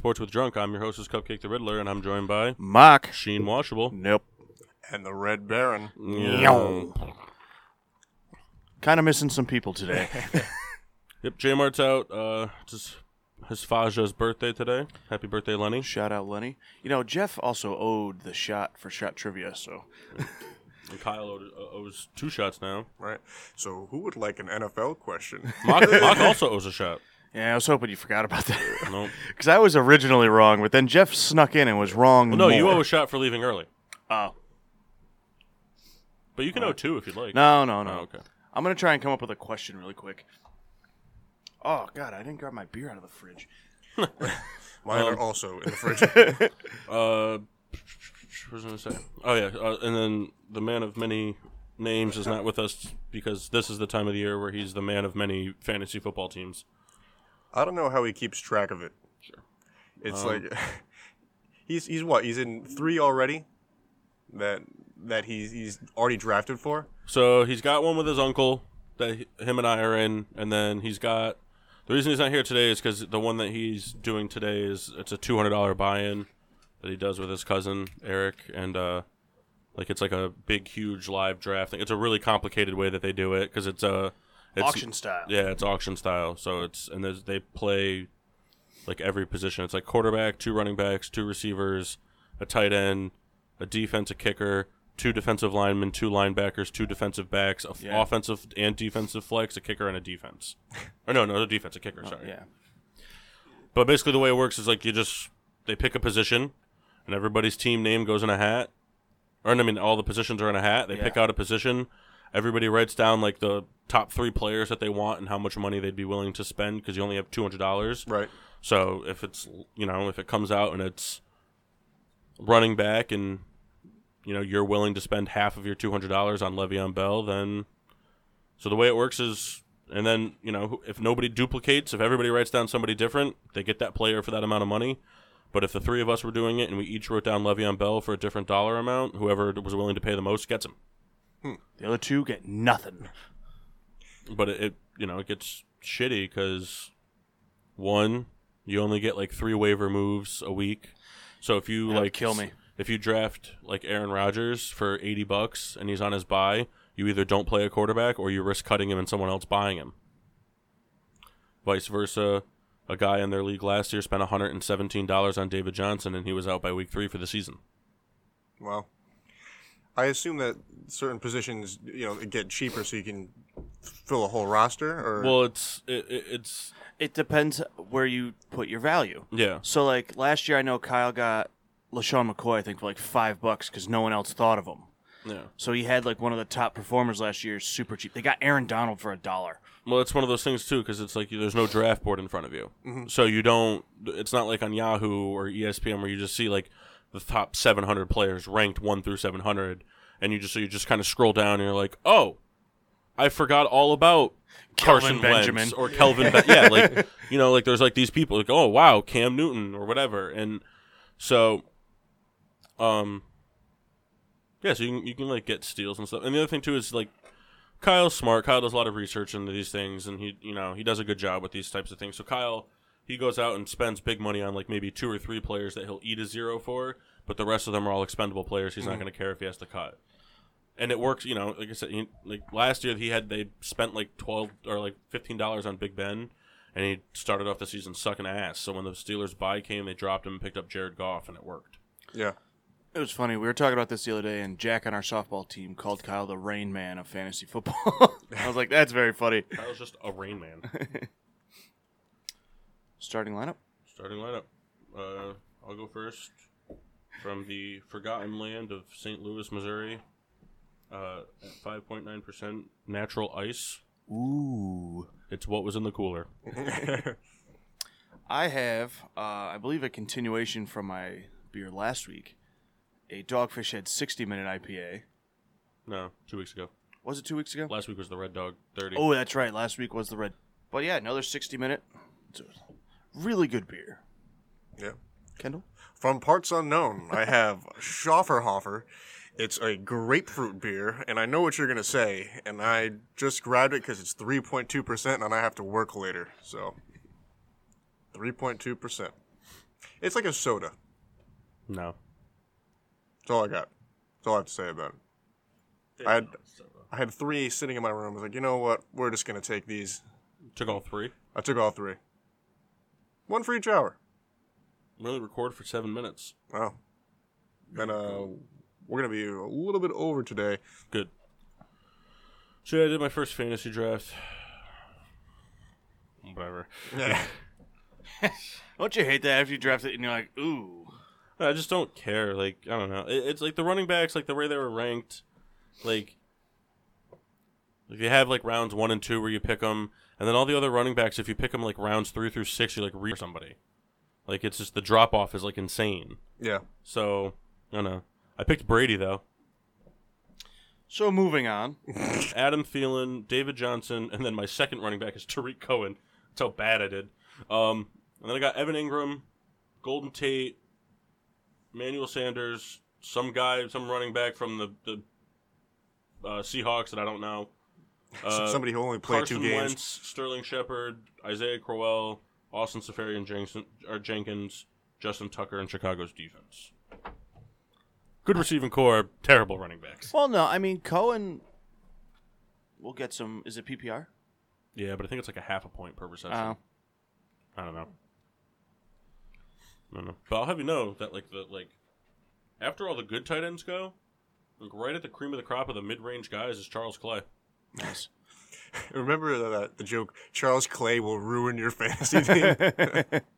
Sports with Drunk. I'm your host, is Cupcake the Riddler, and I'm joined by Mock. Sheen Washable. Nope. and the Red Baron. Yeah. Kind of missing some people today. Yep, J Mart's out. Uh, just his Faja's birthday today. Happy birthday, Lenny. Shout out Lenny. You know, Jeff also owed the shot for shot trivia, so And Kyle owed, uh, owes two shots now. Right. So, who would like an NFL question? Mock, Mock also owes a shot. Yeah, I was hoping you forgot about that No, because I was originally wrong, but then Jeff snuck in and was wrong. well, no, you more. owe a shot for leaving early. Oh But you can owe two if you'd like. no, no, no. Oh, okay. I'm gonna try and come up with a question really quick. Oh God, I didn't grab my beer out of the fridge. Mine are also in the fridge. Uh, what was I gonna say? Oh yeah, uh, and then the man of many names is not with us because this is the time of the year where he's the man of many fantasy football teams. I don't know how he keeps track of it. Sure. It's Um, like he's he's what? He's in three already. That that he's he's already drafted for. So he's got one with his uncle that he- him and I are in, and then he's got the reason he's not here today is because the one that he's doing today is it's a two hundred dollar buy-in that he does with his cousin Eric, and uh, like it's like a big, huge live draft thing. It's a really complicated way that they do it because it's a it's, Auction style. Yeah, it's auction style. So it's and there's, they play like every position. It's like quarterback, two running backs, two receivers, a tight end, a defense, a kicker, two defensive linemen, two linebackers, two defensive backs, a f- Yeah. offensive and defensive flex, a kicker and a defense. or oh, no, no, defense, a kicker. Oh, sorry. Oh, Yeah. But basically, the way it works is like you just they pick a position, and everybody's team name goes in a hat. Or I mean, all the positions are in a hat. They pick out a position. Everybody writes down like the top three players that they want and how much money they'd be willing to spend because you only have two hundred dollars. Right. So if it's you know if it comes out and it's running back and you know you're willing to spend half of your two hundred dollars on Le'Veon Bell, then so the way it works is and then you know if nobody duplicates, if everybody writes down somebody different, they get that player for that amount of money. But if the three of us were doing it and we each wrote down Le'Veon Bell for a different dollar amount, whoever was willing to pay the most gets him. The other two get nothing. but it, it you know it gets shitty because one you only get like three waiver moves a week so if you That would like kill me. if you draft like aaron Rodgers for 80 bucks and he's on his buy you either don't play a quarterback or you risk cutting him and someone else buying him vice versa a guy in their league last year spent $117 on david johnson and he was out by week three for the season Well, I assume that certain positions, you know, get cheaper so you can fill a whole roster. Or well it's it, it, it's It depends where you put your value. yeah So like last year, I know Kyle got LeSean McCoy, I think, for like five bucks because no one else thought of him. yeah So he had like one of the top performers last year, super cheap. They got Aaron Donald for a dollar. Well, it's one of those things too, because it's like you- there's no draft board in front of you, mm-hmm. so you don't. It's not like on Yahoo or ESPN where you just see like the top 700 players ranked one through 700, and you just so you just kind of scroll down and you're like, oh, I forgot all about Kelvin Carson Benjamin. Wentz or Kelvin. Ben- yeah, like you know, like there's like these people like, oh wow, Cam Newton or whatever, and so, um, yeah, so you can, you can like get steals and stuff. And the other thing too is like Kyle's smart. Kyle does a lot of research into these things, and he, you know, he does a good job with these types of things. So Kyle, he goes out and spends big money on like maybe two or three players that he'll eat a zero for, but the rest of them are all expendable players. He's not going to care if he has to cut. And it works, you know. Like I said, he, like last year, he had they spent like twelve or like fifteen dollars on Big Ben, and he started off the season sucking ass. So when the Steelers buy came, they dropped him and picked up Jared Goff, and it worked. yeah. It was funny. We were talking about this the other day, and Jack on our softball team called Kyle the Rain Man of fantasy football. I was like, that's very funny. Kyle's just a rain man. Starting lineup. Starting lineup. Uh, I'll go first. From the forgotten land of St. Louis, Missouri, uh, at 5.9% natural ice. Ooh. It's what was in the cooler. I have, uh, I believe, a continuation from my beer last week. A Dogfish Head 60 minute IPA. No, two weeks ago. Was it two weeks ago? Last week was the Red Dog 30. Oh, that's right. Last week was the red. But yeah, another 60 minute. It's a really good beer. yeah. Kendall? From parts unknown, I have Schofferhofer. It's a grapefruit beer, and I know what you're gonna say, and I just grabbed it because it's 3.2 percent, and I have to work later. So, 3.2 percent. It's like a soda. No. That's all I got. That's all I have to say about it. I had I had three sitting in my room. I was like, you know what? We're just gonna take these. Took all three. I took all three. One for each hour. We only record for seven minutes. Wow. Then uh, we're gonna be a little bit over today. Good. So yeah, I did my first fantasy draft. Whatever. Yeah. Don't you hate that after you draft it and you're like, ooh. I just don't care. Like I don't know. It, it's like the running backs, like the way they were ranked. Like, like they have like rounds one and two where you pick them, and then all the other running backs, if you pick them like rounds three through six, you like read somebody. Like it's just the drop off is like insane. yeah. So I don't know. I picked Brady though. So moving on. Adam Thielen, David Johnson, and then my second running back is Tarik Cohen. That's how bad I did. Um, and then I got Evan Engram, Golden Tate, Manuel Sanders, some guy, some running back from the, the uh, Seahawks that I don't know. Uh, Somebody who only played Carson two games. Wentz, Sterling Shepard, Isaiah Crowell, Austin Seferian-Jenkins, or Jenkins, Justin Tucker, and Chicago's defense. Good receiving corps, terrible running backs. Well, no, I mean, Cohen. We'll get some. Is it PPR? Yeah, but I think it's like a half a point per reception. Oh. I don't know. I don't know. But I'll have you know that like the like after all the good tight ends go, like right at the cream of the crop of the mid range guys is Charles Clay. nice. Remember the, the joke? Charles Clay will ruin your fantasy team.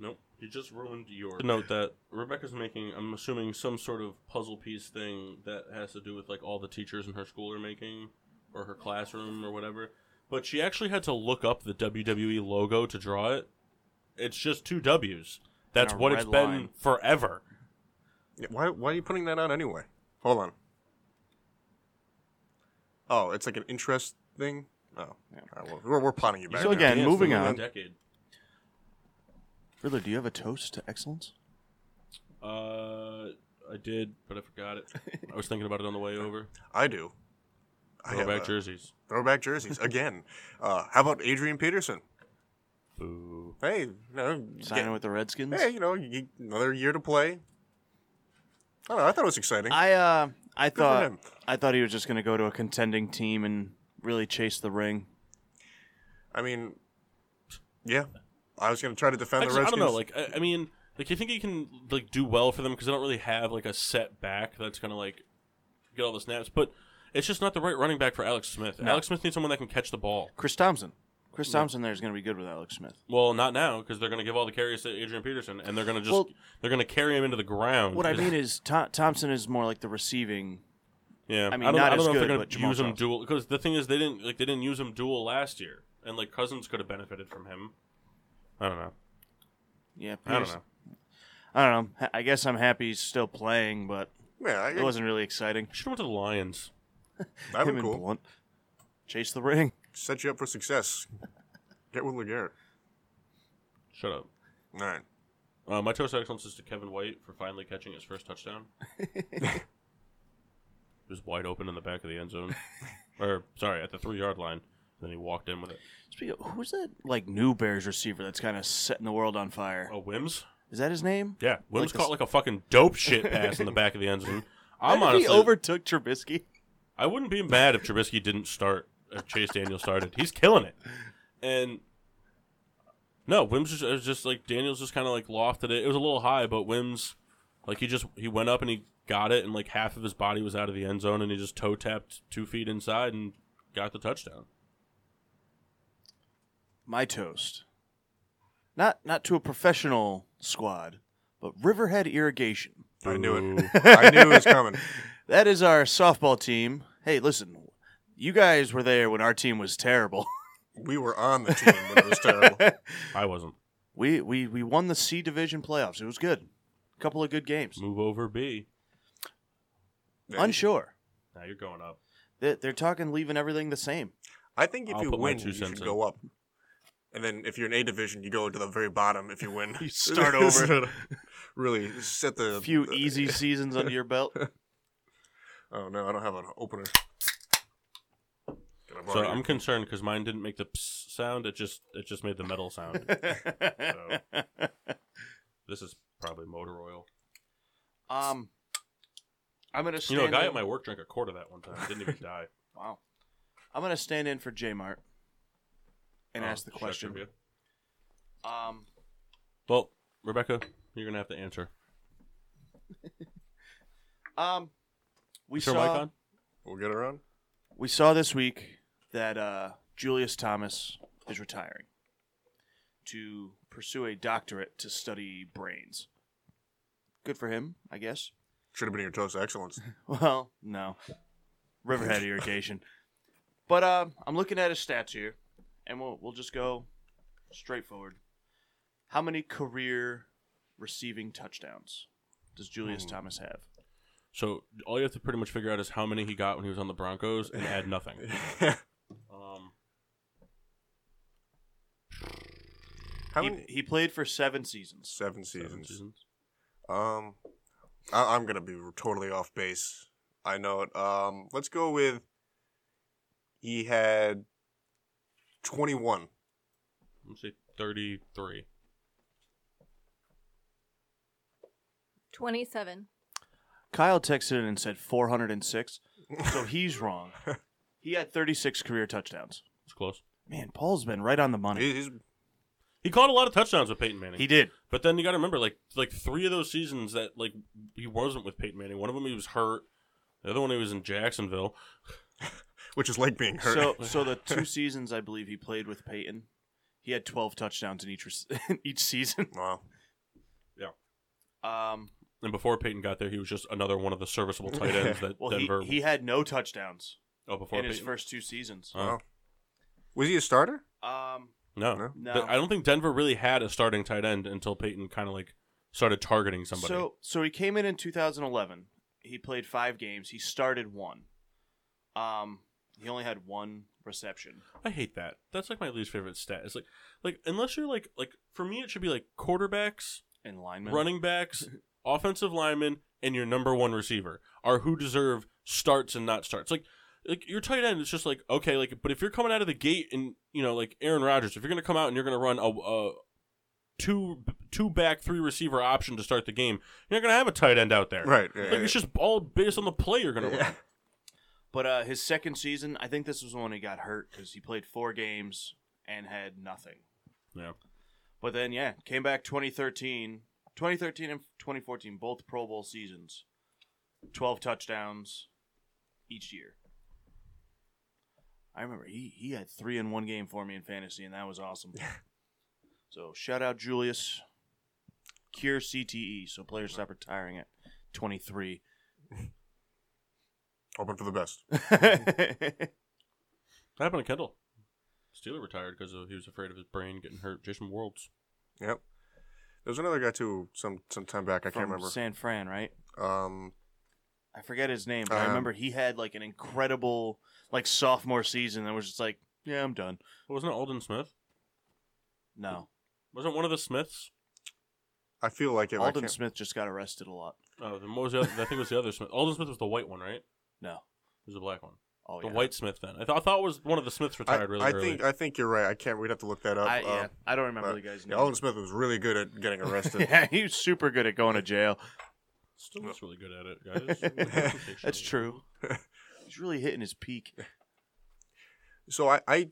Nope. He just ruined yours. Note that Rebecca's making, I'm assuming, some sort of puzzle piece thing that has to do with like all the teachers in her school are making, or her classroom or whatever. But she actually had to look up the WWE logo to draw it. It's just two W's. That's what it's been line. forever. Yeah, why, why are you putting that on anyway? Hold on. Oh, it's like an interest thing? Oh. All right, well, we're, we're potting you back. So now. again- Yeah, moving on. A decade. Riddler, do you have a toast to excellence? Uh, I did, but I forgot it. I was thinking about it on the way over. I do. I have, Throwback uh, jerseys. Throwback jerseys. Again. Uh, how about Adrian Peterson? Boo. Hey, you know, Signing get- with the Redskins? hey, you know, you, another year to play. I don't know. I thought it was exciting. I uh, I for thought. I thought he was just going to go to a contending team and really chase the ring. I mean, yeah. I was going to try to defend Actually, the Redskins. I don't know. Like, I, I mean, like, you think he can like do well for them because they don't really have like a set back that's gonna like get all the snaps. But it's just not the right running back for Alex Smith. No. Alex Smith needs someone that can catch the ball. Chris Thompson. Chris Thompson there is going to be good with Alex Smith. Well, not now because they're gonna give all the carries to Adrian Peterson, and they're gonna just Well- they're gonna carry him into the ground. What I mean is Tho- Thompson is more like the receiving. yeah, I mean, don't, not I don't as know if good, they're gonna but Jamal use him Charles. dual because the thing is they didn't like they didn't use him dual last year, and like Cousins could have benefited from him. I don't know. Yeah, I don't Peterson- know. I don't know. Ha- I guess I'm happy he's still playing, but Yeah, I, it wasn't really exciting. Should have went to the Lions. that'd Him be and cool. Blunt chase the ring. Set you up for success. Get with LeGarrette. Shut up. All right. Uh, my toast of excellence is to Kevin White for finally catching his first touchdown. he was wide open in the back of the end zone, or sorry, at the three yard line. Then he walked in with it. Speaking of, who's that like new Bears receiver that's kind of setting the world on fire? Oh, Wims. Is that his name? Yeah, Wims Like the- caught like a fucking dope shit pass in the back of the end zone. I'm How did honestly, he overtook Trubisky. I wouldn't be mad if Trubisky didn't start. If Chase Daniel started, he's killing it. And no, Wims just, was just like Daniels just kind of like lofted it. It was a little high, but Wims, like he just he went up and he got it, and like half of his body was out of the end zone, and he just toe tapped two feet inside and got the touchdown. My toast. Not not to a professional squad, but Riverhead Irrigation. I knew it. I knew it was coming. That is our softball team. Hey, listen, you guys were there when our team was terrible. We were on the team when it was terrible. I wasn't. we we we won the C division playoffs. It was good. A couple of good games. Move over B. Yeah, Unsure. Now you're going up. They- They're talking leaving everything the same. I think if I'll you put my win, two you cents should in. go up. And then if you're in A division, you go to the very bottom if you win. You start over. really set the A few the- easy seasons under your belt. Oh no, I don't have an opener. Can I So borrow I'm concerned because mine didn't make the ps sound. It just it just made the metal sound. this is probably motor oil. um, I'm gonna You stand know, a guy in- at my work drank a quart of that one time. Didn't even die. Wow. I'm gonna stand in for J Mart and Oh, ask the question. Um, Well, Rebecca, you're gonna have to answer. um, we Is saw mic on? We'll get around. we saw this week that uh, Julius Thomas is retiring to pursue a doctorate to study brains. Good for him, I guess. Should have been your toast of excellence. Well, no. Riverhead irrigation. But uh, I'm looking at his stats here, and we'll we'll just go straightforward. How many career receiving touchdowns does Julius Hmm. Thomas have? So all you have to pretty much figure out is how many he got when he was on the Broncos and add nothing. Um, How He, many? he played for seven seasons. Seven seven seasons. seasons. Um, I, I'm gonna be totally off base. I know it. Um, let's go with. He had twenty-one. Let's say thirty-three. 27. Kyle texted in and said 406, so he's wrong. He had 36 career touchdowns. It's close. Man, Paul's been right on the money. He's He caught a lot of touchdowns with Peyton Manning. He did. But then you got to remember, like, like three of those seasons that like he wasn't with Peyton Manning. One of them he was hurt. The other one he was in Jacksonville. which is like being hurt. So, so the two seasons I believe he played with Peyton, he had 12 touchdowns in each rec- in each season. wow. Yeah. Um, And before Peyton got there, he was just another one of the serviceable tight ends that well, Denver. he, he had no touchdowns oh, before in his first two seasons. Oh. Wow. Was he a starter? Um, no, No? No. I don't think Denver really had a starting tight end until Peyton kind of like started targeting somebody. so so he came in in 2011. He played five games. He started one. Um, he only had one reception. I hate that. That's like my least favorite stat. It's like, like unless you're like, like for me, it should be like quarterbacks, and lineman. running backs, offensive linemen, and your number one receiver are who deserve starts and not starts. Like, like your tight end is just like okay, like but if you're coming out of the gate and you know like Aaron Rodgers, if you're gonna come out and you're gonna run a, a two two back three receiver option to start the game, you're not gonna have a tight end out there. Right. Like it's just all based on the play you're gonna Yeah. run. But uh, his second season, I think this was when he got hurt because he played four games and had nothing. Yeah. But then, yeah, came back 2013. 2013 and 2014, both Pro Bowl seasons. 12 touchdowns each year. I remember he, he had three in one game for me in fantasy, and that was awesome. so shout out Julius. Cure CTE, so players stop retiring at 23. Hoping for the best. That happened to Kendall. Steeler retired because he was afraid of his brain getting hurt. Jason Worilds. Yep. There's another guy too. Some some time back. I From can't remember. San Fran, right? Um. I forget his name, but I Um, remember he had like an incredible like sophomore season that was just like, yeah, I'm done. Wasn't it Aldon Smith? No, Wasn't one of the Smiths? I feel like if I Aldon can't, Smith just got arrested a lot. Oh, then what was the other? I think it was the other Smith. Aldon Smith was the white one, right? It No, was the black one. oh The yeah, white Smith. Then I, th- I thought it was one of the Smiths I, retired really I early. think I think you're right. I can't. We'd have to look that up. I, yeah, I don't remember but- the guy's yeah, name. Aldon Smith was really good at getting arrested. yeah, he was super good at going to jail. Still looks really good at it, guys. That's true. He's really hitting his peak. So I, I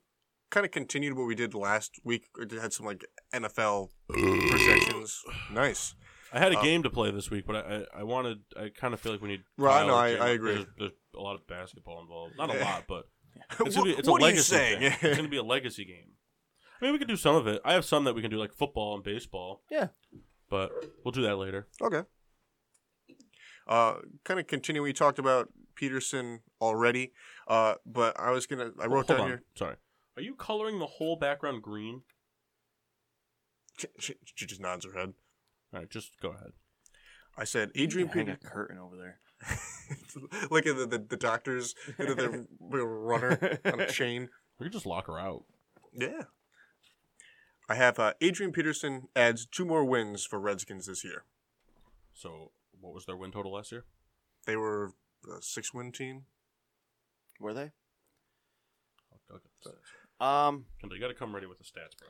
kind of continued what we did last week. It had some like NFL projections. Nice. I had a Uh, game to play this week, but I, I, I wanted. I kind of feel like we need. Right, no, I- Jim. I agree. There's, there's a lot of basketball involved. Not a lot, but it's, gonna be, it's a what are you legacy saying? thing. It's gonna be a legacy game. I mean, we could do some of it. I have some that we can do, like football and baseball. Yeah. but we'll do that later. Okay. Uh, kind of continue. We talked about Peterson already. Uh, but I was gonna. I Oh, wrote hold down on. here. Sorry. Are you coloring the whole background green? She, she, she just nods her head. All right, just go ahead. I said Adrian can hang a Peterson. curtain over there. like in the, the, the doctors, you know, the the runner on a chain. We could just lock her out. Yeah. I have uh, Adrian Peterson adds two more wins for Redskins this year. So, what was their win total last year? They were a six win team. Were they? I'll, I'll get the stats. Um, Kendall, you got to come ready with the stats, bro.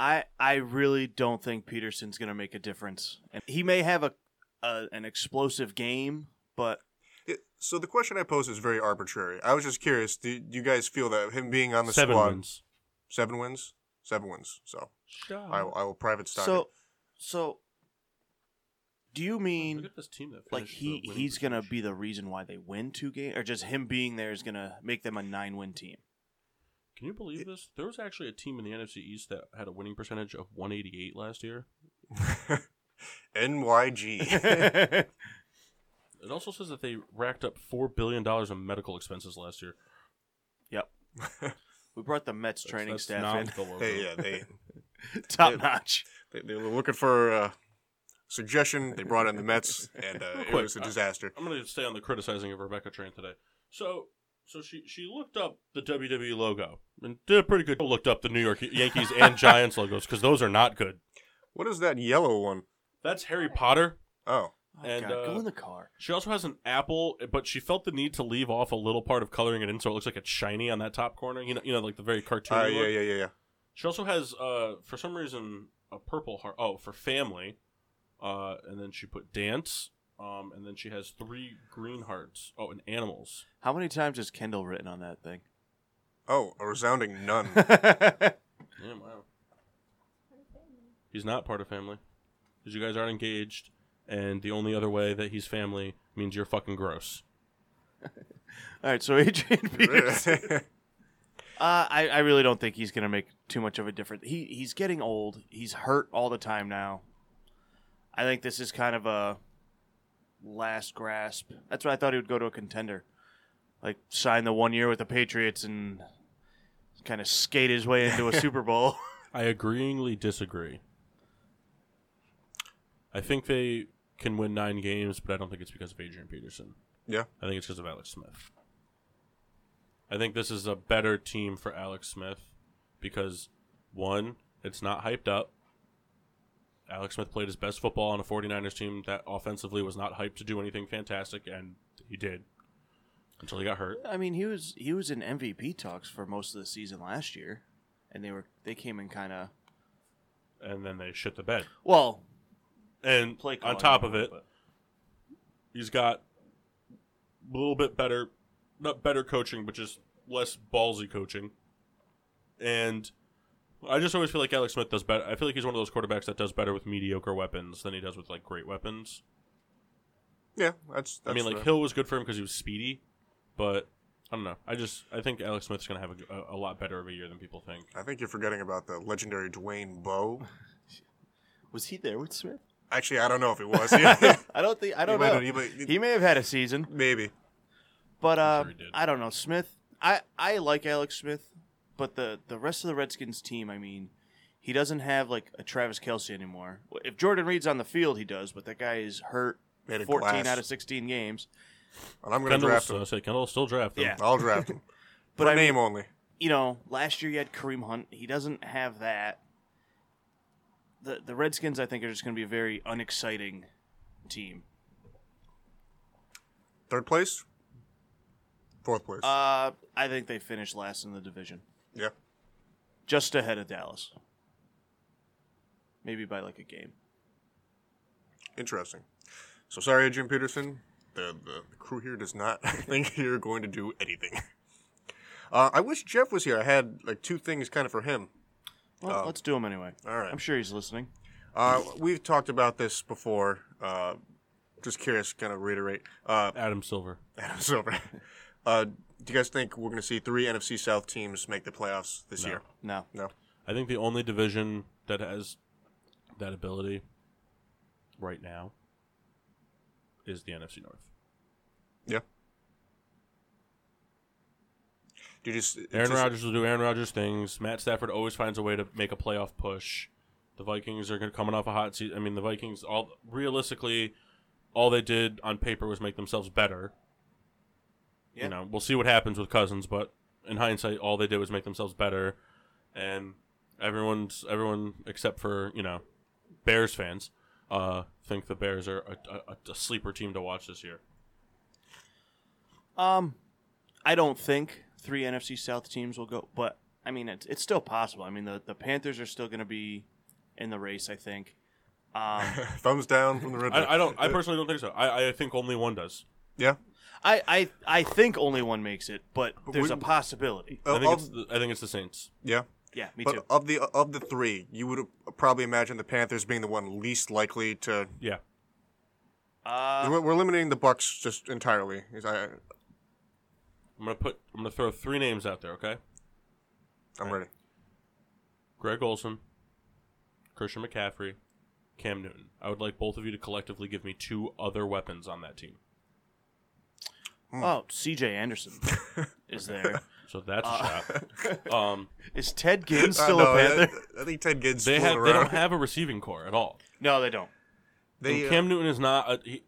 I I really don't think Peterson's gonna make a difference, and he may have a, a an explosive game, but It, so the question I posed is very arbitrary. I was just curious. Do, do you guys feel that him being on the Seven squad, wins. seven wins, seven wins? So I, will- I will private stock. so it. so. Do you Look mean at this team that like he the winning he's gonna be the reason why they win two games, or just him being there is gonna make them a nine win team? Can you believe this? There was actually a team in the NFC East that had a winning percentage of 188 last year. NYG. It also says that they racked up four billion dollars in medical expenses last year. Yep. We brought the Mets That's- training that's staff not in, the logo. hey, yeah, they, top notch. they they were looking for a suggestion. They brought in the Mets, and uh, it was a disaster. I'm gonna stay on the criticizing of Rebecca Train today. So, so she she looked up the WWE logo and did a pretty good. Looked up the New York Yankees and Giants logos because those are not good. What is that yellow one? That's Harry Potter. Oh, Oh, And, God, uh, go in the car. She also has an apple, but she felt the need to leave off a little part of coloring it in so it looks like it's shiny on that top corner. You know, you know, like the very cartoony. uh, look. yeah, yeah, yeah, yeah. She also has, uh, for some reason, a purple heart. Oh, for family. Uh, and then she put dance. Um, and then she has three green hearts. Oh, and animals. How many times has Kendall written on that thing? Oh, a resounding none. Yeah, wow. He's not part of family. Because you guys aren't engaged, and the only other way that he's family means you're fucking gross. All right, so Adrian Peterson. Uh, I, I really don't think he's gonna make too much of a difference. He he's getting old. He's hurt all the time now. I think this is kind of a last grasp. That's why I thought he would go to a contender, like sign the one year with the Patriots and kind of skate his way into a Super Bowl. I agreeingly disagree. I think they can win nine games, but I don't think it's because of Adrian Peterson. yeah, I think it's because of Alex Smith. I think this is a better team for Alex Smith because, one, it's not hyped up. Alex Smith played his best football on a 49ers team that offensively was not hyped to do anything fantastic, and he did until he got hurt. I mean, he was he was in MVP talks for most of the season last year, and they were they came in kind of And then they shit the bed. well. And Play on top of it, but- he's got a little bit better, not better coaching, but just less ballsy coaching. And I just always feel like Alex Smith does better. I feel like he's one of those quarterbacks that does better with mediocre weapons than he does with like great weapons. yeah. That's. that's I mean, like fair. Hill was good for him because he was speedy, but I don't know. I just I think Alex Smith's gonna have a, a, a lot better of a year than people think. I think you're forgetting about the legendary Dwayne Bowe. Was he there with Smith? Actually, I don't know if it was. I don't think I don't might know. have- he might- He may have had a season. Maybe. But uh, sure. I don't know. Smith, I, I like Alex Smith, but the, the rest of the Redskins team, I mean, he doesn't have like a Travis Kelce anymore. If Jordan Reed's on the field, he does, but that guy is hurt Made 14 glass. out of 16 games. And I'm going to draft him. uh, say Kendall still draft him. Yeah. I'll draft him. But For I mean- name only. You know, last year you had Kareem Hunt. He doesn't have that. The, the Redskins, I think, are just going to be a very unexciting team. Third place? Fourth place. Uh, I think they finished last in the division, yeah. just ahead of Dallas. Maybe by like a game. Interesting. So sorry, Adrian Peterson. The, the, the crew here does not think you're going to do anything. Uh, I wish Jeff was here. I had like two things kind of for him. Well, Oh. let's do him anyway. All right. I'm sure he's listening. Uh, we've talked about this before. Uh, just curious, kind of reiterate. Uh, Adam Silver. Adam Silver. Do you guys think we're going to see three NFC South teams make the playoffs this No. year? No. No. I think the only division that has that ability right now is the NFC North. Yeah. Do you just it's Aaron just- Rodgers will do Aaron Rodgers things. Matt Stafford always finds a way to make a playoff push. The Vikings are going to coming off a hot season. I mean, the Vikings all realistically, all they did on paper was make themselves better. Yeah. You know, we'll see what happens with Cousins, but in hindsight, all they did was make themselves better, and everyone's everyone except for you know, Bears fans, uh, think the Bears are a, a, a sleeper team to watch this year. Um, I don't think three NFC South teams will go, but I mean it's it's still possible. I mean the the Panthers are still going to be in the race. I think. Um, thumbs down from the red. I, I don't. I personally don't think so. I, I think only one does. yeah. I, I I think only one makes it, but there's a we- possibility. I think of- it's the, I think it's the Saints. yeah. Yeah, me But too. of the of the three, you would probably imagine the Panthers being the one least likely to. Yeah. Uh, we're, we're limiting the Bucks just entirely. Is I, I'm gonna put. I'm gonna throw three names out there. Okay. I'm ready. Greg Olsen, Christian McCaffrey, Cam Newton. I would like both of you to collectively give me two other weapons on that team. Oh, C.J. Anderson is there. So that's a Uh, shot. Um, Is Ted Ginn Uh, still no, a Panther? I, I think Ted Ginn's they floating have. They don't have a receiving corps at all. no, they don't. They, And uh, Cam Newton is not. A, he,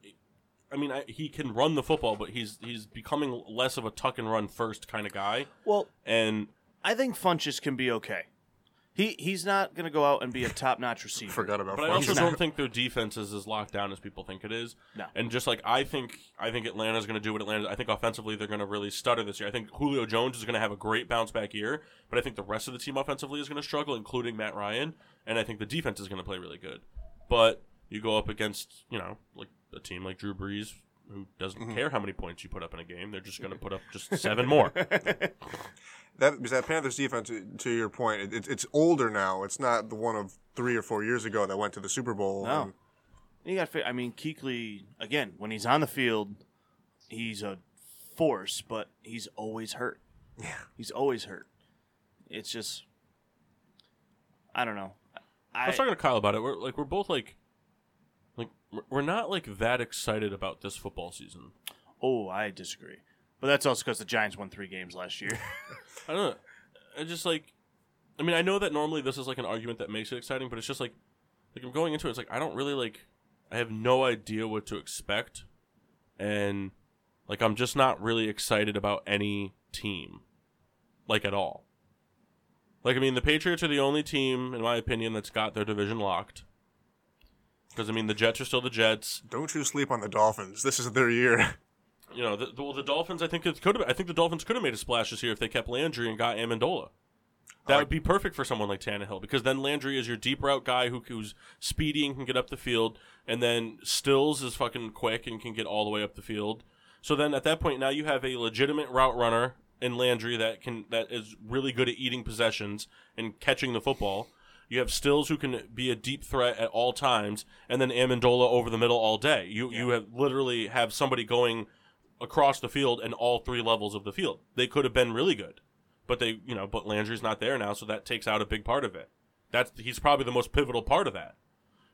I mean, I, he can run the football, but he's he's becoming less of a tuck and run first kind of guy. Well, And I think Funchess can be okay. He he's not going to go out and be a top notch receiver. forgot about. But I also don't think their defense is as locked down as people think it is. No. And just like I think, I think Atlanta's going to do what Atlanta. I think offensively they're going to really stutter this year. I think Julio Jones is going to have a great bounce back year, but I think the rest of the team offensively is going to struggle, including Matt Ryan. And I think the defense is going to play really good. But you go up against you know like a team like Drew Brees. Who doesn't mm-hmm. care how many points you put up in a game? They're just going to put up just seven more. that because that Panthers defense, to your point, it, it's it's older now. It's not the one of three or four years ago that went to the Super Bowl. No. and- You got. I mean, Kuechly again when he's on the field, he's a force, but he's always hurt. Yeah. He's always hurt. It's just, I don't know. I I, was talking to Kyle about it. We're like we're both like, like we're- we're not like that excited about this football season. oh, I disagree. But that's also because the Giants won three games last year. I don't know. I just like, I mean, I know that normally this is like an argument that makes it exciting, but it's just like, like I'm going into it. It's like I don't really like. I have no idea what to expect, and like I'm just not really excited about any team, like at all. Like I mean, the Patriots are the only team, in my opinion, that's got their division locked. Because I mean, the Jets are still the Jets. Don't you sleep on the Dolphins. This is their year. You know, the, the, well, the Dolphins. I think it could have. I think the Dolphins could have made a splash this year if they kept Landry and got Amendola. That would be perfect for someone like Tannehill because then Landry is your deep route guy who, who's speedy and can get up the field, and then Stills is fucking quick and can get all the way up the field. So then at that point, now you have a legitimate route runner in Landry that can that is really good at eating possessions and catching the football. You have Stills who can be a deep threat at all times, and then Amendola over the middle all day. You you have literally have somebody going across the field and all three levels of the field. They could have been really good, but they you know but Landry's not there now, so that takes out a big part of it. That's he's probably the most pivotal part of that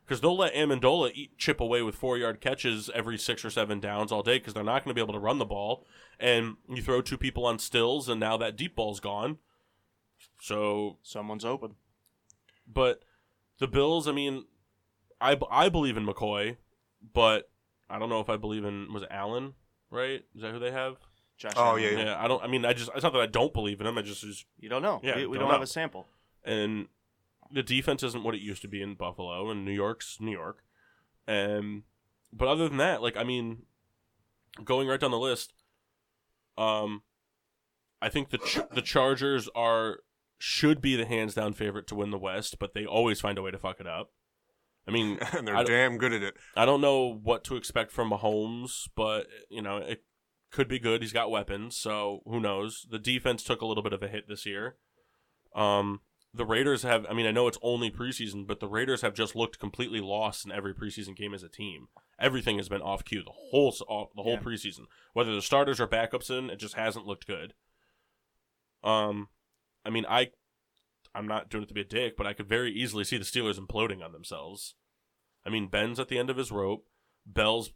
because they'll let Amendola eat, chip away with four yard catches every six or seven downs all day because they're not going to be able to run the ball. And you throw two people on stills, and now that deep ball's gone. So Someone's open. but the Bills, I mean, I, I believe in McCoy, but I don't know if I believe in was it Allen, right? Is that who they have? Josh. Oh, Allen. yeah, Yeah, I don't. I mean, I just it's not that I don't believe in him. I just is, You don't know. Yeah, we, we don't don't, have know. a sample. and the defense isn't what it used to be in Buffalo, and New York's New York. And but other than that, like I mean, going right down the list, um, I think the Ch- the Chargers are should be the hands down favorite to win the West, but they always find a way to fuck it up. I mean, and they're I damn good at it. I don't know what to expect from Mahomes, but you know it could be good. He's got weapons, so who knows? The defense took a little bit of a hit this year. Um, the Raiders have. I mean, I know it's only preseason, but the Raiders have just looked completely lost in every preseason game as a team. Everything has been off cue the whole off, the whole Yeah. preseason. Whether the starters or backups in, it just hasn't looked good. Um, I mean, I, I'm not doing it to be a dick, but I could very easily see the Steelers imploding on themselves. I mean, Ben's at the end of his rope. Bell's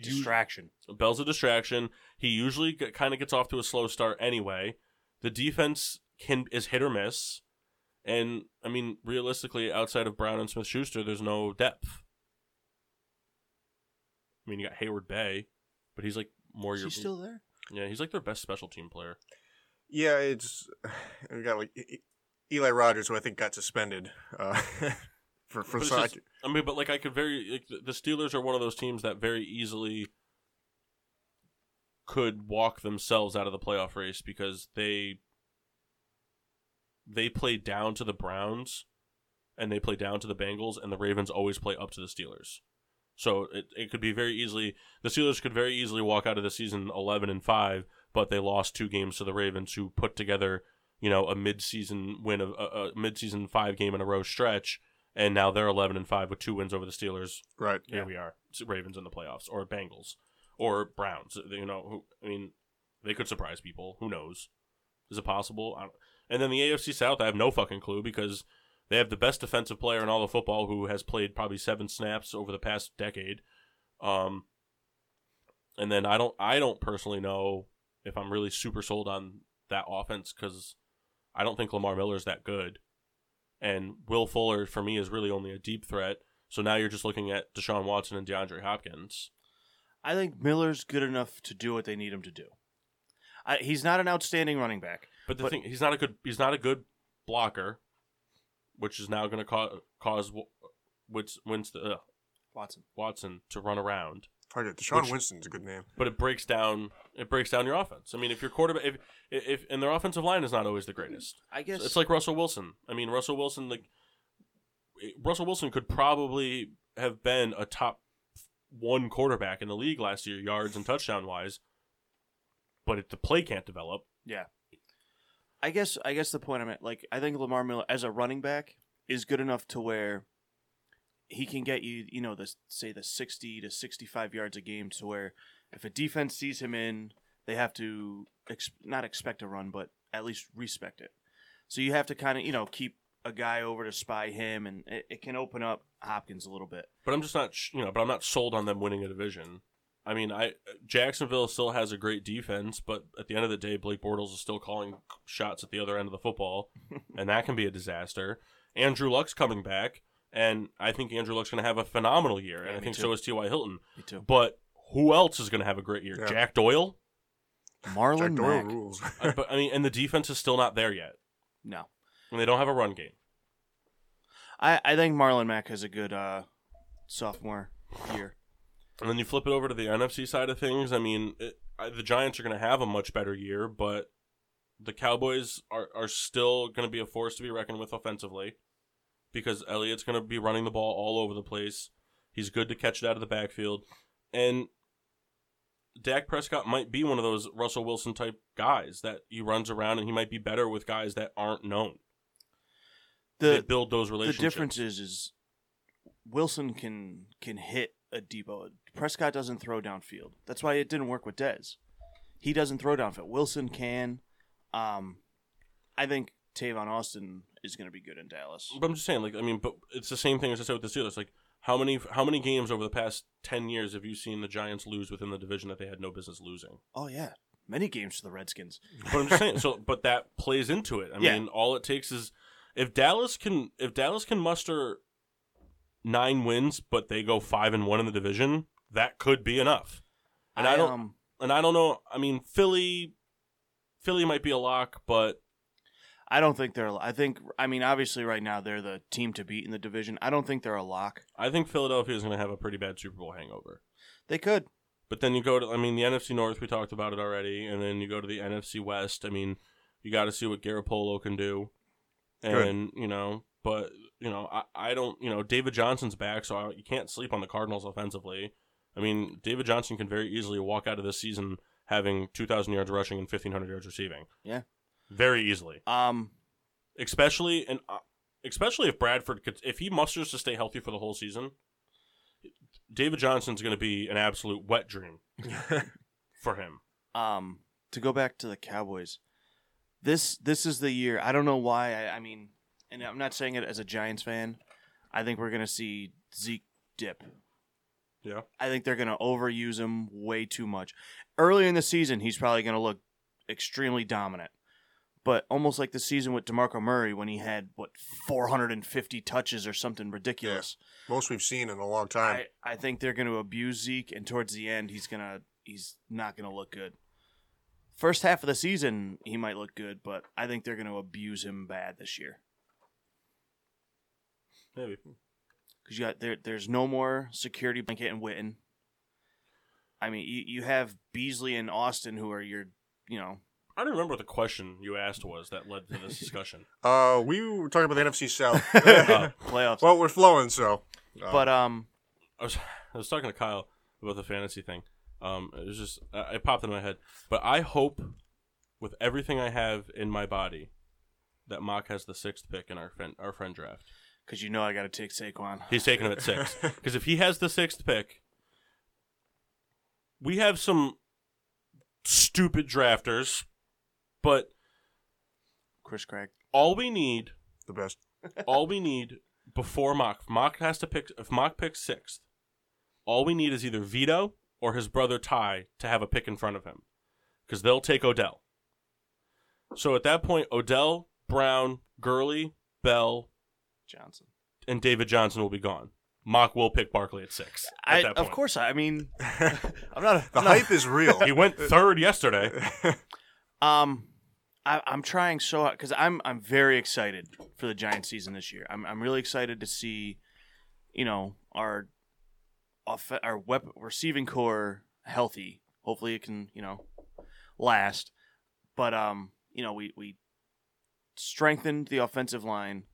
Distraction. Bell's a distraction. He usually kind of gets off to a slow start anyway. the defense can is hit or miss, and I mean realistically, outside of Brown and Smith Schuster, there's no depth. I mean, you got Heyward-Bey, but he's like more Is your he still there? yeah, he's like their best special team player. Yeah, it's we got like Eli Rogers, who I think got suspended uh, for for I just- I mean, but like I could very like, the- the Steelers are one of those teams that very easily could walk themselves out of the playoff race because they they play down to the Browns and they play down to the Bengals and the Ravens always play up to the Steelers. So it, it could be very easily the Steelers could very easily walk out of the season 11 and 5, but they lost two games to the Ravens who put together, you know, a mid-season win of a, a mid-season 5 game in a row stretch and now they're 11 and 5 with two wins over the Steelers. right. Here we are. Ravens in the playoffs or Bengals or Browns, you know, who I mean, they could surprise people. Who knows? Is it possible? I don't, and then the AFC South, I have no fucking clue because they have the best defensive player in all of football who has played probably seven snaps over the past decade. Um, and then I don't, I don't personally know if I'm really super sold on that offense because I don't think Lamar Miller is that good, and Will Fuller for me is really only a deep threat. So now you're just looking at Deshaun Watson and DeAndre Hopkins. I think Miller's good enough to do what they need him to do. I, he's not an outstanding running back. But the But- thing, he's not a good, he's not a good blocker, which is now going to cause cause which Winston uh, Watson. Watson to run around. Hard to, Deshaun Which- Winston's a good name. But it breaks down, it breaks down your offense. I mean, if your quarterback, if if and their offensive line is not always the greatest. I guess It's like Russell Wilson. I mean, Russell Wilson, like Russell Wilson could probably have been a top one quarterback in the league last year, yards and touchdown wise. But if the play can't develop, Yeah. I guess I guess the point I'm at, like I think Lamar Miller as a running back is good enough to where he can get you, you know, the say the sixty to sixty five yards a game to where if a defense sees him in, they have to ex- not expect a run, but at least respect it. So you have to kind of you know keep a guy over to spy him, and it, it can open up Hopkins a little bit. but I'm just not, sh- you know, but I'm not sold on them winning a division. I mean, I Jacksonville still has a great defense, but at the end of the day, Blake Bortles is still calling shots at the other end of the football, and that can be a disaster. Andrew Luck's coming back, and I think Andrew Luck's going to have a phenomenal year, Yeah, and I think too. so is T.Y. Hilton. Me too. But who else is going to have a great year? Yeah. Jack Doyle. Marlon Jack Doyle Mack. rules. Uh, but I mean, and the defense is still not there yet, No, and they don't have a run game. I I think Marlon Mack has a good uh, sophomore year. And then you flip it over to the NFC side of things. I mean, it, I, the Giants are going to have a much better year, but the Cowboys are, are still going to be a force to be reckoned with offensively because Elliott's going to be running the ball all over the place. He's good to catch it out of the backfield. And Dak Prescott might be one of those Russell Wilson type guys that he runs around and he might be better with guys that aren't known. they The build those relationships. the difference is is Wilson can can hit a deep ball. Prescott doesn't throw downfield. That's why it didn't work with Dez. He doesn't throw downfield. Wilson can. Um, I think Tavon Austin is going to be good in Dallas. But I'm just saying, like, I mean, but it's the same thing as I said with the Steelers. Like, how many how many games over the past ten years have you seen the Giants lose within the division that they had no business losing? Oh yeah, many games to the Redskins. But I'm just saying, so but that plays into it. I Yeah. mean, all it takes is if Dallas can if Dallas can muster nine wins, but they go five and one in the division, that could be enough. And I, don't um, and I don't know. I mean, Philly, Philly might be a lock, but I don't think they're. I think. I mean, obviously, right now they're the team to beat in the division. I don't think they're a lock. I think Philadelphia is going to have a pretty bad Super Bowl hangover. They could. But then you go to, I mean, the NFC North, we talked about it already, and then you go to the NFC West. I mean, you got to see what Garoppolo can do. Good. And, you know, but, you know, I, I don't, you know, David Johnson's back, so I, you can't sleep on the Cardinals offensively. I mean, David Johnson can very easily walk out of this season having 2,000 yards rushing and 1,500 yards receiving. Yeah. Very easily. Um, Especially, and uh, especially if Bradford could, if he musters to stay healthy for the whole season, David Johnson's going to be an absolute wet dream for him. um, to go back to the Cowboys, this this is the year. I don't know why. I, I mean, and I'm not saying it as a Giants fan. I think we're gonna see Zeke dip. Yeah. I think they're gonna overuse him way too much. Early in the season, he's probably gonna look extremely dominant, but almost like the season with DeMarco Murray when he had what 450 touches or something ridiculous. Most we've seen in a long time. I, I think they're going to abuse Zeke, and towards the end, he's gonna he's not going to look good. First half of the season, he might look good, but I think they're going to abuse him bad this year Maybe. because you got there. There's no more security blanket in Witten. I mean, you, you have Beasley and Austin, who are your, you know, I don't remember what the question you asked was that led to this discussion. Uh, we were talking about the NFC South. Uh, playoffs. well, we're flowing, so. uh, but um, I was I was talking to Kyle about the fantasy thing. Um, it was just uh, it popped in my head. But I hope, with everything I have in my body, that Mock has the sixth pick in our friend our friend draft. because you know I got to take Saquon. He's taking him at six because if he has the sixth pick, we have some stupid drafters, but Chris Craig. all we need, the best. all we need before Mock, Mock has to pick. If Mock picks sixth, all we need is either Vito or his brother Ty to have a pick in front of him, because they'll take Odell. So at that point, Odell, Brown, Gurley, Bell, Johnson. and David Johnson will be gone. Mock will pick Barkley at six. At I, that of course, I mean, I'm not. A, The I'm not- hype is real. He went third yesterday. Um, I, I'm trying so hard because I'm I'm very excited for the Giants season this year. I'm I'm really excited to see, you know, our off our wep- receiving corps healthy. Hopefully, it can you know last. But um, you know, we we strengthened the offensive line.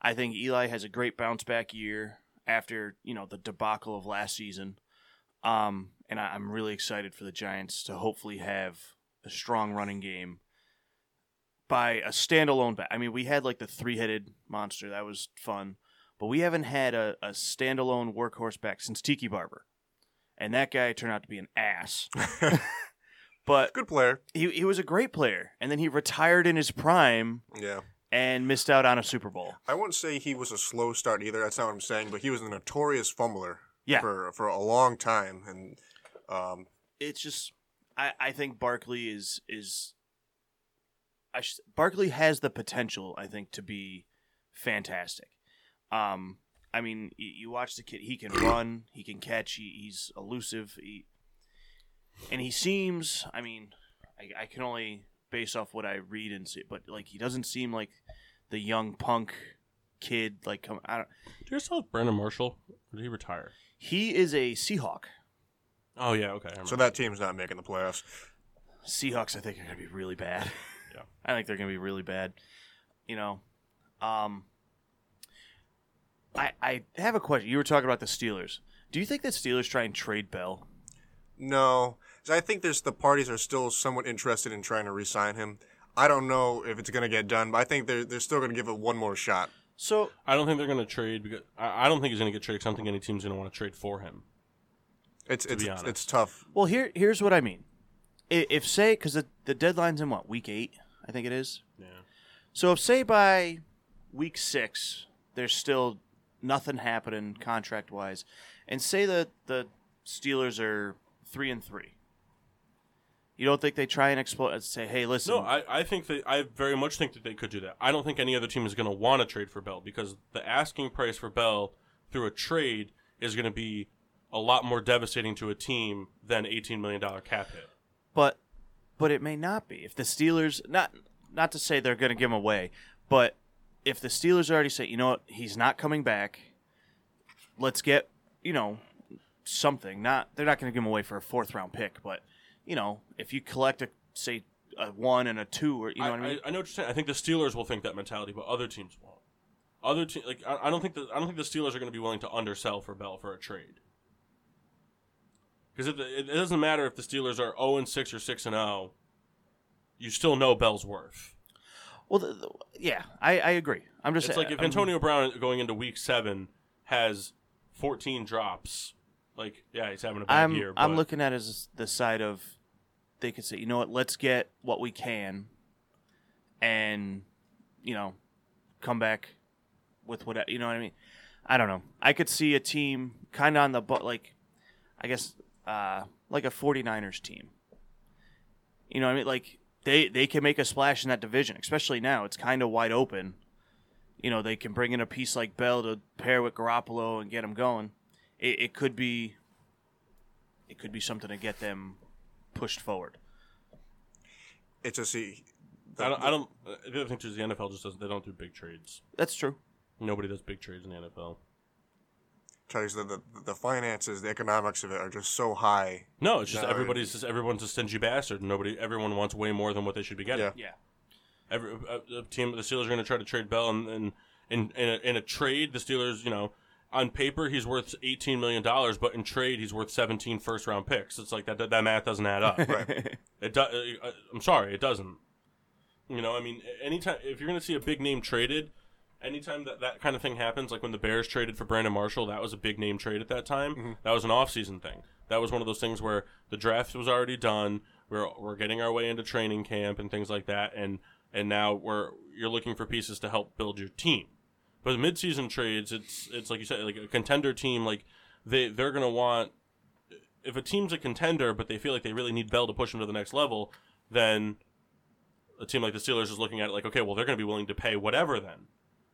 I think Eli has a great bounce back year after you know the debacle of last season. Um, and I, I'm really excited for the Giants to hopefully have a strong running game by a standalone back. I mean, we had like the three headed monster. That was fun. But we haven't had a, a standalone workhorse back since Tiki Barber. And that guy turned out to be an ass. but Good player. he, he was a great player. And then he retired in his prime Yeah. and missed out on a Super Bowl. I wouldn't say he was a slow start either. That's not what I'm saying. But he was a notorious fumbler Yeah. for for a long time, and um, it's just I, I think Barkley is is I sh- Barkley has the potential I think to be fantastic. Um, I mean, you, you watch the kid; he can run, he can catch, he, he's elusive, he, and he seems. I mean, I, I can only base off what I read and see, but like he doesn't seem like the young punk kid. Like, come, I don't. Do you saw Brandon Marshall? Or did he retire? He is a Seahawk. Oh yeah, okay. So that team's not making the playoffs. Seahawks, I think, are going to be really bad. Yeah. I think they're going to be really bad. You know, um, I I have a question. You were talking about the Steelers. Do you think that Steelers try and trade Bell? No, I think there's the parties are still somewhat interested in trying to re-sign him. I don't know if it's going to get done, but I think they're they're still going to give it one more shot. So I don't think they're going to trade because I, I don't think he's going to get traded. 'cause I don't think any team's going to want to trade for him. It's it's be honest. it's tough. well, here here's what I mean. I- If say because the the deadline's in what week eight, I think it is. Yeah. So if say by week six there's still nothing happening contract wise, and say that the Steelers are three and three, you don't think they try and explode? Uh, say, hey, listen, No, I, I think that I very much think that they could do that. I don't think any other team is going to want to trade for Bell because the asking price for Bell through a trade is going to be a lot more devastating to a team than eighteen million dollar cap hit. but but it may not be if the Steelers not not to say they're going to give him away, but if the Steelers already say, you know what, he's not coming back, let's get you know something. Not they're not going to give him away for a fourth round pick, but you know if you collect a say a one and a two or you know I, what I mean. I, I know what you're saying. I think the Steelers will think that mentality, but other teams won't. Other te- like I, I don't think the I don't think the Steelers are going to be willing to undersell for Bell for a trade. Because it, it, doesn't matter if the Steelers are zero and six or six and zero. You still know Bell's worth. well, the, the, yeah, I, I agree. I'm just It's like if I'm- Antonio Brown going into Week Seven has 14 drops, like yeah, he's having a bad I'm year. I'm looking at it as the side of they could say, you know what, let's get what we can, and you know, come back with what you know what I mean. I don't know. I could see a team kind of on the but like, I guess, uh, like a 49ers team. You know what I mean? Like they they can make a splash in that division, especially now. It's kind of wide open. You know, they can bring in a piece like Bell to pair with Garoppolo and get him going. It, it could be, it could be something to get them pushed forward. It's just see. I don't. I don't. Uh, the other thing too is the NFL just doesn't. They don't do big trades. That's true. Nobody does big trades in the NFL. Tell you the, the the finances, the economics of it are just so high. No, it's just everybody's just everyone's a stingy bastard. Nobody, everyone wants way more than what they should be getting. Yeah. Yeah. Every a, a team, the Steelers are going to try to trade Bell, and, and in in a, in a trade, the Steelers, you know, on paper he's worth eighteen million dollars, but in trade he's worth 17 first round picks. It's like that that, that math doesn't add up. Right. It do, uh, uh, I'm sorry, it doesn't. You know, I mean, anytime if you're going to see a big name traded, anytime that that kind of thing happens, like when the Bears traded for Brandon Marshall, that was a big name trade at that time. Mm-hmm. That was an off-season thing. That was one of those things where the draft was already done. We're we're getting our way into training camp and things like that, and and now we're you're looking for pieces to help build your team. But mid-season trades, it's it's like you said, like a contender team, like they they're gonna want if a team's a contender, but they feel like they really need Bell to push them to the next level, then a team like the Steelers is looking at it like, okay, well, they're going to be willing to pay whatever then.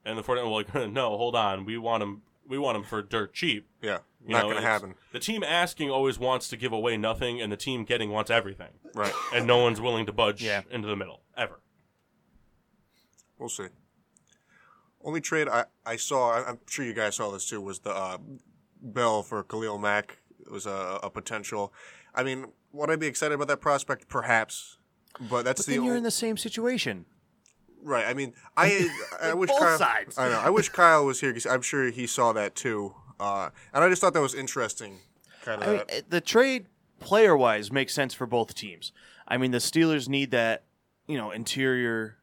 And the 49ers were like, no, hold on, we want him, we want him for dirt cheap. Yeah, You not know, gonna it's- happen. The team asking always wants to give away nothing, and the team getting wants everything, Right. and no one's willing to budge Yeah. into the middle ever. We'll see. Only trade I, I saw, I- I'm sure you guys saw this too, was the uh, Bell for Khalil Mack. It was a, a potential. I mean, would I be excited about that prospect? Perhaps. But that's But the then you're only, in the same situation. Right. I mean, I I wish Both Kyle, sides. I know. I wish Kyle was here because I'm sure he saw that too. Uh, and I just thought that was interesting. Kind of. I mean, eh, the trade player wise makes sense for both teams. I mean, the Steelers need that, you know, interior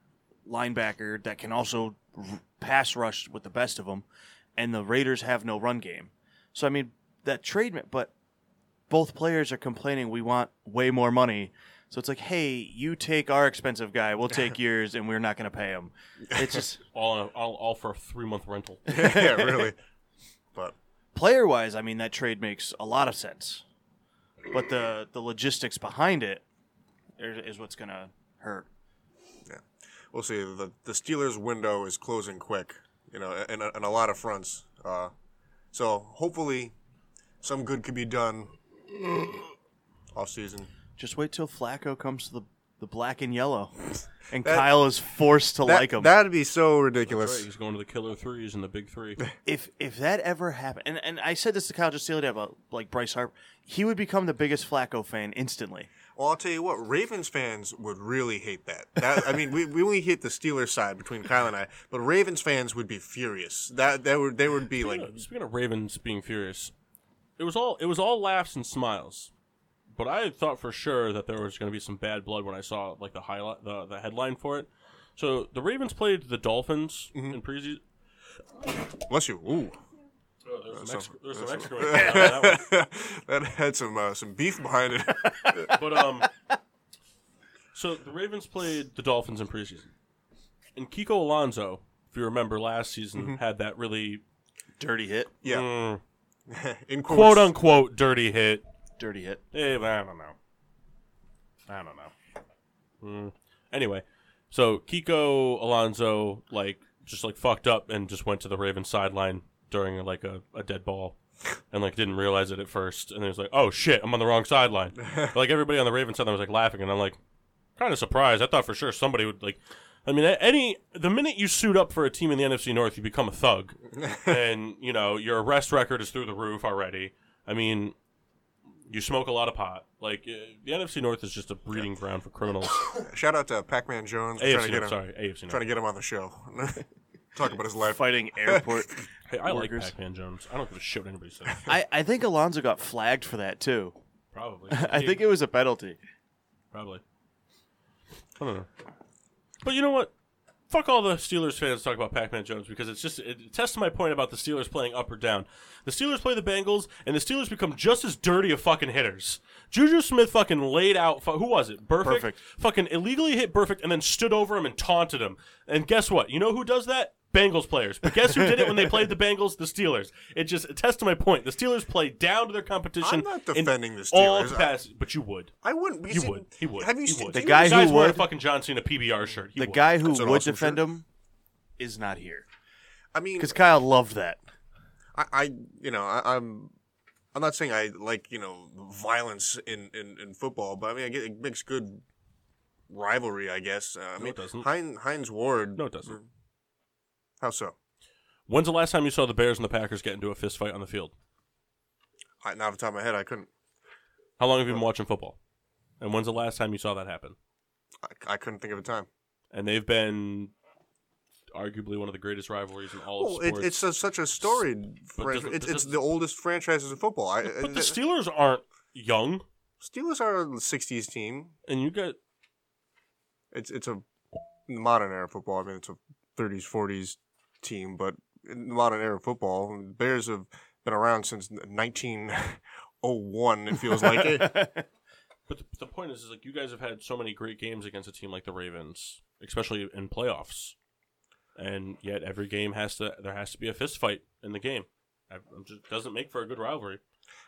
linebacker that can also r- pass rush with the best of them, and the Raiders have no run game. So I mean, that trade, but both players are complaining we want way more money. So it's like, hey, you take our expensive guy, we'll take yours, and we're not going to pay him. It's just All, on a, all, all for a three month rental. yeah, really. But player wise, I mean that trade makes a lot of sense, but the the logistics behind it is, is what's gonna hurt. Yeah. We'll see. The the Steelers' window is closing quick, you know, and a, in a lot of fronts. Uh, so hopefully, some good could be done off season. Just wait till Flacco comes to the the black and yellow, and That- Kyle is forced to That, like him. That'd be so Right, ridiculous. he's going to the killer threes and the big three. if if that ever happened, and, and I said this to Kyle just the other day about like Bryce Harper, he would become the biggest Flacco fan instantly. Well, I'll tell you what, Ravens fans would really hate that. That I mean, we, we only hit the Steelers side between Kyle and I, but Ravens fans would be furious. That that would they would be like, Speaking of- Speaking of Ravens being furious, it was all it was all laughs and smiles. But I thought for sure that there was going to be some bad blood when I saw like the highlight, the, the headline for it. So the Ravens played the Dolphins in preseason. bless you. Ooh, Oh, there's some, some- there's some excrement coming out of that that had some uh, some beef behind it. But um, so the Ravens played the Dolphins in preseason, and Kiko Alonso, if you remember last season, had that really Dirty hit, yeah, mm, in quotes. quote unquote dirty hit. Dirty hit. Eh, I don't know. I don't know. Mm. Anyway, so Kiko Alonso like just like fucked up and just went to the Ravens sideline during like a, a dead ball, and like didn't realize it at first, and it was like, oh shit, I'm on the wrong sideline. like everybody on the Ravens sideline was like laughing, and I'm like, kind of surprised. I thought for sure somebody would like. I mean, any the minute you suit up for a team in the NFC North, you become a thug, and you know your arrest record is through the roof already. I mean, you smoke a lot of pot. Like uh, the NFC North is just a breeding ground for criminals. Shout out to Pac-Man Jones. We're trying to AFC get North, him, sorry, AFC trying North. to get him on the show. Talk about his life. Fighting airport. Hey, I like workers. Pac-Man Jones. I don't give a shit what anybody says. I, I think Alonso got flagged for that too. Probably. I think it was a penalty. probably. I don't know. But you know what? Fuck all the Steelers fans talk about Pac-Man Jones because it's just it tests my point about the Steelers playing up or down. The Steelers play the Bengals, and the Steelers become just as dirty of fucking hitters. Juju Smith fucking laid out. Fu- who was it? Perfect. Perfect. Fucking illegally hit Perfect, and then stood over him and taunted him. And guess what? You know who does that? Bengals players. But guess who did it when they played the Bengals? The Steelers. It just attests to my point. The Steelers play down to their competition. I'm not defending the all Steelers. I- capacity, but you would. I wouldn't. You because would. He would. Have you He seen would. The You guy guys who wearing a would- fucking John Cena PBR shirt. He the would. guy who That's an would awesome defend shirt. him is not here I mean, because Kyle loved that. I, I you know, I, I'm, I'm not saying I like you know violence in, in, in football, but I mean, I get, it makes good rivalry, I guess. Uh, I No, mean, it doesn't. Hines, Hines Ward. No, it doesn't. How so? When's the last time you saw the Bears and the Packers get into a fist fight on the field? I, now, off the top of my head, I couldn't. How long have you been watching football? And when's the last time you saw that happen? I, I couldn't think of a time. And they've been arguably one of the greatest rivalries in all of Well, it, sports. it's a, such a storied franchise. It's, it's the oldest franchises in football. I, but the Steelers aren't young, Steelers are a '60s team. and you got It's it's a modern era football. I mean, it's a 30s, 40s team, but in modern era football, Bears have been around since 1901. It feels like it. But the, the point is, is like you guys have had so many great games against a team like the Ravens, especially in playoffs, and yet every game has to there has to be a fist fight in the game. It just doesn't make for a good rivalry.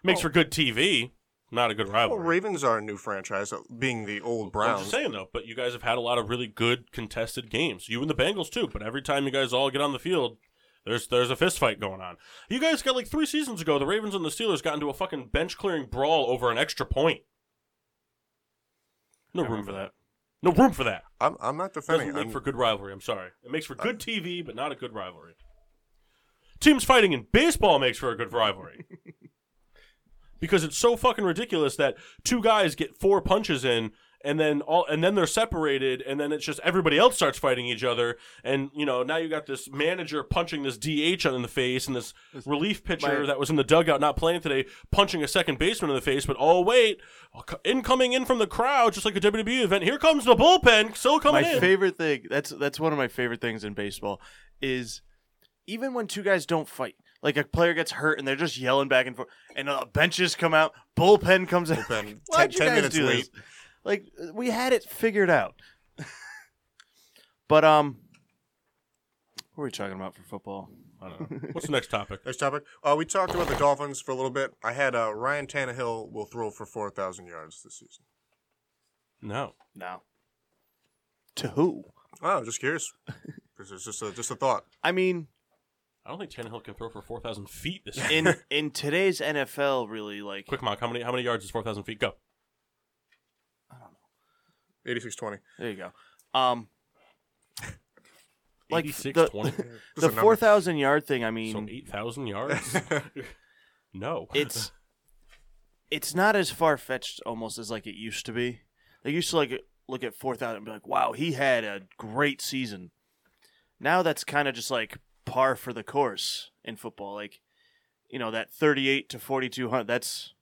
Makes Oh. for good TV, not a good Well, rivalry. Ravens are a new franchise, uh, being the old Browns. I'm just saying though, but you guys have had a lot of really good contested games. You and the Bengals too. But every time you guys all get on the field, there's there's a fist fight going on. You guys got like three seasons ago, the Ravens and the Steelers got into a fucking bench clearing brawl over an extra point. No room for that. that. No room for that. I'm, I'm not defending. Doesn't make I'm- for good rivalry. I'm sorry. It makes for good TV, but not a good rivalry. Teams fighting in baseball makes for a good rivalry. because it's so fucking ridiculous that two guys get four punches in and then all and then they're separated and then it's just everybody else starts fighting each other. And you know now you got this manager punching this DH in the face and this relief pitcher My- that was in the dugout not playing today punching a second baseman in the face but oh wait incoming in from the crowd just like a WWE event. Here comes the bullpen still coming my in. favorite thing that's that's one of my favorite things in baseball is even when two guys don't fight like a player gets hurt and they're just yelling back and forth and uh, benches come out bullpen comes out Bullpen, Why'd 10 you 10 guys minutes do late. this? like we had it figured out but um what are we talking about for football I don't know. What's the next topic? Next topic. Uh, we talked about the Dolphins for a little bit. I had uh, Ryan Tannehill will throw for 4,000 yards this season. No. no to who Oh, just curious. this is just a, just a thought. i mean I don't think Tannehill can throw for four thousand feet this year. in in today's nfl really like Quick mock, how many how many yards is four thousand feet? Go. 86-20. there you go um like Eighty six the- twenty. The four thousand yard thing. I mean, So eight thousand yards? no. it's it's not as far fetched almost as like it used to be. They used to like look at four thousand and be like, "Wow, he had a great season." Now that's kind of just like par for the course in football. Like, you know, that thirty-eight to forty-two hundred. That's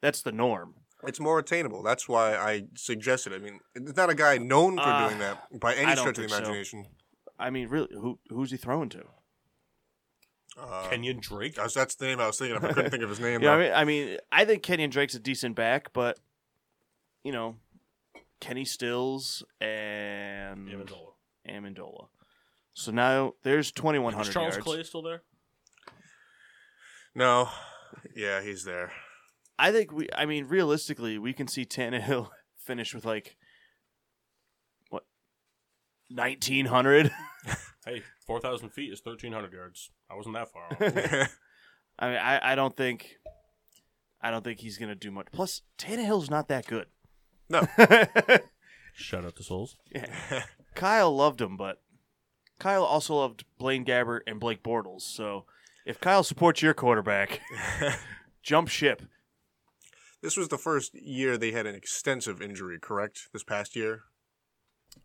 that's the norm. It's more attainable. That's why I suggested. I mean, it's not a guy known for Uh, doing that by any stretch of the think so. imagination. I mean, really, who who's he throwing to? Uh, Kenyon Drake. that's- that's the name I was thinking of. I couldn't think of his name. You know. I mean, I mean, I think Kenyon Drake's a decent back, but you know, Kenny Stills and Amendola. Amendola. So now there's twenty-one Is Charles yards. Clay still there? No. Yeah, he's there. I think we. I mean, realistically, we can see Tannehill finish with like what nineteen hundred. Hey, four thousand feet is thirteen hundred yards. I wasn't that far off. I mean, I, I don't think, I don't think he's gonna do much. Plus, Tannehill's not that good. no. Shout out to Souls. Yeah. Kyle loved him, but Kyle also loved Blaine Gabbert and Blake Bortles. So if Kyle supports your quarterback, jump ship. This was the first year they had an extensive injury, correct? This past year,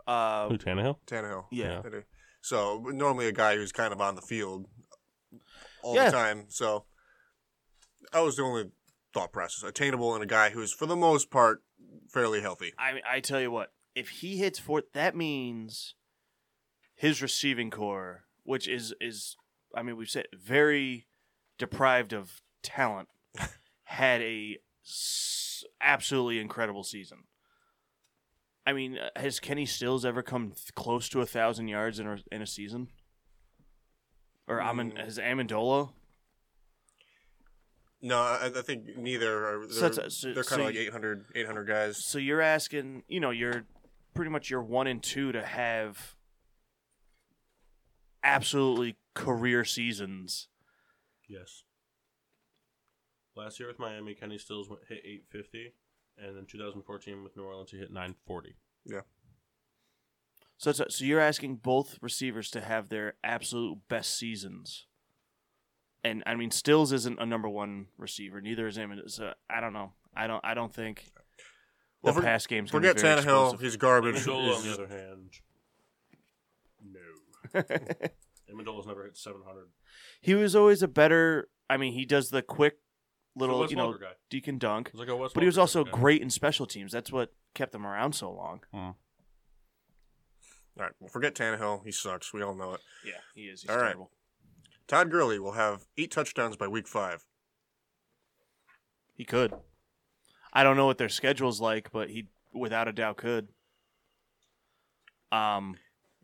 Uh, Who Tannehill? Tannehill. yeah. Yeah. So normally a guy who's kind of on the field all Yeah. the time. So that was the only thought process. Attainable in a guy who's, for the most part, fairly healthy. I I tell you what, if he hits fourth, that means his receiving corps, which is is I mean we've said very deprived of talent, had a s- absolutely incredible season. I mean, uh, has Kenny Stills ever come th- close to a thousand yards in a, in a season? or Amen, Mm. is Amendola? No, I, I think neither. Are, So they're so- they're so kind of like you- 800, 800 guys. So you're asking, you know, you're pretty much you're one and two to have absolutely career seasons. Yes. Last year with Miami, Kenny Stills went, hit 850, and then 2014 with New Orleans, he hit 940. Yeah. So it's, so you're asking both receivers to have their absolute best seasons. And I mean, Stills isn't a number one receiver. Neither is him. So I don't know. I don't. I don't think the Well, for- pass game's Forget to be very Tannehill. explosive. He's garbage. Amendola, on the other hand, no. Amendola's never hit 700. he was always a better. I mean, he does the quick little, you know, guy. deacon dunk. He's like a Wes But he was Welker also guy. great in special teams. That's what kept him around so long. All right, well, forget Tannehill. He sucks. We all know it. Yeah, he is. He's All right. terrible. Todd Gurley will have eight touchdowns by week five. He could. I don't know what their schedule's like, but he without a doubt could. Um,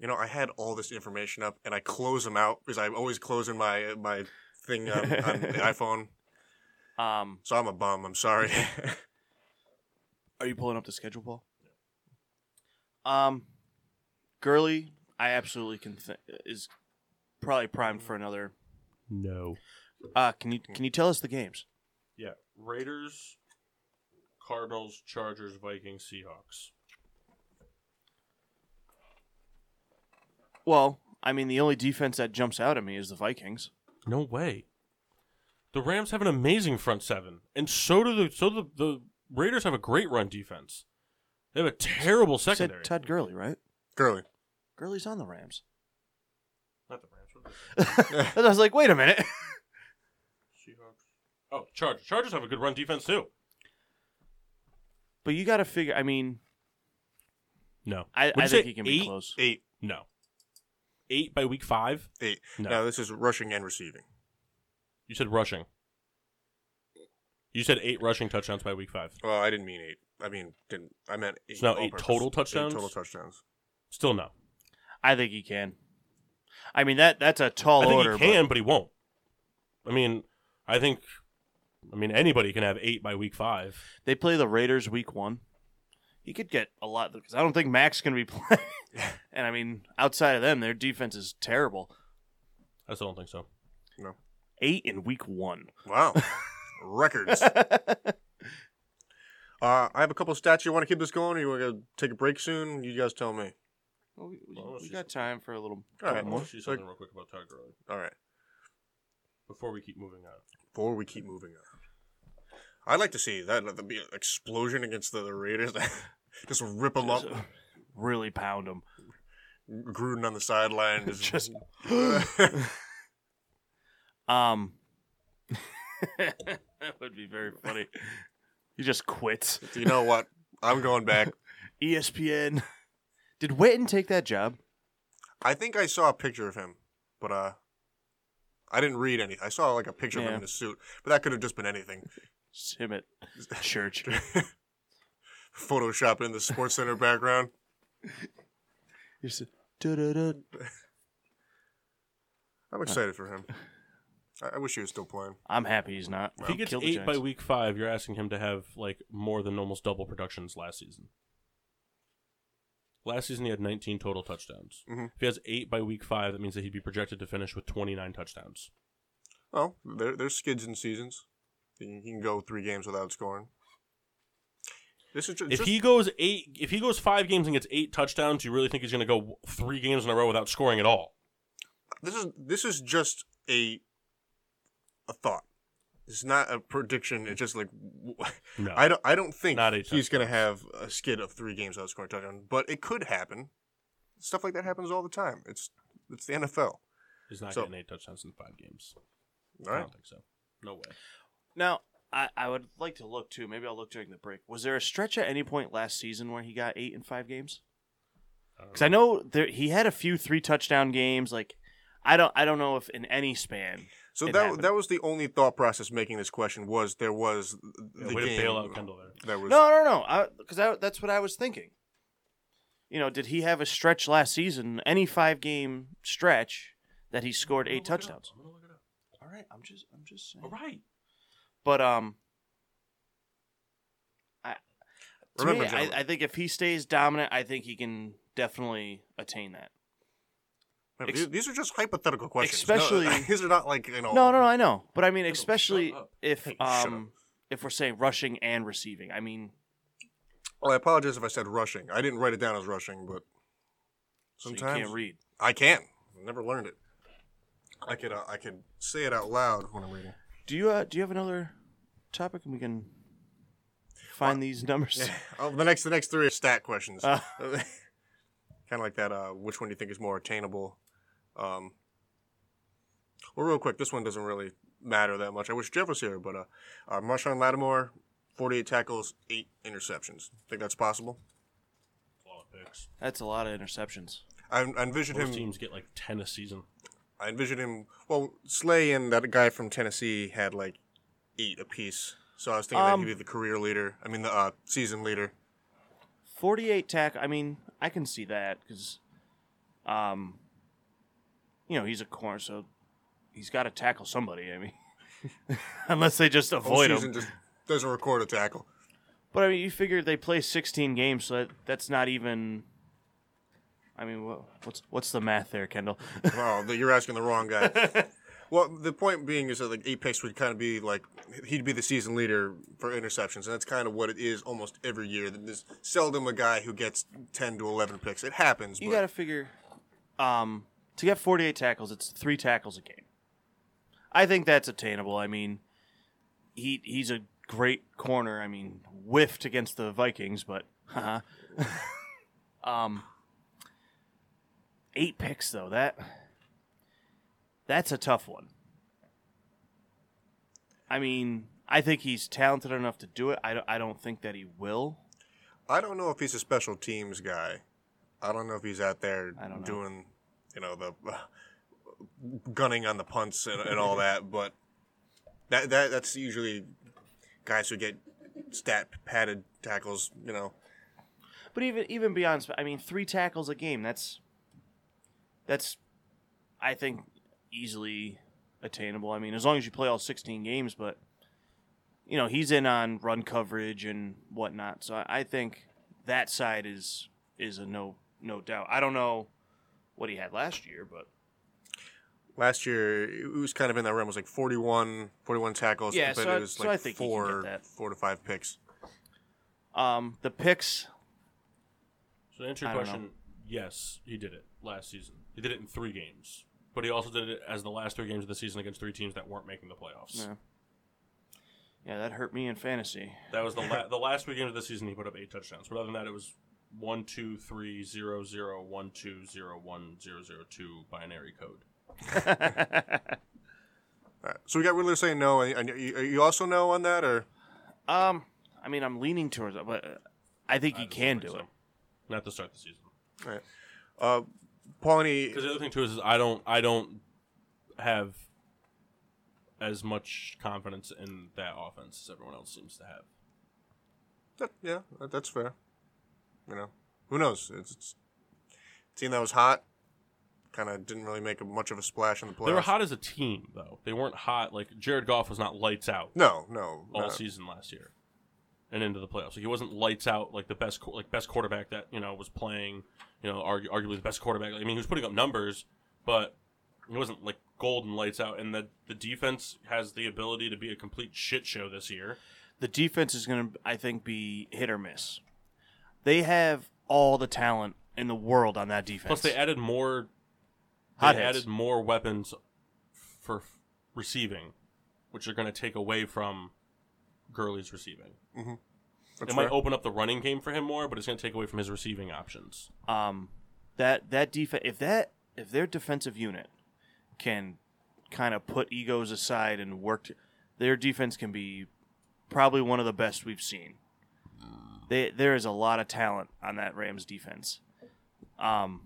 You know, I had all this information up, and I close them out because I'm always closing my my thing on, on the iPhone. um, So I'm a bum. I'm sorry. are you pulling up the schedule, Paul? Um, Gurley, I absolutely can th- is probably primed for another. No. Uh, can you can you tell us the games? Yeah. Raiders, Cardinals, Chargers, Vikings, Seahawks. Well, I mean, the only defense that jumps out at me is the Vikings. No way. The Rams have an amazing front seven, and so do the so the the Raiders have a great run defense. They have a terrible You said secondary. Todd Gurley, right? Gurley. Gurley's on the Rams. Not the Rams. what are? I was like, wait a minute. Seahawks. Oh, Chargers. Chargers have a good run defense too. But you got to figure. I mean, No. I, I think he can be eight? close. Eight. No. Eight by week five. Eight. No. No, this is rushing and receiving. You said rushing. You said eight rushing touchdowns by week five. Well, I didn't mean eight. I mean, didn't I meant eight? So now eight purpose. total Eight touchdowns? total touchdowns. Still no. I think he can. I mean that that's a tall I think order. he can, but... he won't. I mean, I think. I mean, anybody can have eight by week five. they play the Raiders week one. He could get a lot because I don't think Mack's going to be playing. and I mean, outside of them, their defense is terrible. I still don't think so. No. Eight in week one. Wow. Records. Uh, I have a couple of stats. You want to keep this going, or you want to take a break soon? You guys tell me. Well, we, we- Well, we got time for a little. All right. couple More? more. see So- something real quick about Todd Gurley All right. before we keep moving on. Before we keep moving on, I'd like to see that the be an explosion against the, the Raiders. just rip them up. Uh, really pound them. Gruden on the sideline. Just, Just- Um, that would be very funny. He just quits. you know what? I'm going back. ESPN. Did Witten take that job? I think I saw a picture of him, but uh, I didn't read anything. I saw like a picture of him in a suit, but that could have just been anything. Just him at church. Photoshop in the SportsCenter background. He's a- da-da-da. I'm excited for him. I, I wish he was still playing. I'm happy he's not. If he gets Kill the eight by Giants. week five, you're asking him to have like more than almost double productions last season. Last season he had 19 total touchdowns. Mhm. If he has eight by week five, that means that he'd be projected to finish with 29 touchdowns. Well, there, there's skids in seasons. He can, go three games without scoring. This is just, If he goes eight, if he goes five games and gets eight touchdowns, you really think he's going to go three games in a row without scoring at all? this is this is just a a thought. It's not a prediction. It's just like No. I don't I don't think he's going to have a skid of three games without scoring a touchdown, but it could happen. Stuff like that happens all the time. It's it's the NFL. he's not so- getting eight touchdowns in five games. I don't think so. No way. Now, I, I would like to look too. Maybe I'll look during the break. Was there a stretch at any point last season where he got eight in five games? Um, because I know there he had a few three touchdown games. Like, I don't I don't know if in any span. So that happened. that was the only thought process making this question was there was Yeah, the way game to bail out Kendall there. that was No, no, no. Because that's what I was thinking. You know, did he have a stretch last season? Any five game stretch that he scored eight gonna look it up. touchdowns. I'm gonna look it up. All right, I'm just I'm just saying. All right. But um, I Remember, me, I. I think if he stays dominant, I think he can definitely attain that. Remember, Ex- these, are just hypothetical questions. Especially- no, these are not like you know. No, no, no, I know, but I mean, especially if Hey, um if we're saying rushing and receiving. I mean, Well, I apologize if I said rushing. I didn't write it down as rushing, but so you can't read. I can. I never learned it. I could uh, I could say it out loud when I'm reading. Do you uh, do you have another topic, and we can find these numbers? Oh, the next the next three are stat questions. Uh. kind of like that. Uh, which one do you think is more attainable? Um, well, real quick, this one doesn't really matter that much. I wish Jeff was here, but uh, uh, Marshon Lattimore, 48 tackles, eight interceptions. Think that's possible? A lot of picks. That's a lot of interceptions. I, I envisioned Most him. teams get like ten a season. I envisioned him. Well, Slay and that guy from Tennessee had like eight apiece. So I was thinking Um, that he'd be the career leader. I mean, the uh, season leader. Forty-eight tack. I mean, I can see that because, um, you know, he's a corner, so he's got to tackle somebody. I mean, unless they just Whole avoid him. season just doesn't record a tackle. But I mean, you figure they play 16 games, so that, that's not even. I mean, wha- what's what's the math there, Kendall? Oh, the- you're asking the wrong guy. well, the point being is that like Apex would kind of be like he'd be the season leader for interceptions, and that's kind of what it is almost every year. There's seldom a guy who gets ten to eleven picks. It happens, you but got to figure, um, to get 48 tackles, it's three tackles a game. I think that's attainable. I mean, he he's a great corner. I mean, whiffed against the Vikings, but haha. um, eight picks though that that's a tough one. I mean, I think he's talented enough to do it. I don't, I don't think that he will. I don't know if he's a special teams guy. I don't know if he's out there I don't know. doing, you know, the uh, gunning on the punts and, and all that. But that that that's usually guys who get stat padded tackles. You know, But even even beyond, I mean, three tackles a game. That's that's, I think, easily attainable. I mean, as long as you play all sixteen games. But you know, he's in on run coverage and whatnot. So I, I think that side is is a no no doubt. I don't know what he had last year, but last year it was kind of in that realm. It was like 41, 41 tackles. Yeah, but so I- it was so like I think four, four to five picks. um, the picks. So to answer your I don't question, yes, he did it last season. He did it in three games, but he also did it as the last three games of the season against three teams that weren't making the playoffs. Yeah. Yeah, that hurt me in fantasy. That was the la- the last three games of the season. He put up eight touchdowns. But other than that, it was one two three zero zero one two zero one zero zero two binary code. All right. So we got Riddler saying no. And, and you, you also know on that, or Um, I mean, I'm leaning towards it, but uh, I think he I just can don't do think it. Not to start the season. all right. uh, Paulie? Because the other thing too is, is I don't I don't have as much confidence in that offense as everyone else seems to have. That, yeah, that, that's fair. You know, who knows? It's, it's a team that was hot. Kind of didn't really make a, much of a splash in the playoffs. They were hot as a team though. They weren't hot like Jared Goff was not lights out No, no. all not- season last year and into the playoffs. Like he wasn't lights out like the best like best quarterback that you know was playing. You know, argu- arguably the best quarterback. I mean, he was putting up numbers, but it wasn't like golden lights out. And the the defense has the ability to be a complete shit show this year. the defense is going to, I think, be hit or miss. They have all the talent in the world on that defense. Plus, they added more. They Hot hits. added more weapons for f- receiving, which are going to take away from Gurley's receiving. That's it might open up the running game for him more, but it's going to take away from his receiving options. um, that that defense, if that if their defensive unit can kind of put egos aside and work, to, their defense can be probably one of the best we've seen. They, there is a lot of talent on that Rams defense. Um,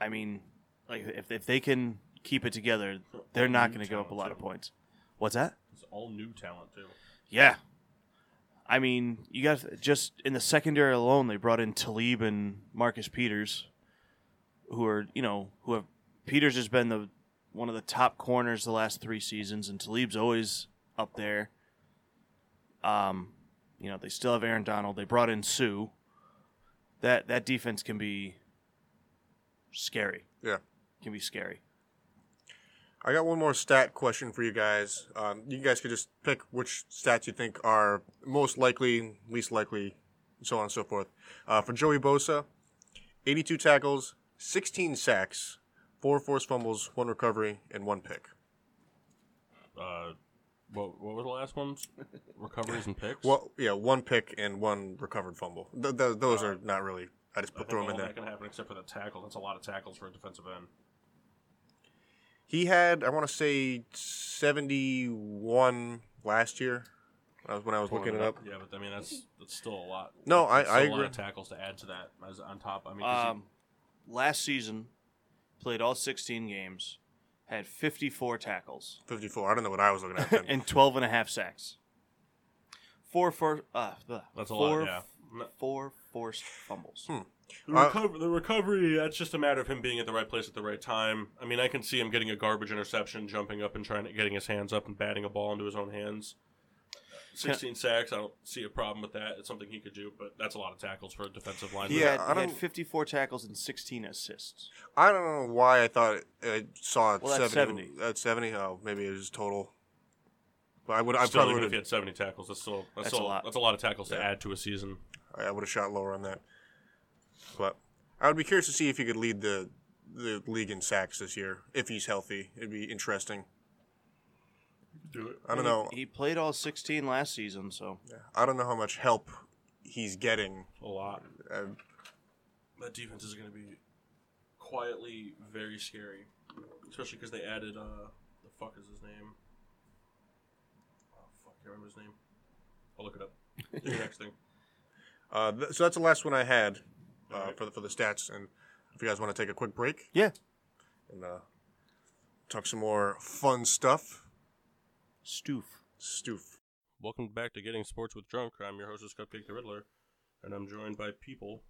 I mean, like if if they can keep it together, they're not going to give up a lot too. of points. What's that? It's all new talent too. Yeah. I mean, you got just in the secondary alone, they brought in Talib and Marcus Peters, who are you know who have Peters has been the one of the top corners the last three seasons, and Talib's always up there. Um, you know, they still have Aaron Donald. They brought in Suh. That that defense can be scary. Yeah. Can be scary. I got one more stat question for you guys. Um, you guys could just pick which stats you think are most likely, least likely, so on and so forth. Uh, for Joey Bosa, 82 tackles, 16 sacks, four forced fumbles, one recovery, and one pick. Uh, what what were the last ones? Recoveries and picks. Well, yeah, one pick and one recovered fumble. Th- th- those are not really. I just I put think throw them in there. that can happen except for the tackle. That's a lot of tackles for a defensive end. He had, I want to say, 71 last year. That was when I was looking it up. Yeah, but I mean that's that's still a lot. No, I- It's I still a lot agree. of tackles to add to that as on top. I mean, 'cause he- Um, last season, played all 16 games, had 54 tackles 54. I don't know what I was looking at then. and 12 and a half sacks. Four for uh, ugh, That's a four, lot, yeah. Four forced fumbles. The, Uh, recover- the recovery, that's just a matter of him being at the right place at the right time. I mean, I can see him getting a garbage interception, jumping up and trying to getting his hands up and batting a ball into his own hands. 16 sacks, I don't see a problem with that. It's something he could do, but that's a lot of tackles for a defensive lineman. He, Yeah, had, I he had don't- 54 tackles and 16 assists. I don't know why I thought I saw it Well, that's 70. 70. At 70? Oh, maybe it was total. But I would I Still, probably even would if he have had 70 tackles, that's still that's, That's still, a lot. That's a lot of tackles to add to a season. I would have shot lower on that. But I would be curious to see if he could lead the the league in sacks this year if he's healthy. It'd be interesting. Do it. I don't know. He played all 16 last season, so Yeah, I don't know how much help he's getting. A lot. Uh, That defense is going to be quietly very scary, especially because they added uh, the fuck is his name? Oh fuck, I can't remember his name. I'll look it up. Do your next thing. uh, th- so that's the last one I had uh, Alright. for the for the stats. And if you guys want to take a quick break yeah. and uh, talk some more fun stuff, Stoof. stoof. Welcome back to Getting Sports with Drunk. I'm your hostess, Cupcake the Riddler, and I'm joined by people,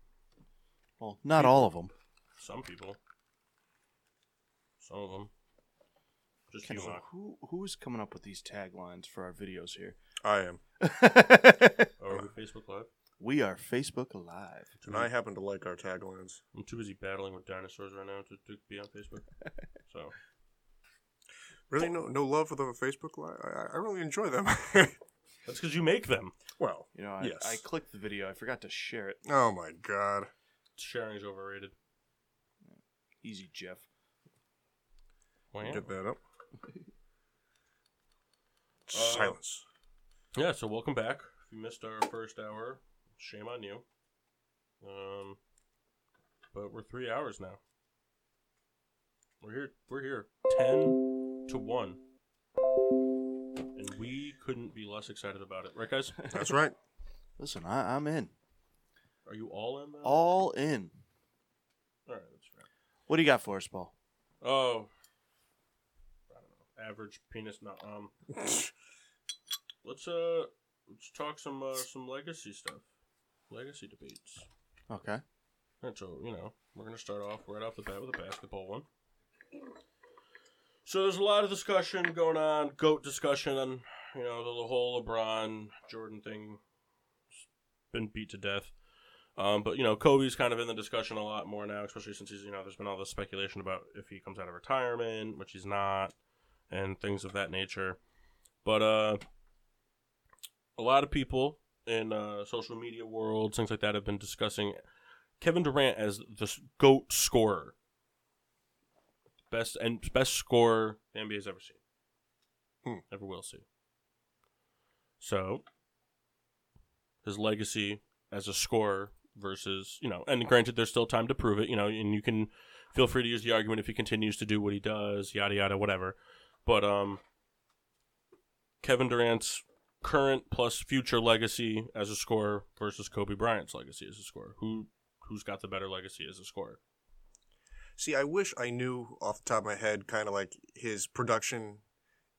Well, not all of them. some people, some of them, just Kind you, Mark. who who's coming up with these taglines for our videos here? I am, Or are we Facebook Live? We are Facebook Live. and I happen to like our taglines. I'm too busy battling with dinosaurs right now to, to be on Facebook. So Really, no no love for the Facebook Live. I, I really enjoy them. that's because you make them. well, You know, I, Yes. I clicked the video. I forgot to share it. oh my god. Sharing is overrated. Easy, Jeff. Wow. Get that up. Uh, Silence. Yeah, so welcome back. If you missed our first hour, shame on you. Um, but we're three hours now. We're here. We're here. Ten to one, and we couldn't be less excited about it, right, guys? That's right. Listen, I, I'm in. Are you all in? All in. All right, that's fair. What do you got for us, Paul? Oh, I don't know. Average penis. Not Um, let's uh, let's talk some uh, some legacy stuff. Legacy debates. Okay. And so, you know, we're going to start off right off the bat with a basketball one. So there's a lot of discussion going on, GOAT discussion on, you know, the, the whole LeBron Jordan thing. It's been beat to death. Um, but, you know, Kobe's kind of in the discussion a lot more now, especially since he's, you know, there's been all this speculation about if he comes out of retirement, which he's not, and things of that nature. But, uh, a lot of people in uh, social media world, things like that, have been discussing Kevin Durant as the goat scorer, best and best scorer the NBA's ever seen, Hmm. ever will see. So his legacy as a scorer versus you know, and granted, there's still time to prove it, you know, and you can feel free to use the argument if he continues to do what he does, yada yada, whatever. But um, Kevin Durant's current plus future legacy as a scorer versus Kobe Bryant's legacy as a scorer. Who who's got the better legacy as a scorer? See, I wish I knew off the top of my head kind of like his production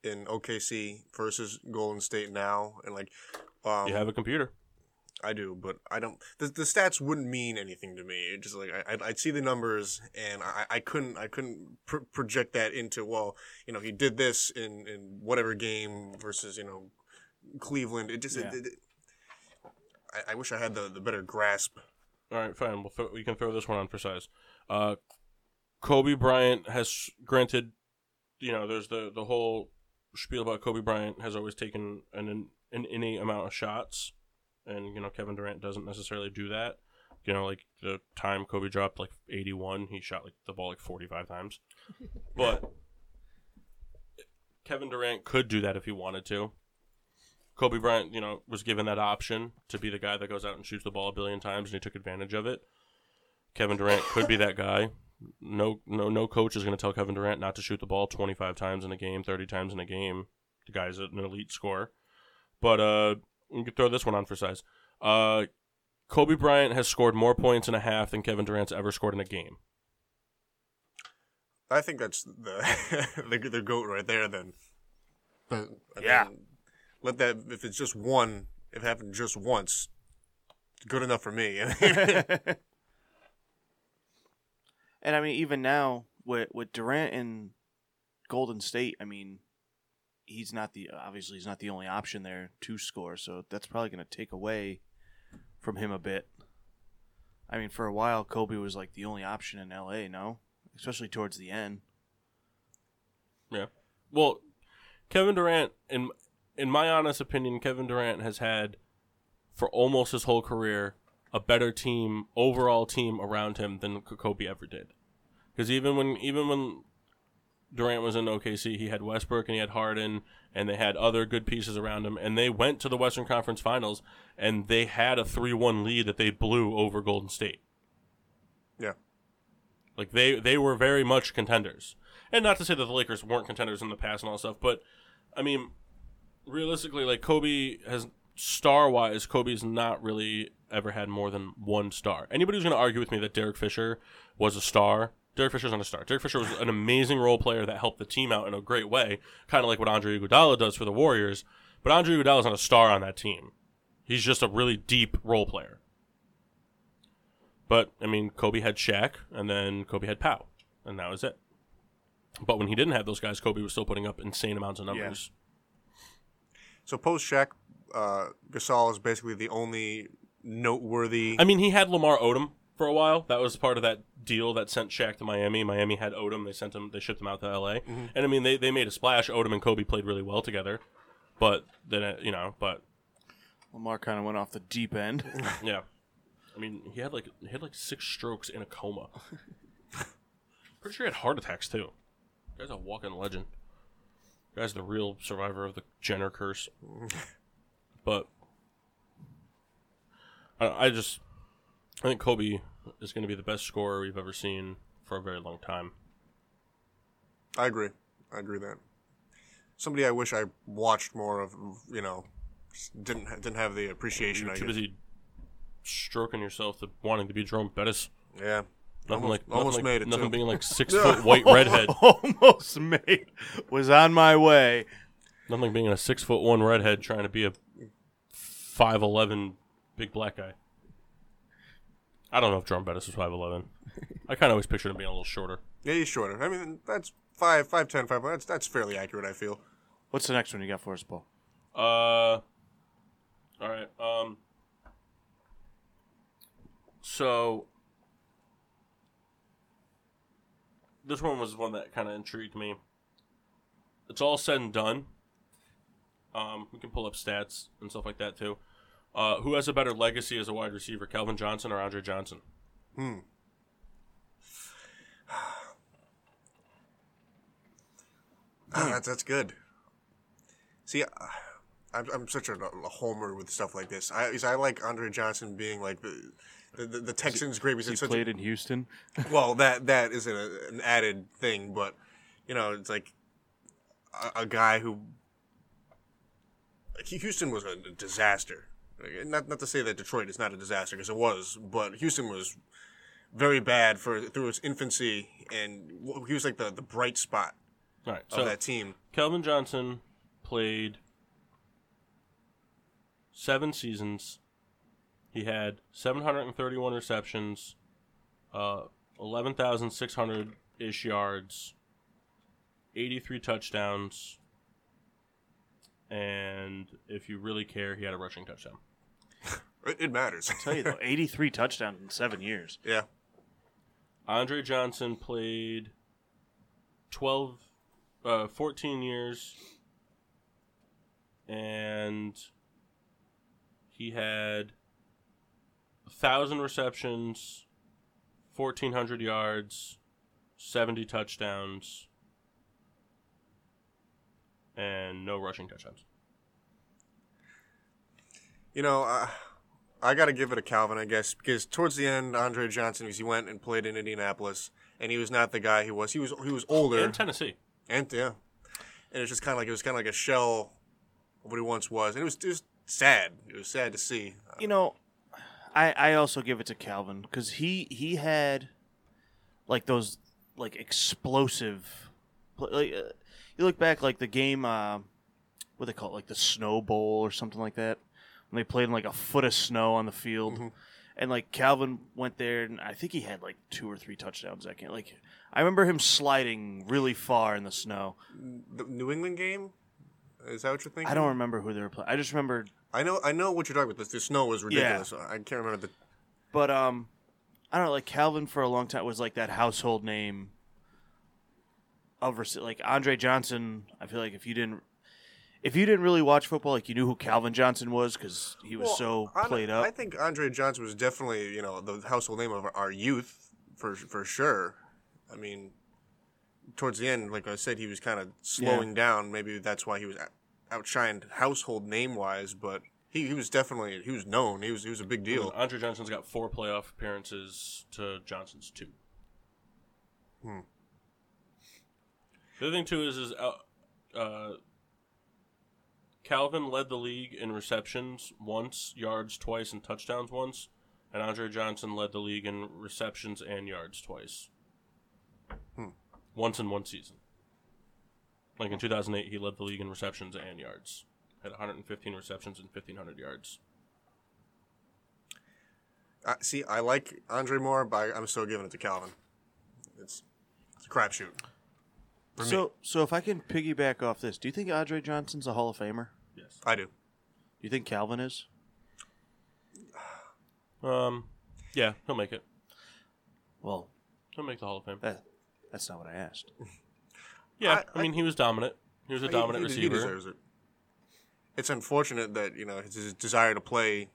in OKC versus Golden State now, and like, um, you have a computer. I do, but I don't. The, the stats wouldn't mean anything to me. It just like I, I'd, I'd see the numbers, and I, I couldn't I couldn't pr- project that into well, you know, he did this in in whatever game versus you know Cleveland. It just Yeah. it, it, I, I wish I had the, the better grasp. All right, fine. We'll th- we can throw this one on for size. Uh, Kobe Bryant has granted, you know, there's the the whole spiel about Kobe Bryant has always taken an an innate amount of shots, and you know Kevin Durant doesn't necessarily do that. You know, like the time Kobe dropped like 81, he shot like the ball like 45 times, but Kevin Durant could do that if he wanted to. Kobe Bryant, you know, was given that option to be the guy that goes out and shoots the ball a billion times, and he took advantage of it. Kevin Durant could be that guy. No, no, no coach is going to tell Kevin Durant not to shoot the ball 25 times in a game, 30 times in a game. The guy's an elite scorer. But uh, we can throw this one on for size. Uh, Kobe Bryant has scored more points in a half than Kevin Durant's ever scored in a game. I think that's the the, the goat right there. Then, but I Yeah. mean, let that if it's just one, if it happened just once, good enough for me. And I mean, even now with with Durant and Golden State, I mean, he's not the obviously he's not the only option there to score. So that's probably going to take away from him a bit. I mean, for a while, Kobe was like the only option in LA. No, especially towards the end. Yeah. Well, Kevin Durant, in in my honest opinion, Kevin Durant has had for almost his whole career a better team, overall team around him than Kobe ever did. Because even when even when Durant was in OKC, he had Westbrook and he had Harden, and they had other good pieces around him, and they went to the Western Conference Finals, and they had a three-one lead that they blew over Golden State. yeah, Like they they were very much contenders, and not to say that the Lakers weren't contenders in the past and all stuff, but I mean, realistically, like Kobe has star wise, Kobe's not really ever had more than one star. Anybody who's going to argue with me that Derek Fisher was a star, Derek Fisher's not a star. Derek Fisher was an amazing role player that helped the team out in a great way, kind of like what Andre Iguodala does for the Warriors. But Andre Iguodala's not a star on that team. He's just a really deep role player. But I mean, Kobe had Shaq, and then Kobe had Pau, and that was it. But when he didn't have those guys, Kobe was still putting up insane amounts of numbers. So post Shaq, uh, Gasol is basically the only noteworthy. I mean, he had Lamar Odom for a while. That was part of that deal that sent Shaq to Miami. Miami had Odom. They sent him. They shipped him out to L.A. And I mean, they, they made a splash. Odom and Kobe played really well together. But then it, you know, but Lamar kind of went off the deep end. yeah, I mean, he had like he had like six strokes in a coma. Pretty sure he had heart attacks too. Guy's a walking legend. Guy's the real survivor of the Jenner curse. but I, I just I think Kobe is going to be the best scorer we've ever seen for a very long time. I agree. I agree that somebody I wish I watched more of. You know, didn't didn't have the appreciation. You're I too busy stroking yourself to wanting to be Jerome Bettis. Yeah, Nothing almost, like nothing almost like- made it Nothing too. being like six foot white redhead. Almost made. Was on my way. Nothing like being a six foot one redhead trying to be a five eleven big black guy. I don't know if Jerome Bettis is five eleven. I kind of always pictured him being a little shorter. yeah, he's shorter. I mean, that's five, five, ten, five. That's that's fairly accurate. I feel. What's the next one you got for us, Paul? Uh, all right. Um, so this one was one that kind of intrigued me. It's all said and done. Um, we can pull up stats and stuff like that too. Uh, who has a better legacy as a wide receiver, Calvin Johnson or Andre Johnson? Hmm. Ah, that's that's good. See, I'm I'm such a, a homer with stuff like this. I I like Andre Johnson being like the the, the, the Texans' great. He such played in Houston. well, that that is a, an added thing, but you know, it's like a, a guy who like Houston was a disaster. Like, Not not to say that Detroit is not a disaster because it was, but Houston was very bad for through its infancy, and he was like the, the bright spot All right. of So that team. Calvin Johnson played seven seasons he had 731 receptions, uh, 11,600 ish yards, 83 touchdowns, and if you really care, he had a rushing touchdown. It, it matters. I tell you though, 83 touchdowns in seven years. yeah. Andre Johnson played 12, uh, 14 years, and he had 1,000 receptions, 1,400 yards, 70 touchdowns, and no rushing touchdowns. You know, uh, I got to give it to Calvin, I guess, because towards the end, Andre Johnson, because he went and played in Indianapolis, and he was not the guy he was. He was he was older, In Tennessee. and yeah, and it's just kind of like it was kind of like a shell of what he once was, and it was just sad. It was sad to see. You know, I I also give it to Calvin because he he had like those like explosive. pl- Like, uh, you look back like the game, uh, what they call it, like the Snow Bowl or something like that, when they played in like a foot of snow on the field. And like Calvin went there, and I think he had like two or three touchdowns that game. Like I remember him sliding really far in the snow. The New England game, is that what you're thinking? I don't remember who they were playing. I just remember I know I know what you're talking about. The, the snow was ridiculous. I can't remember the. But um, I don't know. Like Calvin for a long time was like that household name. Of like Andre Johnson, I feel like if you didn't, if you didn't really watch football, like you knew who Calvin Johnson was because he was Well, so played I up. I think Andre Johnson was definitely you know the household name of our youth for for sure. I mean, towards the end, like I said, he was kind of slowing down. Maybe that's why he was outshined household name wise, but he, he was definitely he was known. He was he was a big deal. Andre Johnson's got four playoff appearances to Johnson's two. Hmm. The other thing too is is uh, uh, Calvin led the league in receptions once, yards twice, and touchdowns once, and Andre Johnson led the league in receptions and yards twice. Hmm. Once in one season. Like in 2008, he led the league in receptions and yards. Had 115 receptions and 1,500 yards. I, see, I like Andre more, but I, I'm still giving it to Calvin. It's it's a crapshoot. For me, So, so if I can piggyback off this, do you think Andre Johnson's a Hall of Famer? Yes. I do. Do you think Calvin is? Um, yeah, he'll make it. Well, He'll make the Hall of Fame. that, that's not what I asked. Yeah, I- I, mean, he was dominant. He was a dominant he, he, he receiver. deserves it. It's unfortunate that you know his, his desire to play,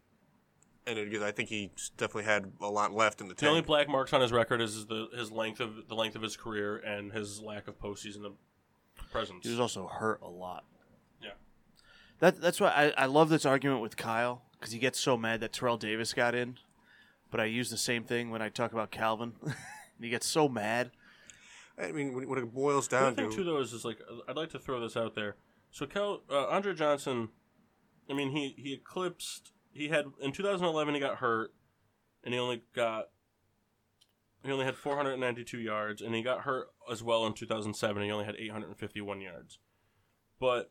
and it, because I think he definitely had a lot left in the team. the only black marks on his record is the his length of the length of his career and his lack of postseason uh, presence. He was also hurt a lot. Yeah. That that's why I, I love this argument with Kyle because he gets so mad that Terrell Davis got in, but I use the same thing when I talk about Calvin. he gets so mad. I mean, when, when it boils The down other thing to too, though, is, is like I'd like to throw this out there. So, Kel, uh, Andre Johnson, I mean, he he eclipsed. He had in 2011 he got hurt, and he only got he only had 492 yards, and he got hurt as well in 2007. He only had 851 yards. But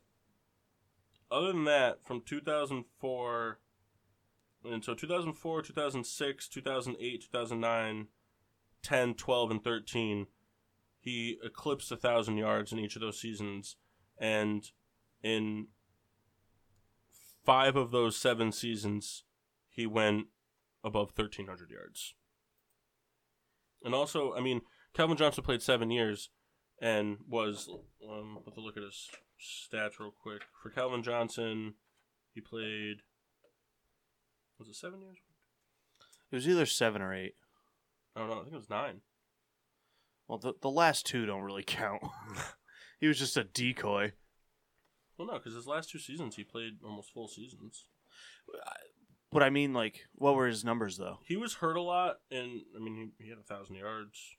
other than that, from 2004, and so 2004, 2006, 2008, 2009, 10, 12, and 13 he eclipsed a thousand yards in each of those seasons, and in five of those seven seasons, he went above thirteen hundred yards. And also, I mean, Calvin Johnson played seven years, and was um, let's look at his stats real quick. For Calvin Johnson, he played was it seven years? It was either seven or eight. I don't know. I think it was nine. Well, the the last two don't really count. he was just a decoy. Well, no, because his last two seasons he played almost full seasons. But I mean, like, what were his numbers though? He was hurt a lot, and I mean, he, he had a thousand yards,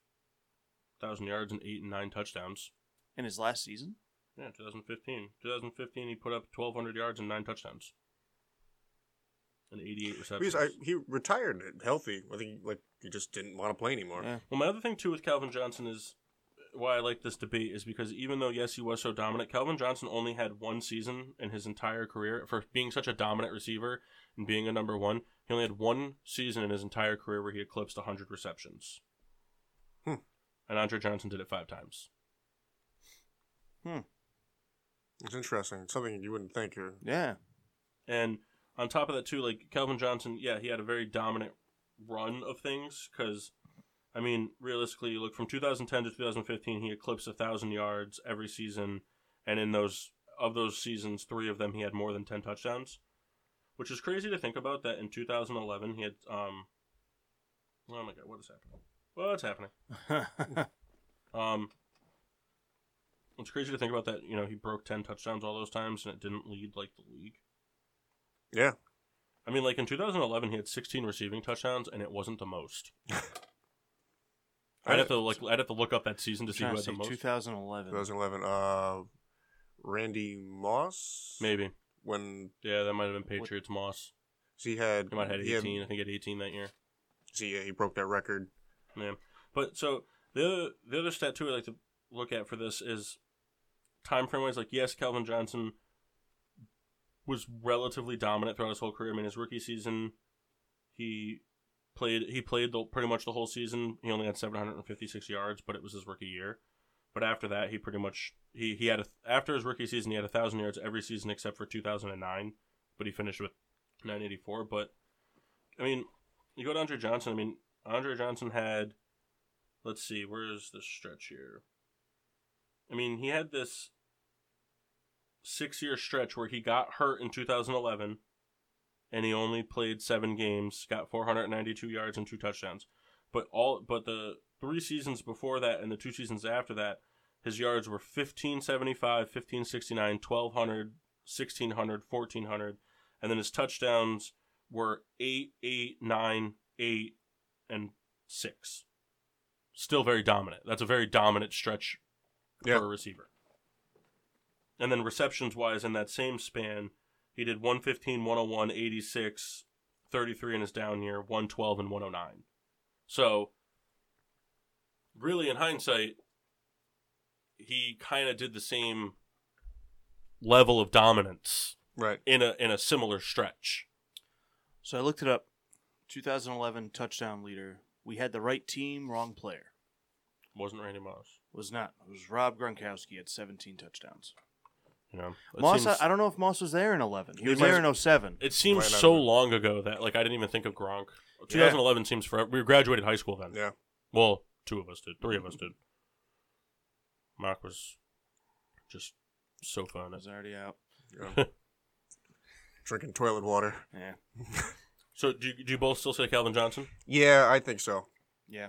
thousand yards, and eight and nine touchdowns. In his last season? Yeah, 2015. 2015, he put up 1,200 yards and nine touchdowns, and 88 receptions. because I, he retired healthy. I think like he just didn't want to play anymore. Yeah. well, my other thing too with Calvin Johnson is, why I like this debate is because even though yes he was so dominant, Calvin Johnson only had one season in his entire career for being such a dominant receiver and being a number one. He only had one season in his entire career where he eclipsed 100 receptions. Hmm. And Andre Johnson did it five times. Hmm. It's interesting. It's something you wouldn't think. Or, Yeah. And on top of that, too, like Calvin Johnson, yeah, he had a very dominant run of things because, I mean, realistically, you look from 2010 to 2015, he eclipsed a thousand yards every season, and in those of those seasons, three of them he had more than 10 touchdowns, which is crazy to think about. That in 2011 he had, um, oh my god, what is happening? What's happening? Um, it's crazy to think about that. You know, he broke 10 touchdowns all those times, and it didn't lead like the league. yeah. I mean, like in 2011, he had 16 receiving touchdowns, and it wasn't the most. I'd have to look. I'd have to look up that season to see who had the most. 2011. 2011. Uh, Randy Moss. Maybe. When Yeah, that might have been Patriots Moss. so he had He might have had he 18. I think he had 18 that year. see, yeah, he broke that record. Yeah. But so the other the other stat too I like to look at for this is time frame wise. Like yes, Calvin Johnson was relatively dominant throughout his whole career. I mean, his rookie season, he played he played the, pretty much the whole season. He only had 756 yards, but it was his rookie year. But after that, he pretty much he he had a, after his rookie season, he had a thousand yards every season except for 2009. But he finished with 984. But I mean, you go to Andre Johnson. I mean, Andre Johnson had let's see, where is the stretch here? I mean, he had this six year stretch where he got hurt in 2011 and he only played seven games, got 492 yards and two touchdowns. But all but the three seasons before that and the two seasons after that, his yards were 1575, 1569, 1200, 1600, 1400, and then his touchdowns were 8, 8, 9, 8, and 6 still very dominant. That's a very dominant stretch Yeah. for a receiver. And then receptions wise, in that same span, he did 115, 101, 86, 33 in his down year, 112, and 109. So, really, in hindsight, he kind of did the same level of dominance Right. in a in a similar stretch. So I looked it up. 2011 touchdown leader. We had the right team, wrong player. Wasn't Randy Moss? Was not. It was Rob Gronkowski at 17 touchdowns. You know, Moss, seems- I, I don't know if Moss was there in 11. He He was there in 07. It seems Might not so long ago that like I didn't even think of Gronk. 2011 seems forever. We graduated high school then. Yeah. Well, two of us did. Three of us did. Mark was just so fun. was already out. yeah. Drinking toilet water. Yeah. So do you, do you both still say Calvin Johnson? Yeah, I think so. Yeah.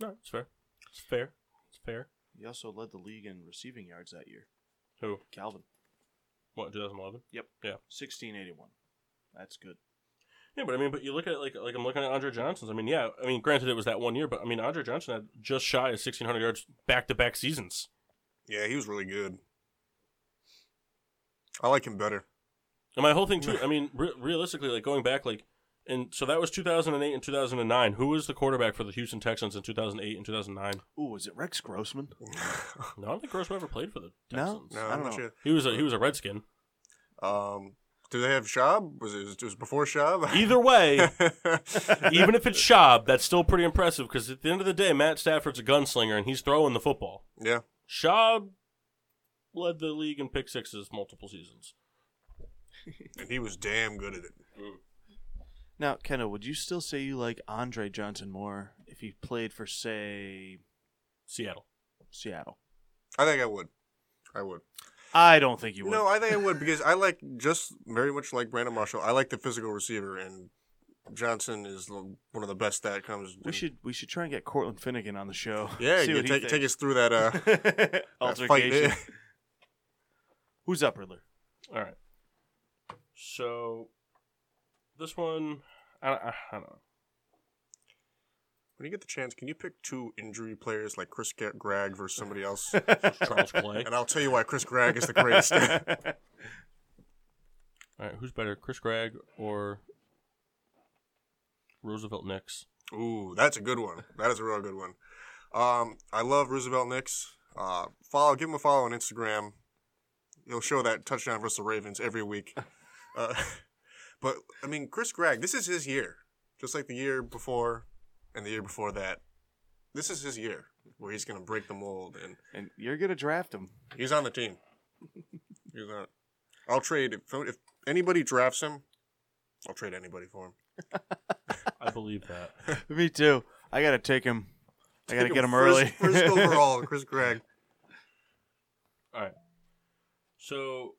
No, it's fair. It's fair. It's fair. He also led the league in receiving yards that year. Who? Calvin. What? 2011. Yep. Yeah. 1681. That's good. Yeah, but I mean, but you look at like like I'm looking at Andre Johnson's. I mean, yeah. I mean, granted it was that one year, but I mean, Andre Johnson had just shy of 1600 yards back to back seasons. Yeah, he was really good. I like him better. And my whole thing too. I mean, re- realistically, like going back, like, and so that was 2008 and 2009. Who was the quarterback for the Houston Texans in 2008 and 2009? Ooh, was it Rex Grossman? No, I don't think Grossman ever played for the Texans. no, I I'm don't know. sure. He was a he was a Redskin. Um, do they have Schaub? Was it, it was before Schaub? Either way, even if it's Schaub, that's still pretty impressive because at the end of the day, Matt Stafford's a gunslinger and he's throwing the football. yeah. Schaub led the league in pick sixes multiple seasons. And he was damn good at it. Now, Kendall, would you still say you like Andre Johnson more if he played for, say, Seattle. Seattle? I think I would. I would. I don't think you would. No, I think I would because I like just very much like Brandon Marshall. I like the physical receiver, and Johnson is one of the best that comes. we should we should try and get Cortland Finnegan on the show. Yeah, See you what he take, take us through that. Uh, that altercation. Who's up, Riddler? All right. So this one, I, I, I don't know. when you get the chance, can you pick two injury players like Chris Gragg versus somebody else? Charles Clay. and I'll tell you why Chris Gragg is the greatest. All right, who's better, Chris Gragg or Roosevelt Nix? Ooh, that's a good one. That is a real good one. Um, I love Roosevelt Nix. Uh, follow, give him a follow on Instagram. He'll show that touchdown versus the Ravens every week. Uh, but I mean, Chris Gragg, this is his year, just like the year before and the year before that. This is his year where he's going to break the mold, and And you're gonna draft him. he's on the team. he's on. I'll trade if, if anybody drafts him. I'll trade anybody for him. I believe that. Me too. I gotta take him. I gotta get him first- early. First overall, Chris Gragg. All right. So,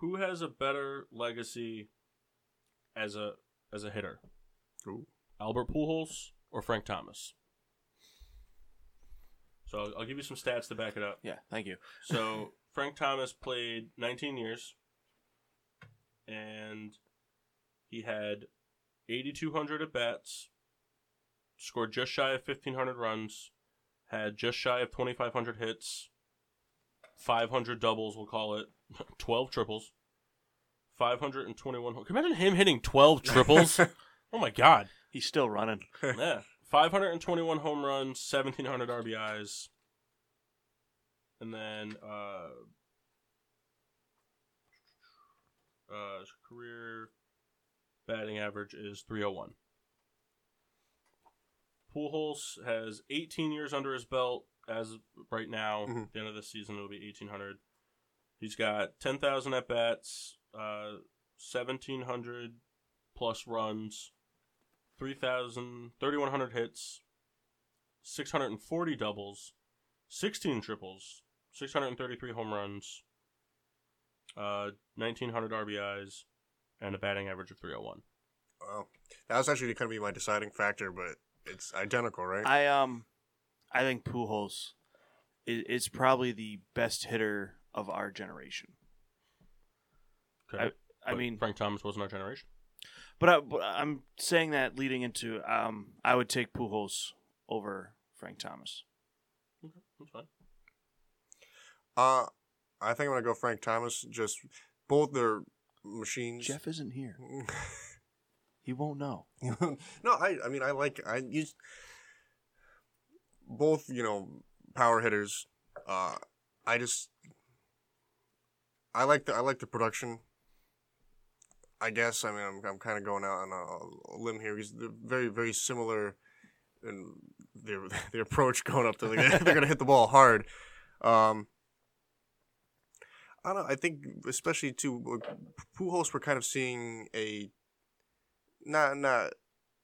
who has a better legacy as a as a hitter? Ooh. Albert Pujols or Frank Thomas? So I'll, I'll give you some stats to back it up. yeah, thank you. So Frank Thomas played 19 years, and he had 8,200 at bats, scored just shy of 1,500 runs, had just shy of 2,500 hits, 500 doubles, we'll call it, 12 triples, 521. Can you imagine him hitting 12 triples? oh my god! He's still running. Yeah. 521 home runs, 1,700 RBIs. And then, uh, uh, his career batting average is 301. Pujols has 18 years under his belt as of right now. Mhm. At the end of the season, it'll be 1,800. He's got 10,000 at bats, uh, 1,700 plus runs, 3,000, 3,100 hits, 640 doubles, 16 triples, 633 home runs, uh, 1,900 RBIs, and a batting average of 301. Wow. That was actually going to be my deciding factor, but it's identical, right? I um, I think Pujols is, is probably the best hitter of our generation. Okay. I But mean, Frank Thomas wasn't our generation. but, I, but I'm saying that leading into um, I would take Pujols over Frank Thomas. Okay, that's fine. uh, I think I'm going to go Frank Thomas. Just both their machines. Jeff isn't here. He won't know. no, I I mean I like I use both you know power hitters. Uh, I just I like the I like the production. I guess I mean I'm I'm kind of going out on a, a limb here because they're very very similar in their their approach going up to the they're gonna hit the ball hard. Um, I don't know. I think especially too Pujols we're kind of seeing a not not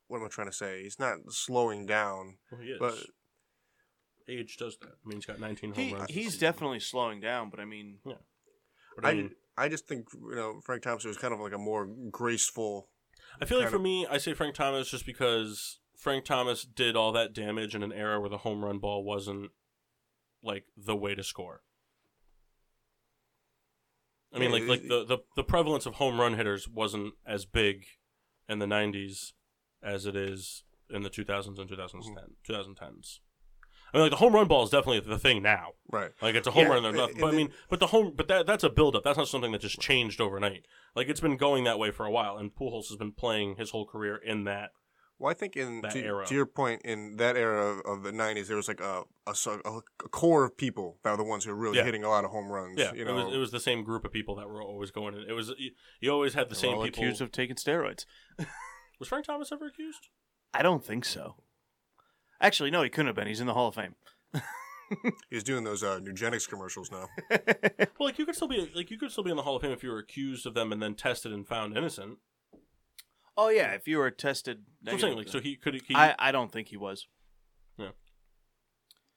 what am I trying to say? He's not slowing down, Well, he is. but Age does that. I mean, he's got 19 He, home runs. he's definitely slowing down, but I mean, But I, I, mean, I just think you know Frank Thompson was kind of like a more graceful. I feel like for of- me, I say Frank Thomas just because Frank Thomas did all that damage in an era where the home run ball wasn't like the way to score. I mean, Yeah, like like the, the the prevalence of home run hitters wasn't as big in the '90s as it is in the 2000s and 2010 Mm-hmm. 2010s. I mean, like the home run ball is definitely the thing now. Right. Like it's a home Yeah, run or nothing. and But I mean, but the home, but that that's a buildup. That's not something that just changed overnight. Like it's been going that way for a while, and Pujols has been playing his whole career in that. Well, I think in That to, era. to your point, in that era of, of the '90s, there was like a, a a a core of people that were the ones who were really Yeah. hitting a lot of home runs. Yeah, you know, it was it was the same group of people that were always going in. It was you, you always had the they're same all people. accused of taking steroids. was Frank Thomas ever accused? I don't think so. Actually, no, he couldn't have been. He's in the Hall of Fame. he's doing those uh, Nugenix commercials now. Well, like you could still be like you could still be in the Hall of Fame if you were accused of them and then tested and found innocent. Oh yeah, if you were tested, So I'm saying like so he could he, I I don't think he was. Yeah,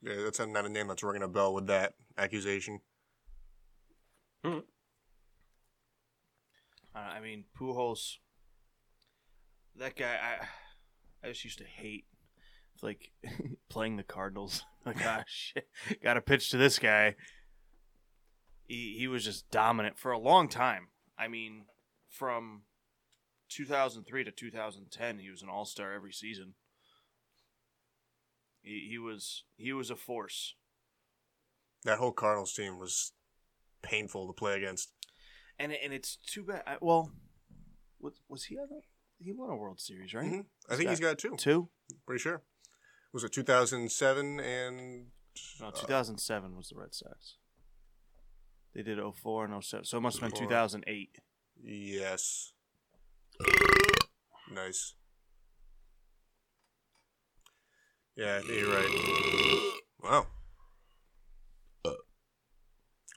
Yeah, that's not a name that's ringing a bell with that accusation. Uh, I mean, Pujols. That guy, I I just used to hate, like playing the Cardinals. Like, ah, shit, got to pitch to this guy. He he was just dominant for a long time. I mean, from 2003 to 2010, he was an All Star every season. He he was he was a force. That whole Cardinals team was painful to play against. and and it's too bad. I, well, was was he on? a- He won a World Series, right? Mhm. I think he's got two. Two. Pretty sure. Was it 2007 and No, uh, 2007 was the Red Sox. They did 04 and 07. So it must have been 2008. yes. Nice. Yeah, you're right. Wow. A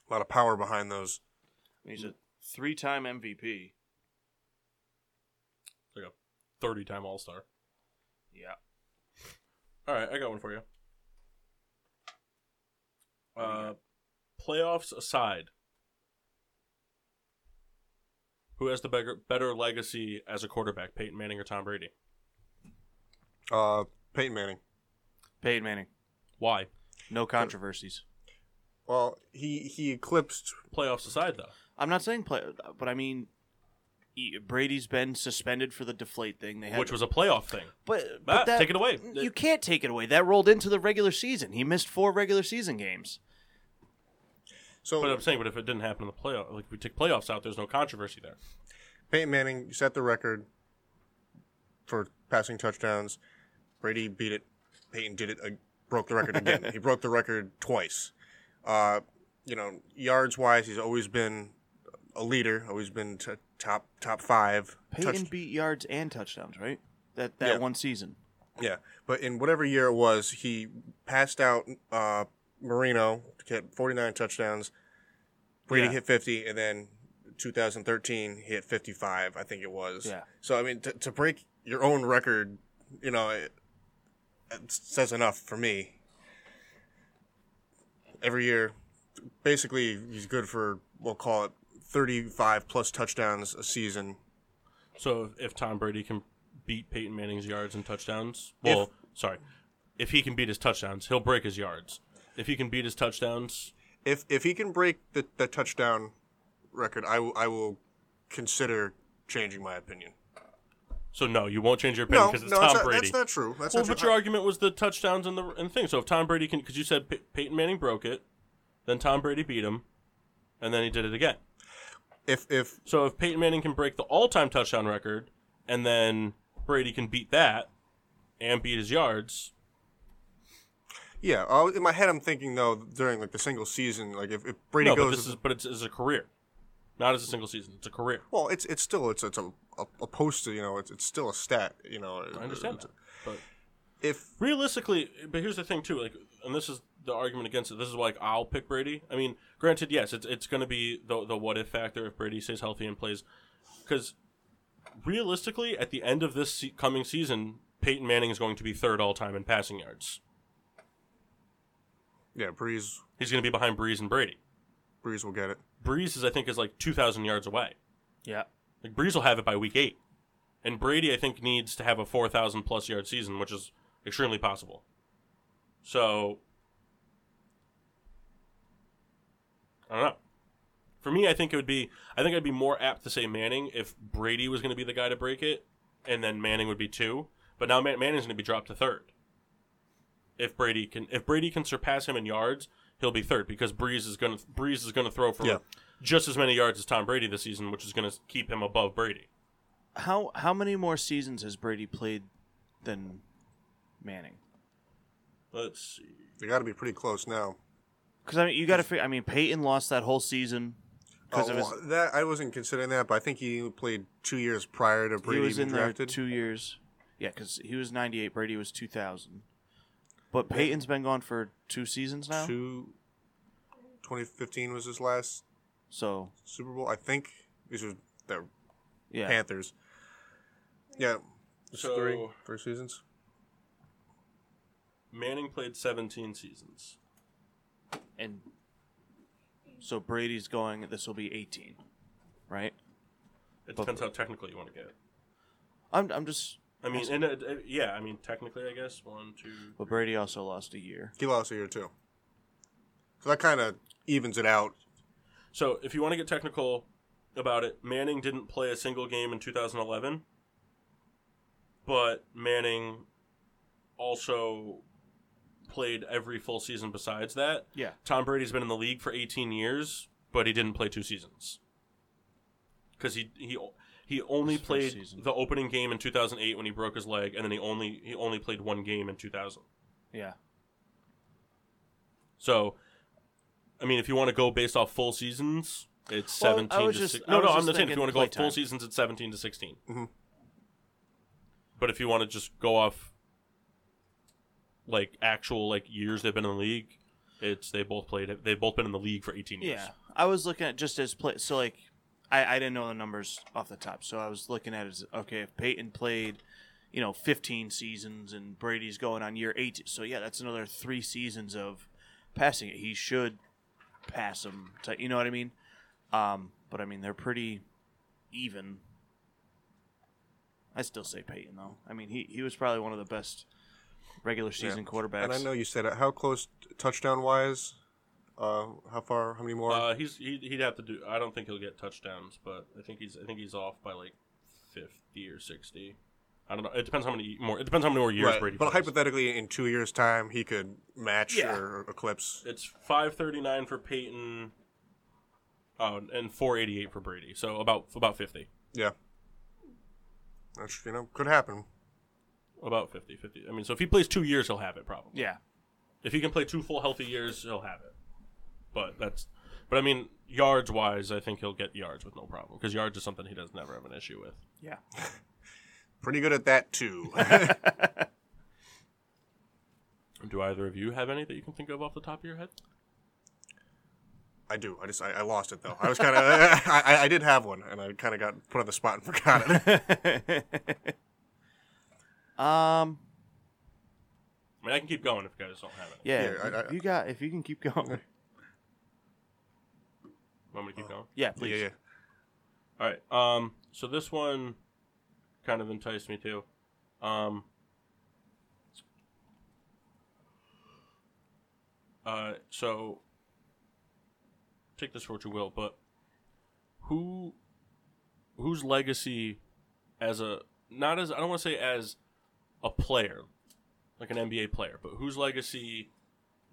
lot of power behind those. He's a three-time MVP. Like a thirty-time All Star. Yeah. All right, I got one for you. Uh, playoffs aside, who has the better better legacy as a quarterback, Peyton Manning or Tom Brady? Uh, Peyton Manning. Peyton Manning. Why? No controversies. Well, he he eclipsed. Playoffs aside, though. I'm not saying play, but I mean, he- Brady's been suspended for the deflate thing. They had, which was a playoff thing. but, Matt, but that, take it away. You can't take it away. That rolled into the regular season. He missed four regular season games. So But I'm saying, but if it didn't happen in the playoff, like if we take playoffs out, there's no controversy there. Peyton Manning set the record for passing touchdowns. Brady beat it. Peyton did it. Uh, broke the record again. he broke the record twice. Uh, you know, yards wise, he's always been a leader. Always been t- top top five. Peyton Touch- beat yards and touchdowns, right? That that Yeah. one season. Yeah, but in whatever year it was, he passed out uh, Marino to get 49 touchdowns. Brady Yeah. hit 50, and then 2013 he hit 55, I think it was. Yeah. So I mean, to, to break your own record, you know, it, it says enough for me. Every year, basically, he's good for we'll call it 35 plus touchdowns a season. So if, if Tom Brady can beat Peyton Manning's yards and touchdowns, well, sorry, if he can beat his touchdowns, he'll break his yards. If he can beat his touchdowns, if if he can break the, the touchdown record, I will I will consider changing my opinion. so no, you won't change your opinion No, because it's no, Tom that's, not, Brady. that's not true. That's well, not but true. your argument was the touchdowns and the and thing. So if Tom Brady can, because you said Pey- Peyton Manning broke it, then Tom Brady beat him, and then he did it again. If if So if Peyton Manning can break the all-time touchdown record, and then Brady can beat that and beat his yards, yeah, in my head I'm thinking though during like the single season, like if, if Brady no, but goes, this is but it's, it's a career, not as a single season. It's a career. well, it's it's still it's it's a, a to you know it's it's still a stat you know. I understand that, but If realistically, but here's the thing too, like, and this is the argument against it. This is why like, I'll pick Brady. I mean, granted, yes, it's it's going to be the the what if factor if Brady stays healthy and plays, because realistically, at the end of this se- coming season, Peyton Manning is going to be third all time in passing yards. yeah, Brees He's going to be behind Brees and Brady. Brees will get it. Brees is I think is like two thousand yards away. Yeah. Like Brees will have it by week eight, and Brady I think needs to have a four thousand plus yard season, which is extremely possible. So I don't know. For me, I think it would be. I think I'd be more apt to say Manning if Brady was going to be the guy to break it, and then Manning would be two. But now Man- Manning's going to be dropped to third. If Brady can, if Brady can surpass him in yards, he'll be third because Brees is going to Brees is going to throw for Yeah. just as many yards as Tom Brady this season, which is going to keep him above Brady. How how many more seasons has Brady played than Manning? Let's see. They got to be pretty close now. Because I mean, you got to figure. I mean, Peyton lost that whole season because Oh, of his. well, that I wasn't considering that, but I think he played two years prior to He Brady was being in there drafted. two years. Yeah, because he was ninety eight. Brady was two thousand. But Peyton's been gone for two seasons now. Two- 2015 was his last So Super Bowl. I think these are the yeah, Panthers. Yeah. It's So- three, three seasons. Manning played 17 seasons. and so Brady's going. This will be eighteen, right? It depends how technical you want to get. I'm I'm just. I mean, and uh, yeah, I mean, technically, I guess one, two. But Brady also lost a year. He lost a year too. So that kind of evens it out. So, if you want to get technical about it, Manning didn't play a single game in 2011, but Manning also played every full season besides that. Yeah. Tom Brady's been in the league for 18 years, but he didn't play two seasons because he he he only played the opening game in 2008 when he broke his leg, and then he only he only played one game in 2000. Yeah. So, I mean, if you want to go based off full seasons, it's Well, I seventeen was to just- six. I No, was no, I'm just saying if you want to go full seasons, it's seventeen to 16 Mhm. But if you want to just go off like actual like years they've been in the league, it's they both played. They've both been in the league for eighteen years. Yeah, I was looking at just as play. So like, I I didn't know the numbers off the top, so I was looking at it as okay. If Peyton played, you know, 15 seasons and Brady's going on year eight, so yeah, that's another three seasons of passing it. He should pass him. To, you know what I mean? Um, but I mean they're pretty even. I still say Peyton though. I mean he he was probably one of the best regular season quarterbacks. And I know you said it. How close touchdown wise? Uh, how far? How many more? Uh, he's he, he'd have to do. I don't think he'll get touchdowns, but I think he's I think he's off by like fifty or sixty. I don't know. It depends how many more. It depends how many more years right. Brady. But plays. hypothetically, in two years' time, he could match Yeah. or eclipse. It's five thirty nine for Peyton. Oh, and four eighty eight for Brady. So about about fifty. Yeah. That's you know could happen. About 50, 50. I mean, so if he plays two years, he'll have it probably. yeah. If he can play two full healthy years, he'll have it. But that's, but I mean, yards wise, I think he'll get yards with no problem because yards is something he does never have an issue with. Yeah. Pretty good at that too. Do either of you have any that you can think of off the top of your head? I do. I just I, I lost it though. I was kind of I, I I did have one, and I kind of got put on the spot and forgot it. Um. I mean, I can keep going if you guys don't have it. Yeah. Yeah, I- if I- you got if you can keep going. Want me to keep going? Yeah, please. yeah, yeah. All right. Um. So this one kind of enticed me too. Um. Uh. So take this for what you will, but who whose legacy as a not as I don't want to say as a player, like an NBA player, but whose legacy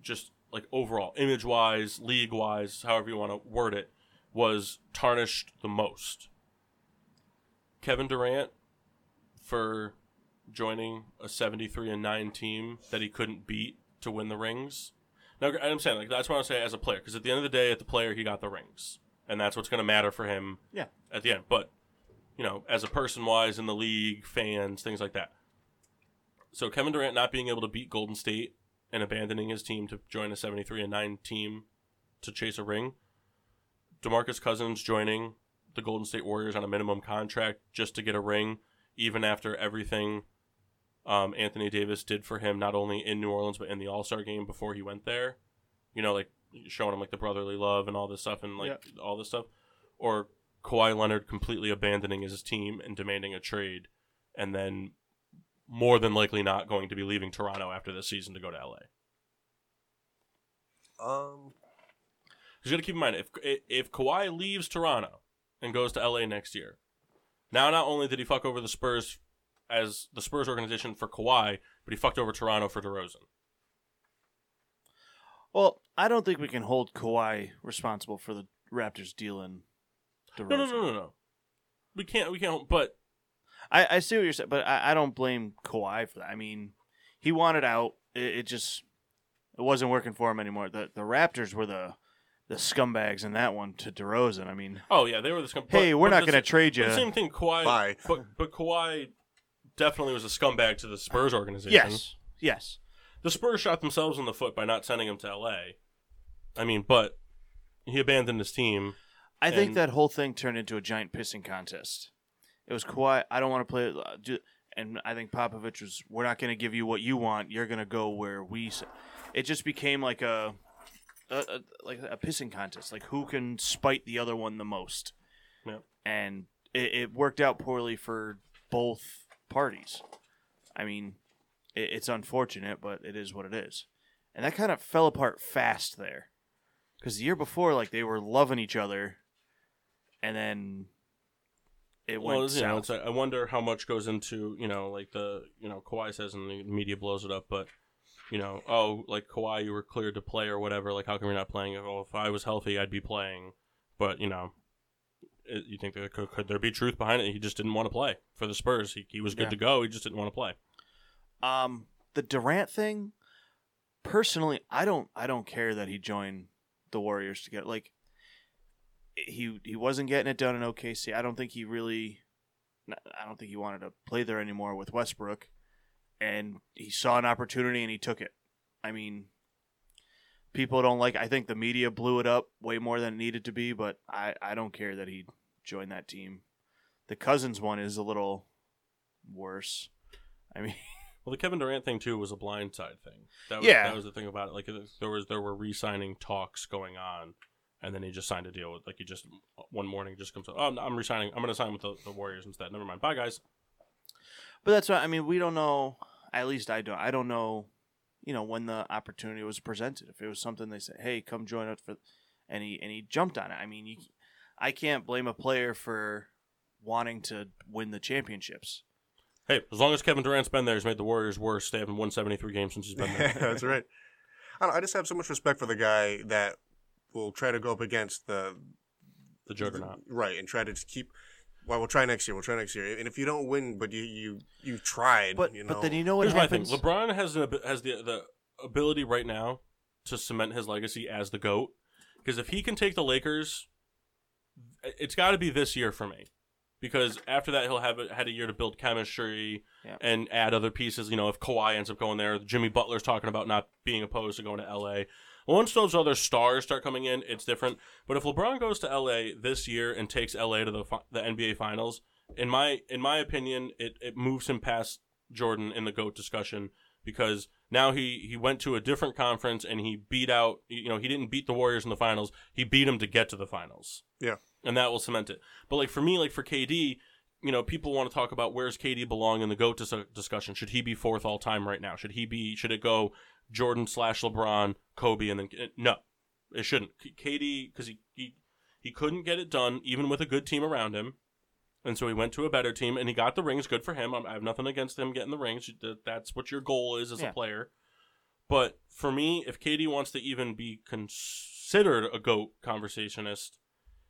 just like overall, image wise, league wise, however you want to word it, was tarnished the most. Kevin Durant for joining a 73 and 9 team that he couldn't beat to win the rings. Now I'm saying like that's what I say as a player because at the end of the day, at the player he got the rings, and that's what's going to matter for him. Yeah. At the end, but you know, as a person wise in the league, fans, things like that. So Kevin Durant not being able to beat Golden State and abandoning his team to join a 73 and 9 team to chase a ring. DeMarcus Cousins joining the Golden State Warriors on a minimum contract just to get a ring, even after everything um, Anthony Davis did for him, not only in New Orleans but in the All Star game before he went there. You know, like showing him like the brotherly love and all this stuff and like all this stuff, or Kawhi Leonard completely abandoning his team and demanding a trade, and then more than likely not going to be leaving Toronto after this season to go to LA. Um, You got to keep in mind if if Kawhi leaves Toronto and goes to LA next year, now not only did he fuck over the Spurs as the Spurs organization for Kawhi, but he fucked over Toronto for DeRozan. Well, I don't think we can hold Kawhi responsible for the Raptors dealing. No, no, no, no, no. We can't. We can't. But I, I see what you're saying, but I, I don't blame Kawhi for that. I mean, he wanted out. It, it just it wasn't working for him anymore. The the Raptors were the the scumbags in that one to DeRozan. I mean, oh yeah, they were the scum. hey, we're not going to trade but you. The same thing. Kawhi. Bye. But but Kawhi definitely was a scumbag to the Spurs organization. Yes, yes. The Spurs shot themselves in the foot by not sending him to LA. I mean, but he abandoned his team. I think that whole thing turned into a giant pissing contest. It was Kawhi. I don't want to play. uh, do- And I think Popovich was, we're not going to give you what you want. You're going to go where we. s-" It just became like a, a, a like a pissing contest. Like who can spite the other one the most. Yeah. And it, it worked out poorly for both parties. I mean, it, it's unfortunate, but it is what it is. And that kind of fell apart fast there. Because the year before, like they were loving each other, and then it went well, you know, south. I wonder how much goes into you know like the you know Kawhi says and the media blows it up, but you know oh like Kawhi you were cleared to play or whatever. Like how come you're not playing? Oh, if I was healthy, I'd be playing. But you know, it, you think there could, could there be truth behind it? He just didn't want to play for the Spurs. He he was good Yeah. to go. He just didn't want to play. Um, the Durant thing, personally, I don't I don't care that he joined the Warriors to get like he he wasn't getting it done in OKC. I don't think he really I don't think he wanted to play there anymore with Westbrook and he saw an opportunity and he took it. I mean, people don't like I think the media blew it up way more than it needed to be, but I I don't care that he joined that team. The Cousins one is a little worse. I mean, Well, the Kevin Durant thing too was a blindside thing. That was, Yeah. that was the thing about it. Like there was there were re-signing talks going on, and then he just signed a deal with like he just one morning just comes up. Oh, I'm, I'm resigning. I'm going to sign with the, the Warriors instead. Never mind. Bye guys. But that's why I mean we don't know. At least I don't. I don't know. You know when the opportunity was presented. If it was something they said, "Hey, come join us," for, and he and he jumped on it. I mean, you, I can't blame a player for wanting to win the championships. Hey, as long as Kevin Durant's been there, he's made the Warriors worse. They haven't won 73 games since he's been there. That's right. I, I just have so much respect for the guy that will try to go up against the the juggernaut. right and try to just keep. Well, we'll try next year. We'll try next year. And if you don't win, but you you you tried, But you know. but then you know what Here's my thing: LeBron has an, has the the ability right now to cement his legacy as the goat. Because if he can take the Lakers, it's got to be this year for me. Because after that, he'll have a, had a year to build chemistry Yeah. and add other pieces. You know, if Kawhi ends up going there, Jimmy Butler's talking about not being opposed to going to LA. Once those other stars start coming in, it's different. But if LeBron goes to LA this year and takes LA to the the NBA Finals, in my in my opinion, it, it moves him past Jordan in the GOAT discussion because now he, he went to a different conference and he beat out you know, he didn't beat the Warriors in the finals. He beat them to get to the finals. Yeah. And that will cement it. But like for me, like for KD, you know, people want to talk about where's KD belong in the GOAT dis- discussion. Should he be fourth all time right now? Should he be should it go Jordan slash LeBron, Kobe, and then eh, no, it shouldn't. K- KD because he, he he couldn't get it done even with a good team around him. And so he went to a better team, and he got the rings. Good for him. I'm- I have nothing against him getting the rings. That's what your goal is as Yeah. a player. But for me, if KD wants to even be considered a GOAT conversationist,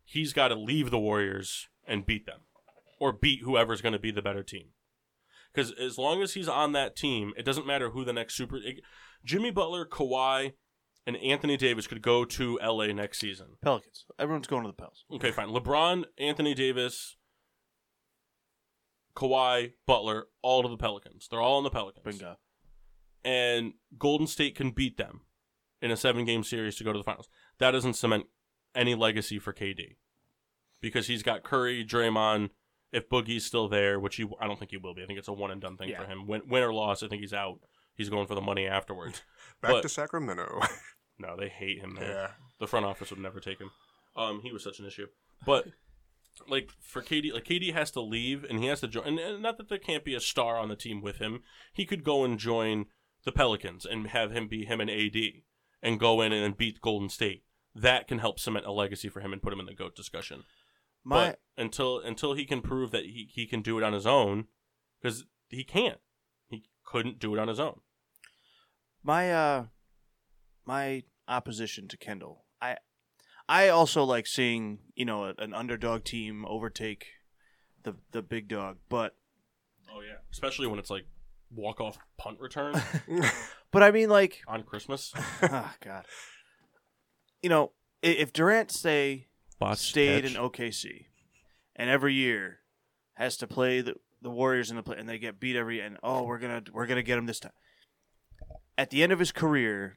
he's got to leave the Warriors and beat them, or beat whoever's going to be the better team. Because as long as he's on that team, it doesn't matter who the next super. It, Jimmy Butler, Kawhi, and Anthony Davis could go to LA next season. Pelicans. Everyone's going to the Pels. Okay, fine. LeBron, Anthony Davis, Kawhi, Butler, all to the Pelicans. They're all in the Pelicans. Bingo. And Golden State can beat them in a seven game series to go to the finals. That doesn't cement any legacy for KD. Because he's got Curry, Draymond, if Boogie's still there, which he, I don't think he will be. I think it's a one and done thing Yeah. for him. Win, win or loss, I think he's out. He's going for the money afterwards. Back but- to Sacramento. no, they hate him there. yeah. The front office would never take him. Um, he was such an issue. But like for KD, like KD has to leave and he has to join. And, and not that there can't be a star on the team with him. He could go and join the Pelicans and have him be him and AD and go in and beat Golden State. That can help cement a legacy for him and put him in the goat discussion. My but until until he can prove that he, he can do it on his own, because he can't. He couldn't do it on his own. My uh my opposition to Kendall. I I also like seeing, you know, a- an underdog team overtake the the big dog, but Oh yeah, especially when it's like walk off punt return but I mean like on Christmas. oh god. You know, i- if Durant say stayed in OKC and every year has to play the, the Warriors in the play and they get beat every and oh we're gonna we're gonna get them this time. At the end of his career,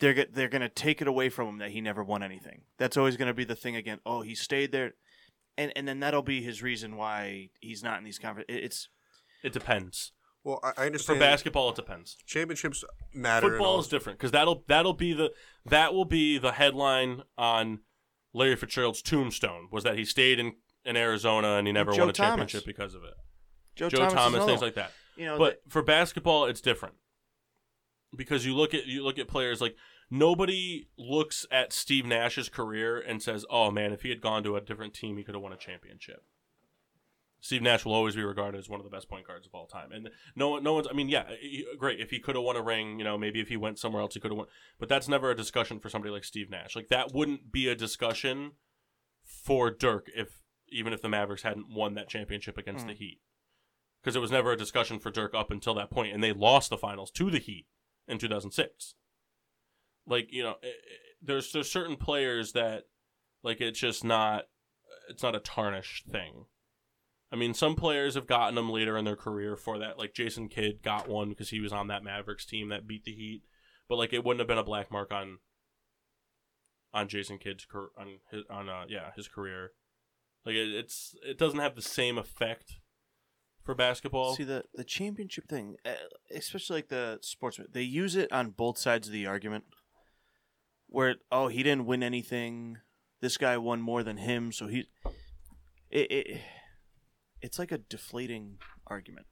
they're go- they're gonna take it away from him that he never won anything. That's always gonna be the thing again. Oh, he stayed there, and and then that'll be his reason why he's not in these conference. It's It depends. Well, I, I For understand. basketball, it depends. championships matter. and Football all. is different because that'll that'll be the that will be the headline on Larry Fitzgerald's tombstone was that he stayed in, in Arizona and he never Joe won a Thomas. championship because of it. Joe, Joe Thomas, Thomas, things like that. you know, But for basketball, it's different because you look at you look at players like nobody looks at Steve Nash's career and says, "Oh man, if he had gone to a different team, he could have won a championship." Steve Nash will always be regarded as one of the best point guards of all time, and no one, no one's. I mean, yeah, great if he could have won a ring. You know, maybe if he went somewhere else, he could have won. But that's never a discussion for somebody like Steve Nash. Like that wouldn't be a discussion for Dirk if even if the Mavericks hadn't won that championship against Mm. the Heat, because it was never a discussion for Dirk up until that point, and they lost the finals to the Heat in 2006. like you know, i- i- there's there's certain players that like it's just not it's not a tarnished thing. I mean, some players have gotten them later in their career for that. Like Jason Kidd got one because he was on that Mavericks team that beat the Heat, but like it wouldn't have been a black mark on on Jason Kidd's on his on uh yeah his career. Like it, it's it doesn't have the same effect for basketball. See the the championship thing, uh, especially like the sportsman, they use it on both sides of the argument. Where oh he didn't win anything, this guy won more than him, so he, it, it it's like a deflating argument,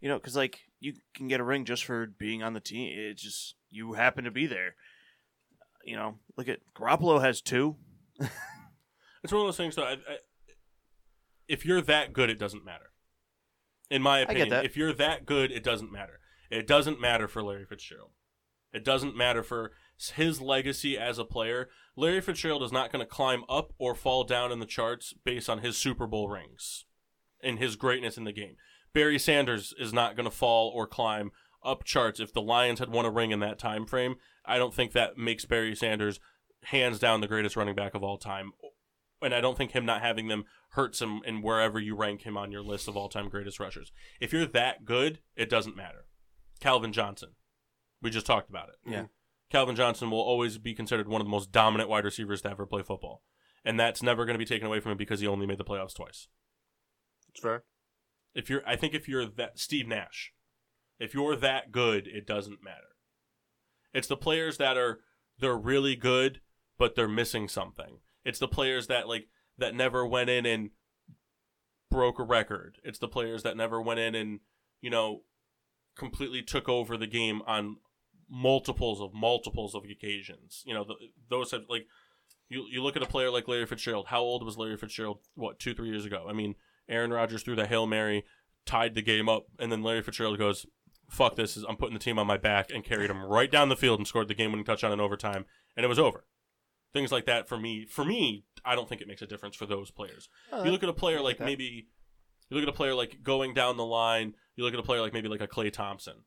you know, because like you can get a ring just for being on the team. It just you happen to be there. You know, look at Garoppolo has two. It's one of those things. Though, I, I, if you're that good, it doesn't matter. In my opinion, if you're that good, it doesn't matter. It doesn't matter for Larry Fitzgerald. It doesn't matter for his legacy as a player. Larry Fitzgerald is not going to climb up or fall down in the charts based on his Super Bowl rings and his greatness in the game. Barry Sanders is not going to fall or climb up charts if the Lions had won a ring in that time frame. I don't think that makes Barry Sanders hands down the greatest running back of all time. And I don't think him not having them hurts him in wherever you rank him on your list of all time greatest rushers. If you're that good, it doesn't matter. Calvin Johnson. We just talked about it. Yeah. Calvin Johnson will always be considered one of the most dominant wide receivers to ever play football. And that's never going to be taken away from him because he only made the playoffs twice. It's fair. If you're I think if you're that Steve Nash, if you're that good, it doesn't matter. It's the players that are they're really good, but they're missing something. It's the players that like that never went in and broke a record. It's the players that never went in and, you know, completely took over the game on multiples of multiples of occasions. You know, the, those have like you you look at a player like Larry Fitzgerald. How old was Larry Fitzgerald? What two three years ago? I mean, Aaron Rodgers threw the hail mary, tied the game up, and then Larry Fitzgerald goes, "Fuck this! I'm putting the team on my back," and carried him right down the field and scored the game-winning touchdown in overtime, and it was over. Things like that for me. For me, I don't think it makes a difference for those players. you look at a player like maybe you look at a player like going down the line. You look at a player like maybe like a Klay Thompson.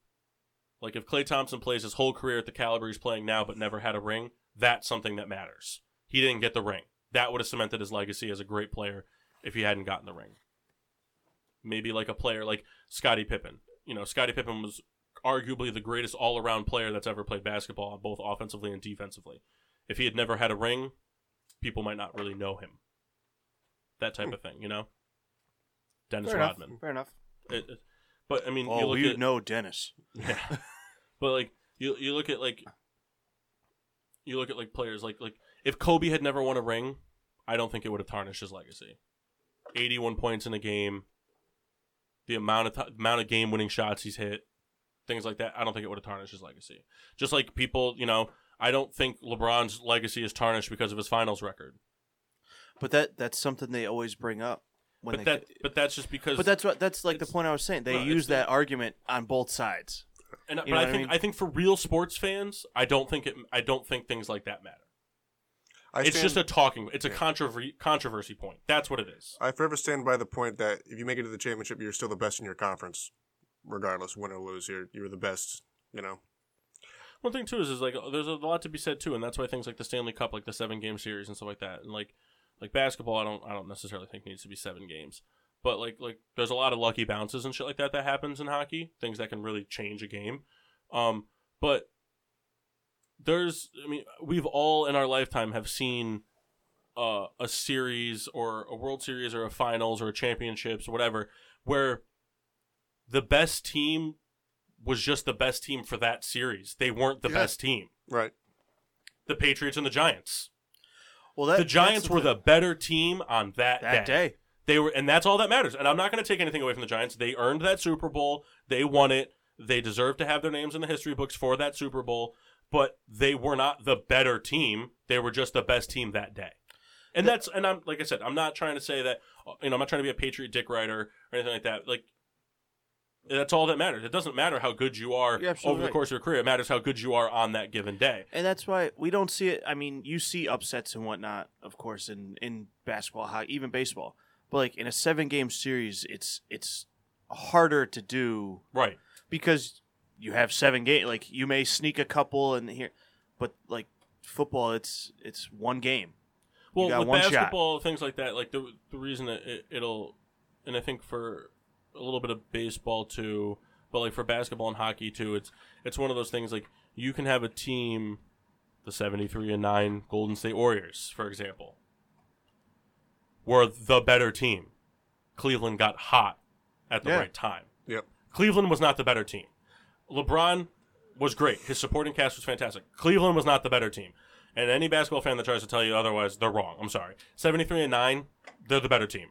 Like if Klay Thompson plays his whole career at the caliber he's playing now, but never had a ring, that's something that matters. He didn't get the ring. That would have cemented his legacy as a great player if he hadn't gotten the ring. Maybe like a player like Scottie Pippen. You know, Scottie Pippen was arguably the greatest all-around player that's ever played basketball, both offensively and defensively. If he had never had a ring, people might not really know him. That type hmm. of thing, you know. Dennis Fair enough. Rodman. Fair enough. It- it- but I mean, oh, you Oh, look we at know Dennis. yeah, but like you you look at like you look at like players like like if Kobe had never won a ring, I don't think it would have tarnished his legacy. Eighty-one points in a game, the amount of t- amount of game-winning shots he's hit, things like that. I don't think it would have tarnished his legacy. Just like people, you know, I don't think LeBron's legacy is tarnished because of his finals record. But that that's something they always bring up when But they. that but that's just because. but that's what that's like the point I was saying. They well, it's use the- that argument on both sides. and, you but I what I think mean? I think for real sports fans, I don't think it. I don't think things like that matter. I it's stand, just a talking. It's a controversy controversy point. That's what it is. I forever stand by the point that if you make it to the championship, you're still the best in your conference, regardless win or lose. You're you're the best. You know. One thing too is is like there's a lot to be said too, and that's why things like the Stanley Cup, like the seven game series and stuff like that, and like like basketball, I don't I don't necessarily think needs to be seven games, but like like there's a lot of lucky bounces and shit like that that happens in hockey, things that can really change a game. Um, but there's I mean we've all in our lifetime have seen uh, a series or a World Series or a finals or a championships or whatever where the best team was just the best team for that series. They weren't the Yeah. best team. Right. The Patriots and the Giants. Well, that, the Giants were the better team on that, that day. day. They were, and that's all that matters. And I'm not going to take anything away from the Giants. They earned that Super Bowl. They won it. They deserve to have their names in the history books for that Super Bowl. But they were not the better team. They were just the best team that day. And that's, and I'm like I said, I'm not trying to say that. You know, I'm not trying to be a Patriot dick writer or anything like that. Like. That's all that matters. It doesn't matter how good you are You're absolutely over the right. course of your career. It matters how good you are on that given day. And that's why we don't see it. I mean, you see upsets and whatnot, of course, in, in basketball, hockey, even baseball. But like in a seven game series, it's it's harder to do Right. because you have seven games. Like you may sneak a couple and here, but like football, it's it's one game. Well, got with one shot. basketball, things like that, like the the reason that it, it'll, and I think for a little bit of baseball too, but like for basketball and hockey too, it's it's one of those things like you can have a team, the seventy three and nine Golden State Warriors, for example, were the better team. Cleveland got hot at the Yeah. right time. Yep. Cleveland was not the better team. LeBron was great. His supporting cast was fantastic. Cleveland was not the better team. And any basketball fan that tries to tell you otherwise, they're wrong. I'm sorry. 73 and 9, they're the better team.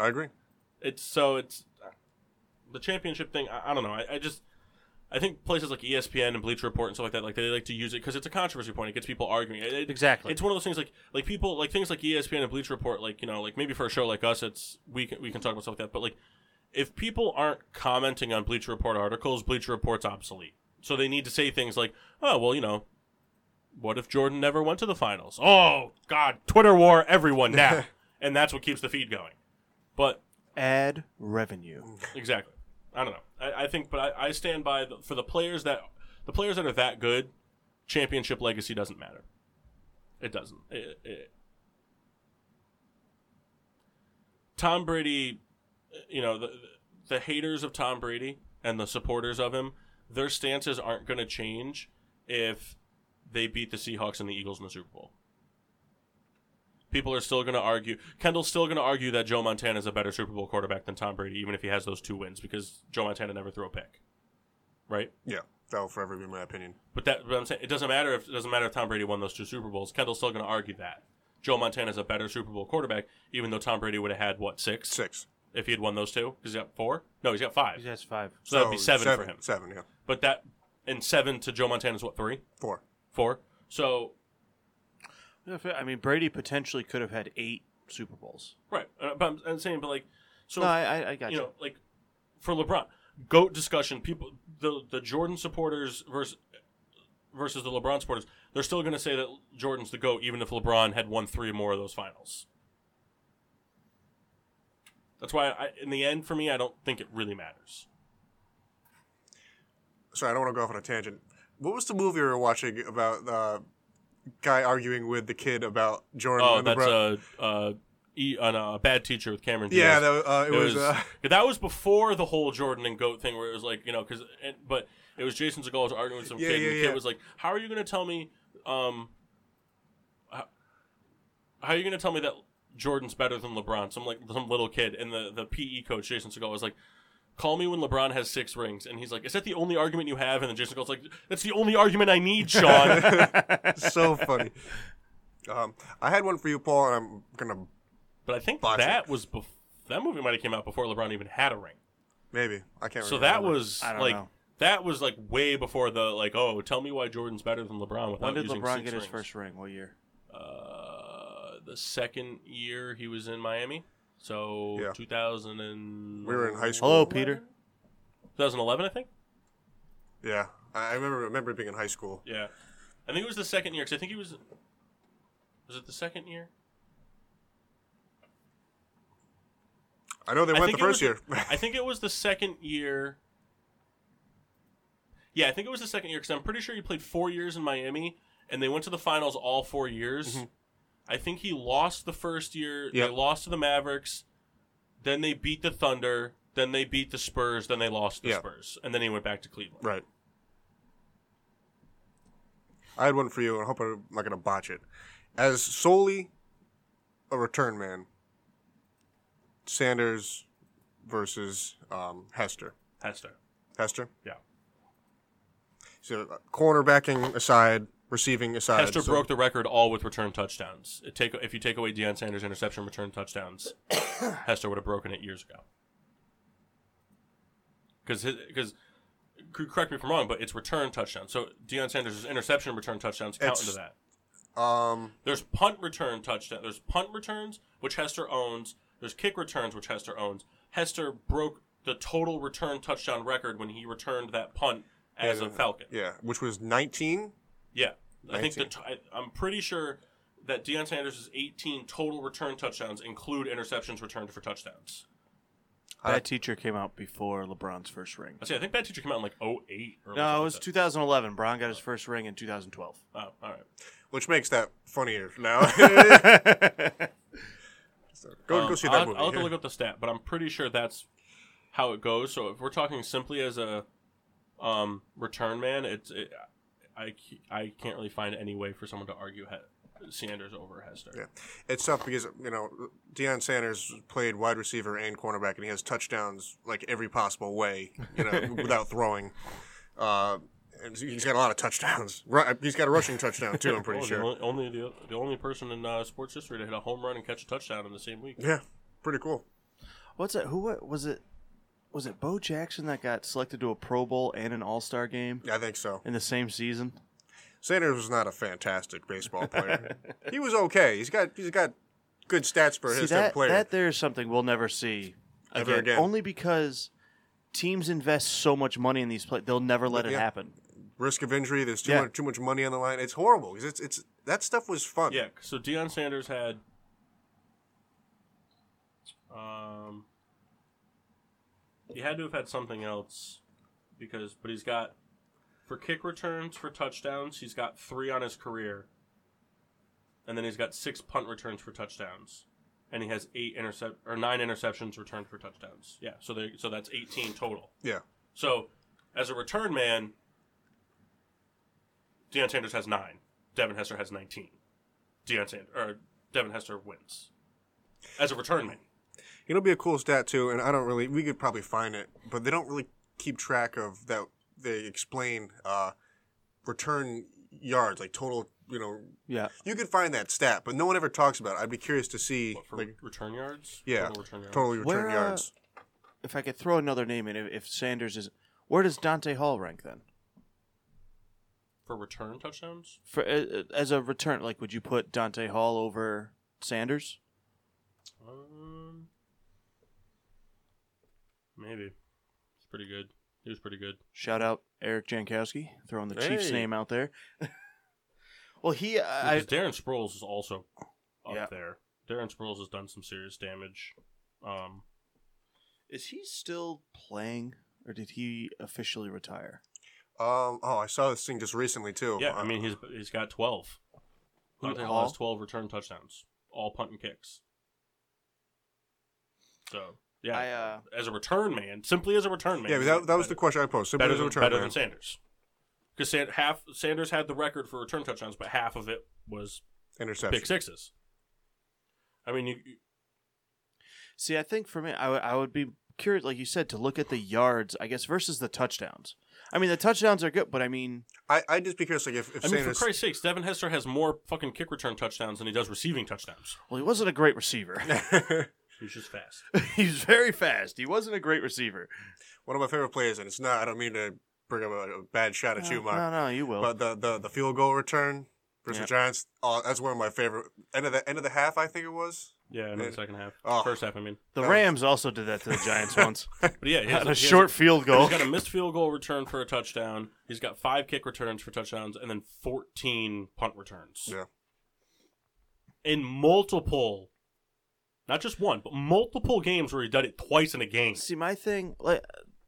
I agree. It's so it's the championship thing. I, I don't know. I, I just I think places like ESPN and Bleacher Report and stuff like that, like they like to use it because it's a controversy point. It gets people arguing. It- it- Exactly. It's one of those things like like people like things like ESPN and Bleacher Report. Like you know, like maybe for a show like us, it's we can we can talk about stuff like that. But like if people aren't commenting on Bleacher Report articles, Bleacher Report's obsolete. So they need to say things like, oh well, you know. What if Jordan never went to the finals? Oh God, Twitter war everyone now, and that's what keeps the feed going. But Ad revenue. Exactly. I don't know. I, I think, but I, I stand by the, for the players that the players that are that good. Championship legacy doesn't matter. It doesn't. It, it, Tom Brady, you know the the haters of Tom Brady and the supporters of him, their stances aren't going to change if they beat the Seahawks and the Eagles in the Super Bowl. People are still going to argue. Kendall's still going to argue that Joe Montana is a better Super Bowl quarterback than Tom Brady, even if he has those two wins, because Joe Montana never threw a pick, right? Yeah, that will forever be my opinion. But that, but I'm saying it doesn't matter if it doesn't matter if Tom Brady won those two Super Bowls. Kendall's still going to argue that Joe Montana is a better Super Bowl quarterback, even though Tom Brady would have had what six Six. if he had won those two. Because he's got four. No, he's got five. He has five. So that'd be oh, seven, for him. Seven, yeah. But that and seven to Joe Montana is what three, Four. four. So I mean, Brady potentially could have had eight Super Bowls. right, uh, but I'm, I'm saying, but like, so No, I, I, I got you you. know, like for LeBron, goat discussion. People, the the Jordan supporters versus versus the LeBron supporters, they're still going to say that Jordan's the goat, even if LeBron had won three more of those finals. That's why, I, in the end, for me, I don't think it really matters. Sorry, I don't want to go off on a tangent. What was the movie we were watching about the guy arguing with the kid about Jordan? Oh, and the that's bro- a, a, e, on a bad teacher with Cameron. yeah. Diaz. That, uh, it, it was. was, uh, that was before the whole Jordan and goat thing, where it was like you know, because but it was Jason Segel was arguing with some Yeah, kid, yeah, and the yeah. kid was like, "How are you going to tell me, um, how, how are you going to tell me that Jordan's better than LeBron?" Some like some little kid, and the the PE coach Jason Segel was like. Call me when LeBron has six rings, and he's like, "Is that the only argument you have?" And then Jason Segel's like, "That's the only argument I need, Sean." so funny. Um, I had one for you, Paul, and I'm gonna but I think Botch that it. was bef- that movie might have came out before LeBron even had a ring. maybe I can't. Remember. So really that was I don't like know. that was like way before the like oh tell me why Jordan's better than LeBron without when did using LeBron six get his rings. first ring? What year? Uh, the second year he was in Miami, so Yeah. 2000 and We were in high school. Hello, Peter. 2011 I think. Yeah, I I remember remember being in high school. Yeah, I think it was the second year because I think he was. Was it the second year? I know they I went the think it first year. was I think it was the second year. Yeah, I think it was the second year because I'm pretty sure he played four years in Miami, and they went to the finals all four years. Mm-hmm. I think he lost the first year. Yep. They lost to the Mavericks. Then they beat the Thunder. Then they beat the Spurs. Then they lost the Yeah. Spurs, and then he went back to Cleveland. right. I had one for you, I hope I'm not gonna botch it. As solely a return man, Sanders versus um, Hester. Hester. Hester. Yeah. So uh, cornerbacking aside, receiving aside. Hester so- broke the record all with return touchdowns. It take if you take away Deion Sanders' interception return touchdowns, Hester would have broken it years ago. Because because correct me if I'm wrong, but it's return touchdowns. So Deion Sanders' interception return touchdowns count It's- into that. Um, There's punt return touchdown. There's punt returns which Hester owns. There's kick returns which Hester owns. Hester broke the total return touchdown record when he returned that punt as Yeah, a Falcon. yeah, which was 19. Yeah, I think the 19. t- I, I'm pretty sure that Deion Sanders' 18 total return touchdowns include interceptions returned for touchdowns. Bad Teacher came out before LeBron's first ring. I see. I think Bad Teacher came out in like 08 or No, it was like 2011. Bron got his first ring in 2012. Oh, all right. Which makes that funnier now. So, go, Um, go see I'll, that movie. I'll have to look up the stat, but I'm pretty sure that's how it goes. So if we're talking simply as a um, return man, it's it, I c- I can't really find any way for someone to argue he- Sanders over Hester. Yeah. It's tough because you know Deion Sanders played wide receiver and cornerback, and he has touchdowns like every possible way, you know, without throwing. Uh, and he's got a lot of touchdowns. He's got a rushing touchdown too. I'm pretty Oh, sure. The only, only the, the only person in uh, sports history to hit a home run and catch a touchdown in the same week. Yeah, pretty cool. What's it? Who wa- was it? Was it Bo Jackson that got selected to a Pro Bowl and an All Star game I think so. in the same season? Sanders was not a fantastic baseball player. he was okay. He's got he's got good stats for See his type of that player. that there's something we'll never see Ever again. Only because teams invest so much money in these players, they'll never let it Yeah. happen. Risk of injury. There's too Yeah. much too much money on the line. It's horrible because it's it's that stuff was fun. Yeah. So Deion Sanders had um he had to have had something else because but he's got for kick returns for touchdowns, he's got 3 on his career. And then he's got 6 punt returns for touchdowns. And he has 8 intercept or 9 interceptions returned for touchdowns. Yeah, so they so that's 18 total. Yeah. So, as a return man, Deion Sanders has nine. Devin Hester has nineteen. Deion Sanders or Devin Hester wins as a return man. It'll be a cool stat too, and I don't really. We could probably find it, but they don't really keep track of that. They explain uh, return yards, like total. You know, Yeah. you could find that stat, but no one ever talks about it. I'd be curious to see, What, for like, return yards. yeah, total return yards. totally return Where, uh, yards. If I could throw another name in, if, if Sanders is, where does Dante Hall rank then? for return touchdowns. For uh, as a return, like, would you put Dante Hall over Sanders? Um, maybe it's pretty good. He was pretty good. Shout out Eric Jankowski, throwing the Chiefs Hey. name out there. well, he, I, Because Darren Sproles is also up Yeah. there. Darren Sproles has done some serious damage. Um, is he still playing, or did he officially retire? Um, oh, I saw this thing just recently too. Yeah, I Uh, mean he's he's got twelve. Who- Dante Hall Hall? has twelve return touchdowns, all punt and kicks. So yeah, I, uh, as a return man, simply as a return man, yeah, that, that was the question I posed. Simply better, as a than, return better man. than Sanders. Because San, half Sanders had the record for return touchdowns, but half of it was interception. pick sixes. I mean, you, you- See, I think for me, I would- I would be curious, like you said, to look at the yards, I guess, versus the touchdowns. I mean, the touchdowns are good, but I mean, I I'd just be curious, like if, if I mean, for Christ's sakes, Devin Hester has more fucking kick return touchdowns than he does receiving touchdowns. well, he wasn't a great receiver. He's just fast. He's very fast. He wasn't a great receiver. One of my favorite plays, and it's not. I don't mean to bring up a, a bad shot at you, Mark. no, no, you will. But the, the the field goal return versus Yeah. the Giants, oh, that's one of my favorite. End of the end of the half, I think it was. Yeah, in the second half, Oh. first half. I mean, the Rams also did that to the Giants once. but yeah, he has Had a he has short field goal. He's got a missed field goal return for a touchdown. He's got five kick returns for touchdowns, and then fourteen punt returns. Yeah. In multiple, not just one, but multiple games where he did it twice in a game. See, my thing, like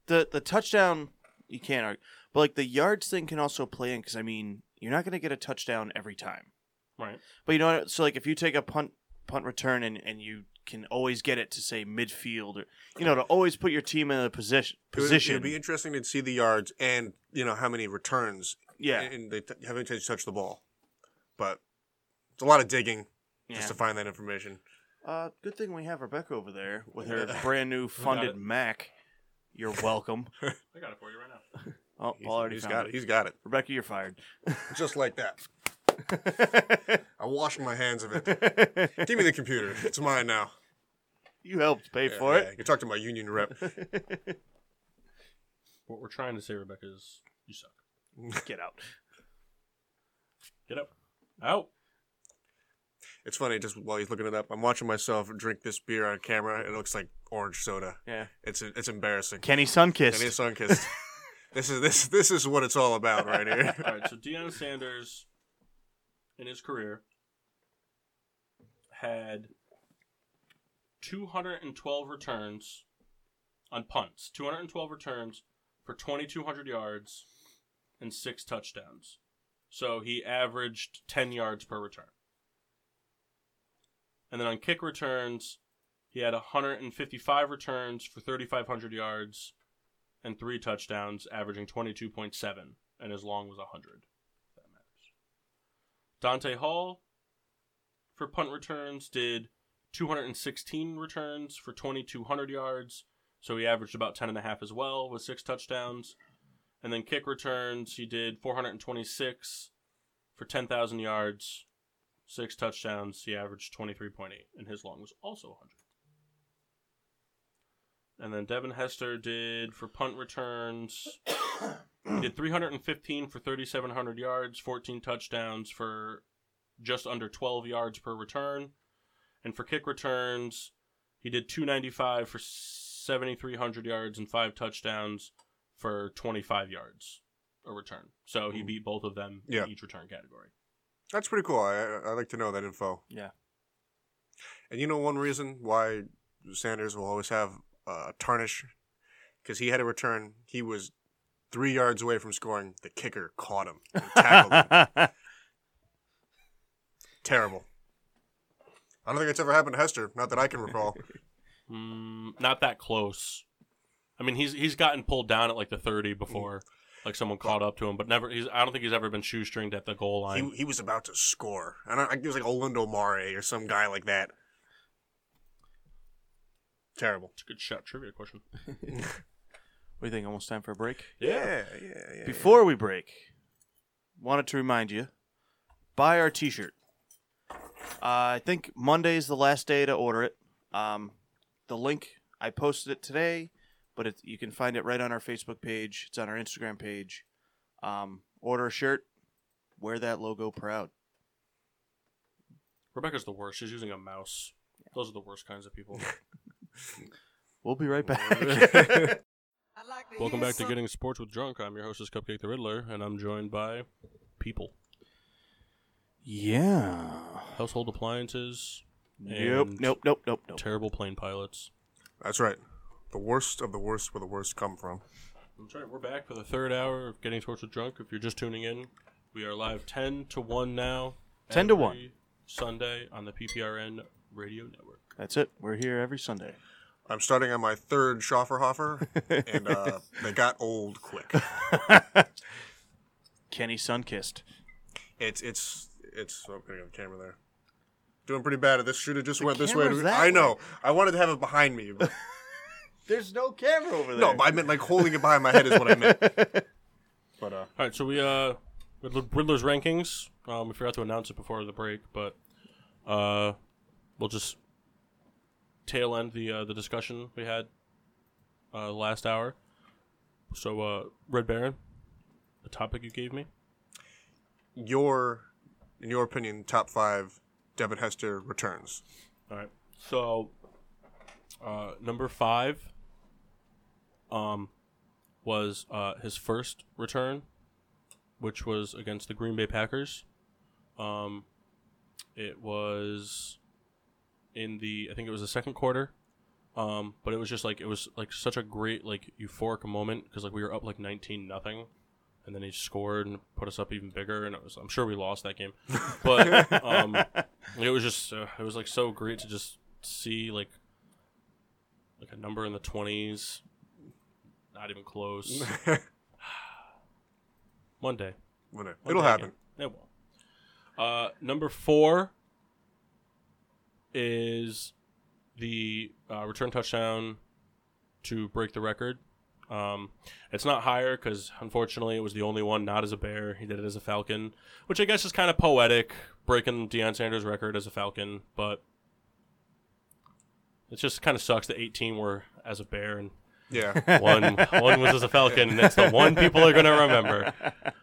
the the touchdown, you can't argue, but like the yards thing can also play in because I mean, you're not going to get a touchdown every time. Right. But you know what? So like if you take a punt punt return and and you can always get it to say midfield or you know to always put your team in a position It position. it'd be interesting to see the yards and you know how many returns. yeah, And they t- haven't touched touch the ball, but it's a lot of digging yeah. just to find that information. Uh, good thing we have Rebecca over there with her brand new funded. Mac. You're welcome. I got it for you right now. Oh, He's, Paul already he's found got it. it. He's got it. Rebecca, you're fired. Just like that. I'm washing my hands of it. Give me the computer. It's mine now. you helped pay Yeah, for yeah, it. You can talk to my union rep. What we're trying to say, Rebecca, is you suck. Get out. Get up. Out. It's funny, just while he's looking it up, I'm watching myself drink this beer on camera. It looks like orange soda. Yeah. It's it's embarrassing. Kenny Sunkist. And he's sun-kissed. this is this this is what it's all about right here. All right, so Deion Sanders, in his career, had 212 returns on punts, 212 returns for 2,200 yards and six touchdowns. So he averaged 10 yards per return. And then on kick returns, he had 155 returns for 3,500 yards and three touchdowns, averaging 22.7, and his long was 100. That matters. Dante Hall, for punt returns, did 216 returns for 2,200 yards, so he averaged about 10.5 as well, with six touchdowns. And then kick returns, he did 426 for 10,000 yards, six touchdowns. He averaged 23.8, and his long was also 100. And then Devin Hester did for punt returns. he did 315 for 3,700 yards, 14 touchdowns for just under 12 yards per return. And for kick returns, he did 295 for 7,300 yards and five touchdowns for 25 yards a return. So he hmm. beat both of them Yeah. in each return category. That's pretty cool. I I like to know that info. Yeah. And you know one reason why Sanders will always have uh, tarnish because he had a return. He was three yards away from scoring. The kicker caught him, and tackled him. Terrible. I don't think it's ever happened to Hester. Not that I can recall. Mm, not that close. I mean, he's he's gotten pulled down at like the 30 before, like someone caught up to him, but never. He's I don't think he's ever been shoestringed at the goal line. he, he was about to score. I don't. It was like Olindo Mare or some guy like that. Terrible. It's a good shot trivia question. What do you think? Almost time for a break? Yeah, yeah, yeah. Before we break, wanted to remind you buy our t shirt. Uh, I think Monday is the last day to order it. Um, the link, I posted it today, but it, you can find it right on our Facebook page. It's on our Instagram page. Um, order a shirt, wear that logo proud. Rebecca's the worst. She's using a mouse. Those are the worst kinds of people. We'll be right back. Welcome back to Getting Sports with Drunk. I'm your hostess, Cupcake the Riddler, and I'm joined by people, yeah. household appliances, Nope, and nope, nope, nope, nope. terrible plane pilots. That's right. The worst of the worst where the worst come from. That's right. We're back for the third hour of Getting Tortured Drunk. If you're just tuning in, we are live 10 to 1 now. 10 to 1. Sunday on the PPRN radio network. That's it. We're here every Sunday. I'm starting on my third Schöfferhofer, and uh, they got old quick. Kenny Sunkissed. It's it's it's. Oh, I'm gonna the camera there. Doing pretty bad at this. Should have just went this way. camera's To, that I know. way. I wanted to have it behind me. But, There's no camera over there. no, but I meant like holding it behind my head is what I meant. But uh, All right, so we uh, Riddler- Riddler's rankings. Um, we forgot to announce it before the break, but uh, we'll just tail end the uh, the discussion we had uh, last hour. So, uh, Red Baron, the topic you gave me. your, in your opinion, top five Devin Hester returns. All right. So, uh, number five, um, was uh, his first return, which was against the Green Bay Packers. Um, it was in the I think it was the second quarter. Um, but it was just like it was like such a great like euphoric moment because like we were up like nineteen nothing, and then he scored and put us up even bigger, and it was I'm sure we lost that game, but um, it was just uh, it was like so great to just see like like a number in the twenties, not even close. One day, One it'll day happen. again. It will. Uh, number four is the uh, return touchdown to break the record. Um, it's not higher because unfortunately it was the only one not as a bear. He did it as a falcon, which I guess is kind of poetic, breaking Deion Sanders' record as a falcon. But it just kind of sucks that 18 were as a bear and Yeah. one one was as a falcon, and it's the one people are gonna remember.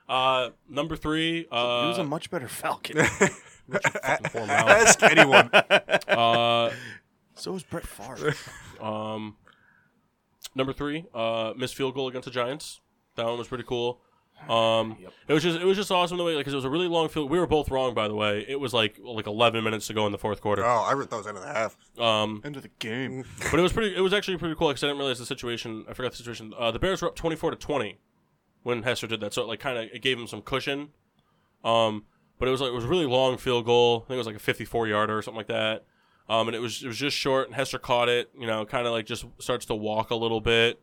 Uh, number three, uh, he was a much better Falcon. form. Ask anyone. uh, so was Brett Favre. um, number three, uh, missed field goal against the Giants. That one was pretty cool. Um, Yep. it was just it was just awesome the way because it was a really long field. We were both wrong, by the way. It was like like 11 minutes to go in the fourth quarter. Oh, I thought it was end of the half. Um, End of the game. but it was pretty. It was actually pretty cool because I didn't realize the situation. I forgot the situation. Uh, the Bears were up 24 to 20 when Hester did that, so it like kind of it gave him some cushion. Um, but it was like it was a really long field goal. I think it was like a 54 yarder or something like that. Um, and it was it was just short, and Hester caught it. You know, kind of like just starts to walk a little bit,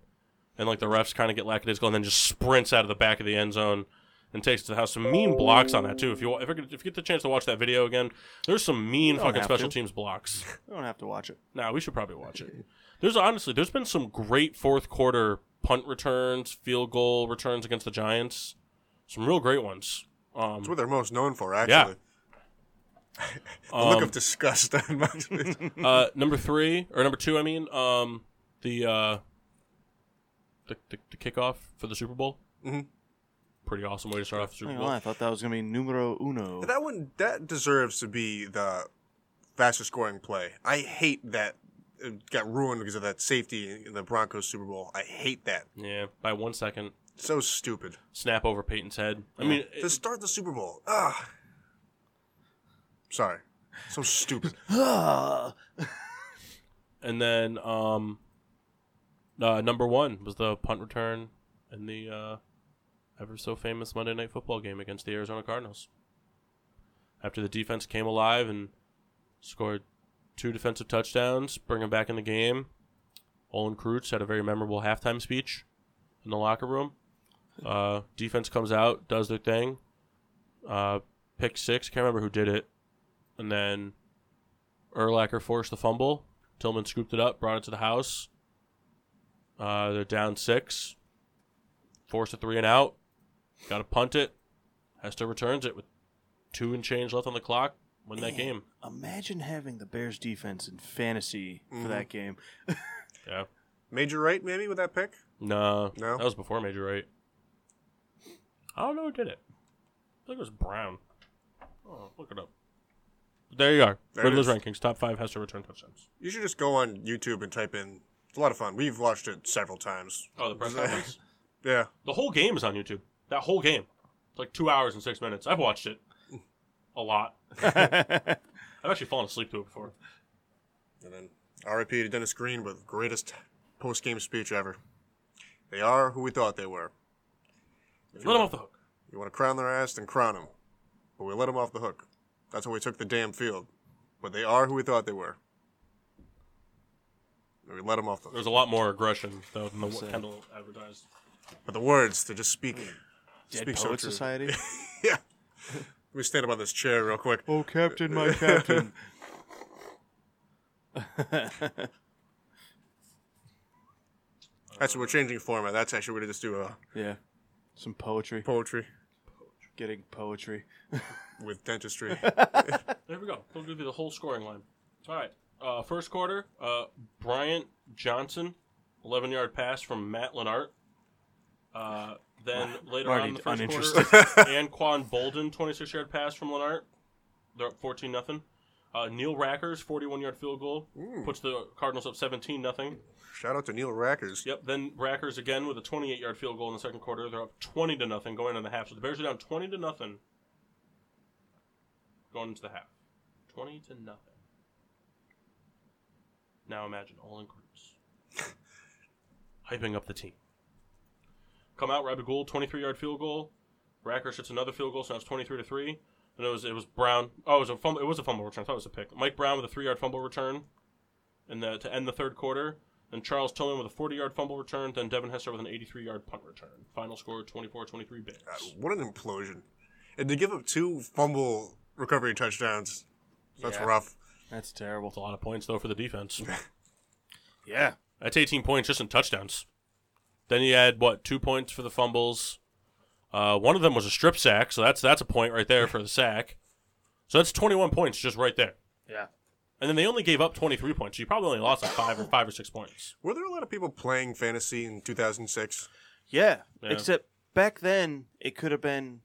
and like the refs kind of get lackadaisical, and then just sprints out of the back of the end zone and takes it to the house. Some mean blocks on that too. If you if, you- if you get the chance to watch that video again, there's some mean fucking special to. teams blocks. We don't have to watch it. Nah, we should probably watch it. There's honestly, there's been some great fourth quarter punt returns, field goal returns against the Giants. Some real great ones. Um, It's what they're most known for, actually. Yeah. The look um, of disgust on my face. uh, number three or number two, I mean, um, the uh, the, the the kickoff for the Super Bowl. Mhm. Pretty awesome way to start off the Super Bowl. I thought that was gonna be numero uno. that one that deserves to be the fastest scoring play. I hate that it got ruined because of that safety in the Broncos Super Bowl. I hate that. Yeah, by one second, So stupid. snap over Peyton's head. I mean, To start the Super Bowl. Ah. Sorry. So stupid. and then um, uh, number one was the punt return in the uh, ever so famous Monday Night Football game against the Arizona Cardinals. After the defense came alive and scored two defensive touchdowns, bring them back in the game. Olin Kreutz had a very memorable halftime speech in the locker room. Uh, defense comes out, does their thing. Uh, pick six, can't remember who did it. And then Urlacher forced the fumble. Tillman scooped it up, brought it to the house. Uh, they're down six. Forced a three and out. Got to punt it. Hester returns it with two and change left on the clock. Win that Man. game. Imagine having the Bears defense in fantasy for Mhm. that game. Yeah. Major Wright, maybe, with that pick? No, No? that was before Major Wright. I don't know who did it. I think it was Brown. Oh, look it up. There you are. There it Riddler's rankings. Top five Hester return touchdowns. You should just go on YouTube and type in. It's a lot of fun. We've watched it several times. Oh, the press conference. Yeah. The whole game is on YouTube. That whole game. It's like two hours and six minutes. I've watched it a lot. I've actually fallen asleep to it before. And then RIP to Dennis Green with greatest post game speech ever. They are who we thought they were. Let him off the hook. You want to crown their ass, then crown them. But we let them off the hook. That's why we took the damn field. But they are who we thought they were. And we let them off the. There's a lot more aggression though than the Sad. Kendall advertised. But the words, they just speak. Dead speak so Poet true. Society. yeah. Let me stand up on this chair real quick. oh, Captain, my Captain. Actually, we're changing format. That's actually we're gonna just do a yeah. Some poetry. poetry Getting poetry. with dentistry. There we go. We'll give you the whole scoring line. All right. Uh, first quarter, uh, Bryant Johnson, 11 yard pass from Matt Leinart. Uh, then later on in the first quarter, Anquan Boldin, 26 yard pass from Leinart. They're up 14 nothing. Uh, Neil Rackers, 41 yard field goal, puts the Cardinals up 17 nothing. Shout out to Neil Rackers. Yep. Then Rackers again with a 28 yard field goal in the second quarter. They're up 20 to nothing going into the half. So the Bears are down 20 to nothing going into the half. 20 to nothing. Now imagine Olin Kreutz hyping up the team. Come out, Robbie Gould, 23 yard field goal. Rackers hits another field goal, so now it's 23 to 3. And it was it was Brown. Oh, it was a fumble. It was a fumble return. I thought it was a pick. Mike Brown with a three yard fumble return, in the to end the third quarter. Then Charles Tillman with a 40 yard fumble return. Then Devin Hester with an 83 yard punt return. Final score 24 23 Bears. God, what an implosion. And to give up two fumble recovery touchdowns, that's Yeah. rough. That's terrible. That's a lot of points, though, for the defense. Yeah. That's 18 points just in touchdowns. Then you had, what, two points for the fumbles. Uh, one of them was a strip sack, so that's that's a point right there for the sack. So that's 21 points just right there. Yeah. And then they only gave up 23 points. So you probably only lost like five or five or six points. Were there a lot of people playing fantasy in 2006? Yeah. Yeah. Except back then, it could have been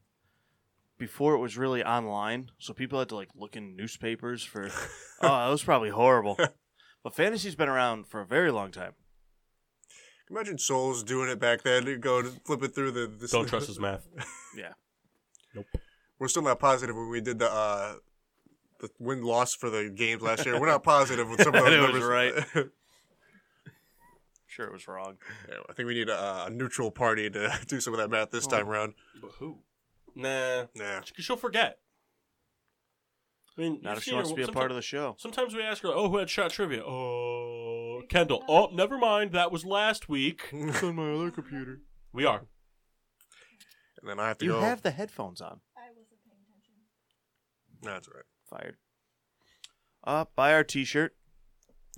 before it was really online, so people had to like look in newspapers for. oh, that was probably horrible. but fantasy's been around for a very long time. Imagine Souls doing it back then. He'd go to flip it through the. the Don't trust his math. Yeah. Nope. We're still not positive when we did the uh, the win loss for the games last year. We're not positive with some of those It was numbers. right. Sure, it was wrong. Yeah, I think we need a, a neutral party to do some of that math this time around. But who? Nah, Nah. because she'll forget. I mean, Not if she wants her- to be a part of the show. Sometimes we ask her, "Oh, who had shot trivia?" Oh, Kendall. Oh, never mind. That was last week. It's on my other computer. We are. And then I have to You go. have the headphones on. I wasn't paying attention. That's right. Fired. Uh, buy our T-shirt.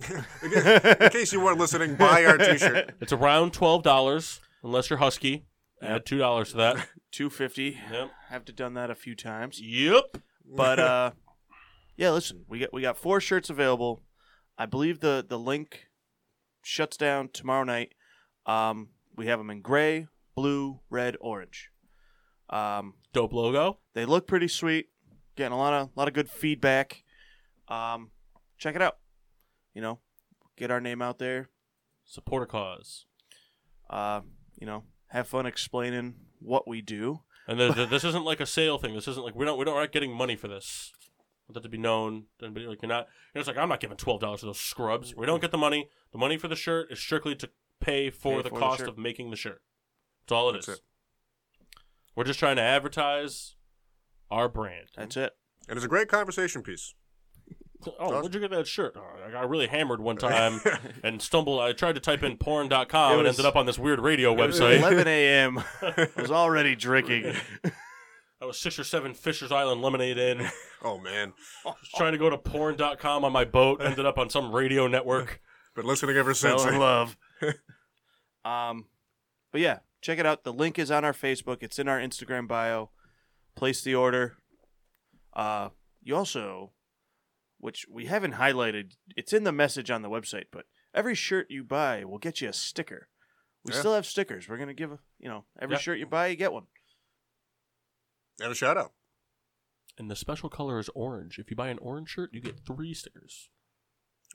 In case you weren't listening, buy our T-shirt. It's around twelve dollars, unless you're husky. Add two dollars to that. Two fifty. Yep. Have to done that a few times. Yep. But uh, yeah. Listen, we got we got four shirts available. I believe the the link shuts down tomorrow night. Um, we have them in gray, blue, red, orange. Um, Dope logo. they look pretty sweet. Getting a lot of lot of good feedback. Um, check it out. You know, get our name out there. Support a cause. Uh, you know, have fun explaining what we do. And th- th- this isn't like a sale thing. This isn't like we don't we don't aren't getting money for this. Want that to be known. Then be like you're not. You're just like I'm not giving twelve dollars to those scrubs. We don't get the money. The money for the shirt is strictly to pay for Pay the for cost shirt. of making the shirt. That's all it is. That's it. We're just trying to advertise our brand. That's it. And it's a great conversation piece. Oh, where'd you get that shirt? Oh, I got really hammered one time and stumbled. I tried to type in porn.com It and was- ended up on this weird radio It was website. 11 a.m. I was already drinking. I was six or seven Fisher's Island lemonade in. Oh man, was trying to go to porn.com on my boat. Ended up on some radio network. been listening ever since. Fell in love. um, but yeah, check it out. The link is on our Facebook. It's in our Instagram bio. Place the order. Uh, you also, which we haven't highlighted, it's in the message on the website. But every shirt you buy will get you a sticker. We Yeah. still have stickers. We're gonna give a, you know, every Yeah. shirt you buy, you get one. And a shout out. And the special color is orange. If you buy an orange shirt, you get three stickers.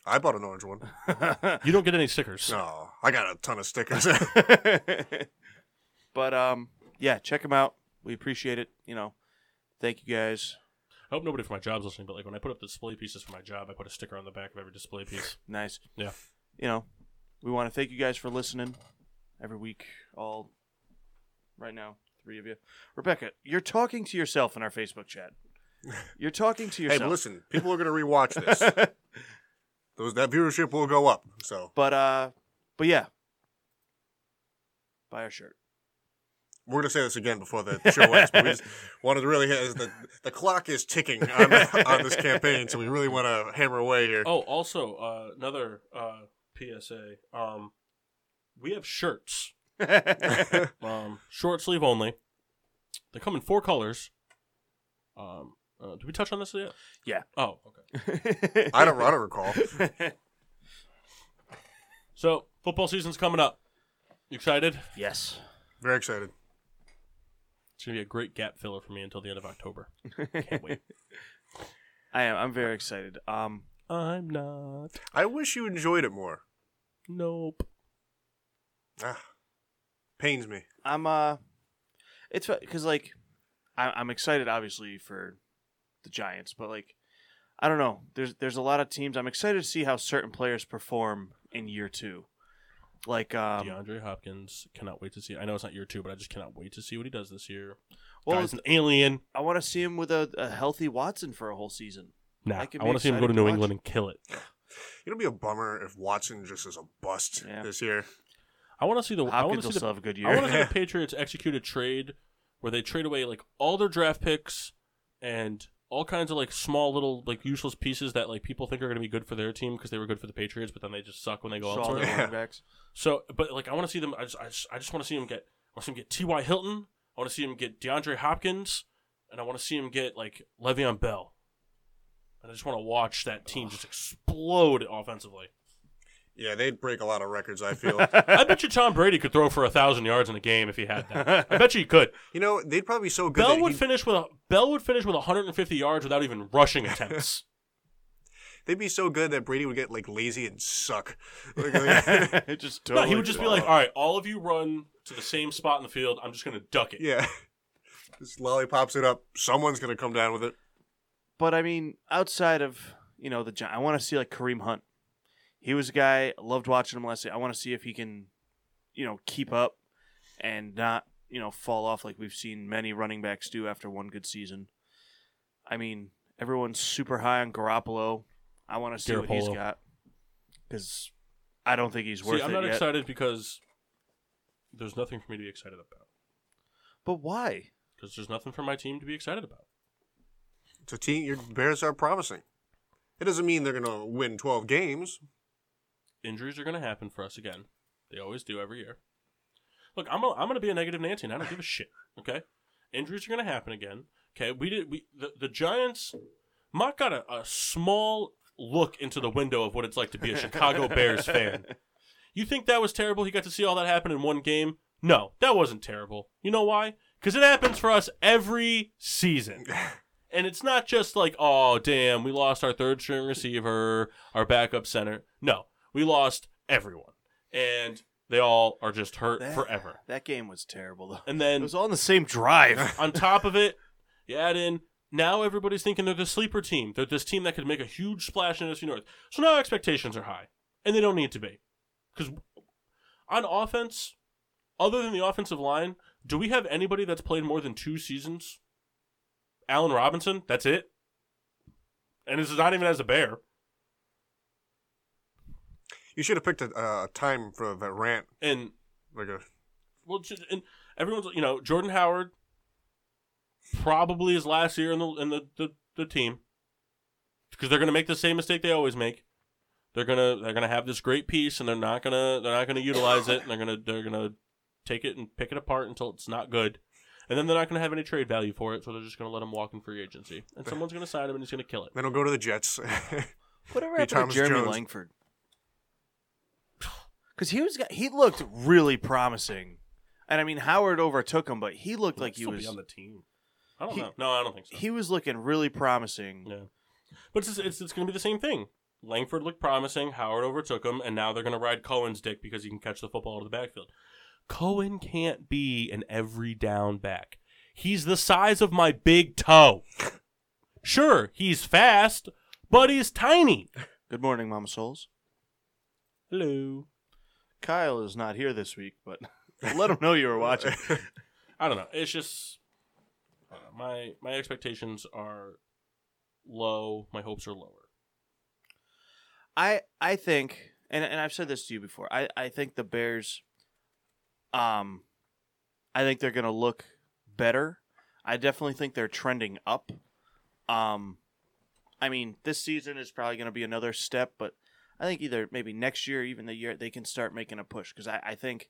I bought an orange one. You don't get any stickers. No, I got a ton of stickers. but um, yeah, check them out. We appreciate it. You know, thank you guys. I hope nobody from my job's listening, but like when I put up display pieces for my job, I put a sticker on the back of every display piece. Nice. Yeah. You know, we want to thank you guys for listening every week. All right now, three of you. Rebecca, you're talking to yourself in our Facebook chat. You're talking to yourself. but listen, people are gonna rewatch this. Those that viewership will go up. So but uh, but yeah, buy our shirt. We're gonna say this again before the show ends. But we just wanted to really hit the the clock is ticking on, on this campaign, so we really want to hammer away here. Oh, also uh, another uh, PSA. Um, we have shirts, um, short sleeve only. They come in four colors. Um, uh, did we touch on this yet? Yeah. Oh, okay. I don't, I don't recall. So football season's coming up. You excited? yes. Very excited. It's gonna be a great gap filler for me until the end of October. Can't wait. I am. I'm very excited. Um, I'm not. I wish you enjoyed it more. Nope. Ah, pains me. I'm uh, it's because like, I, I'm excited obviously for the Giants, but like, I don't know. There's there's a lot of teams. I'm excited to see how certain players perform in year two. Like um, DeAndre Hopkins cannot wait to see. I know it's not year two, but I just cannot wait to see what he does this year. well, he's an alien. I want to see him with a, a healthy Watson for a whole season. Nah, I could I be want to see him go to excited New to England and kill it. It'll be a bummer if Watson just is a bust Yeah. this year. I want to see the. I want Hopkins to will see still the. have a good year. I want to see the Patriots execute a trade where they trade away like all their draft picks and all kinds of like small little like useless pieces that like people think are going to be good for their team because they were good for the Patriots, but then they just suck when they go Saw elsewhere. their running backs. So, but like, I want to see them. I just, I just, I just want to see him get. I want to see him get T.Y. Hilton. I want to see him get DeAndre Hopkins, and I want to see him get like Le'Veon Bell. And I just want to watch that team just explode offensively. Yeah, they'd break a lot of records. I feel. I bet you Tom Brady could throw for a thousand yards in a game if he had that. I bet you he could. you know, they'd probably be so good. Bell that would he'd- finish with a Bell would finish with 150 yards without even rushing attempts. they'd be so good that Brady would get like lazy and suck. Like, like- it just No, he would just be like, "All right, all of you run to the same spot in the field. I'm just gonna duck it." yeah, this lollipops it up. Someone's gonna come down with it. But I mean, outside of you know the I want to see like Kareem Hunt. He was a guy I loved watching him last year. I want to see if he can, you know, keep up and not you know fall off like we've seen many running backs do after one good season. I mean, everyone's super high on Garoppolo. I want to see what he's got because I don't think he's worth it. See, I'm it not yet. excited because there's nothing for me to be excited about. But why? Because there's nothing for my team to be excited about. It's a team. Your Bears are promising. It doesn't mean they're gonna win twelve games. Injuries are going to happen for us again. They always do every year. Look, I'm a, I'm going to be a negative Nancy, and I don't give a shit. Okay, injuries are going to happen again. Okay, we did we the, the Giants. Mock got a, a small look into the window of what it's like to be a Chicago Bears fan. You think that was terrible? He got to see all that happen in one game. No, that wasn't terrible. You know why? Because it happens for us every season. And it's not just like, oh, damn, we lost our third string receiver, our backup center. No, we lost everyone. And they all are just hurt That- forever. That game was terrible though. And then It then was all in the same drive. on top of it, you add in now everybody's thinking they're the sleeper team. They're this team that could make a huge splash in NFC North. So now expectations are high, and they don't need to be. Because on offense, other than the offensive line, do we have anybody that's played more than two seasons? Allen Robinson, that's it. And this is not even as a bear. You should have picked a uh, time for that rant, And like a well, just, and everyone's you know Jordan Howard probably his last year in the in the the, the team because they're gonna make the same mistake they always make. They're gonna they're gonna have this great piece and they're not gonna they're not gonna utilize it and they're gonna they're gonna take it and pick it apart until it's not good. And then they're not going to have any trade value for it, so they're just going to let him walk in free agency. And someone's going to sign him and he's going to kill it. then he'll go to the Jets. Whatever Hey, happened Thomas to Jeremy Jones. Langford? Because he was he looked really promising, and I mean Howard overtook him, but he looked like he Still was be on the team. I don't He- know. No, I don't think so. he was looking really promising. Yeah, but it's it's, it's going to be the same thing. Langford looked promising. Howard overtook him, and now they're going to ride Cohen's dick because he can catch the football out of the backfield. Cohen can't be an every down back. He's the size of my big toe. Sure, he's fast, but he's tiny. Good morning, Mama Souls. Hello. Kyle is not here this week, but let him know you were watching. I don't know. It's just I my my expectations are low. My hopes are lower. I I think, and and I've said this to you before. I I think the Bears, um, I think they're gonna look better. I definitely think they're trending up. Um, I mean, this season is probably gonna be another step, but I think either maybe next year, even the year, they can start making a push because I I think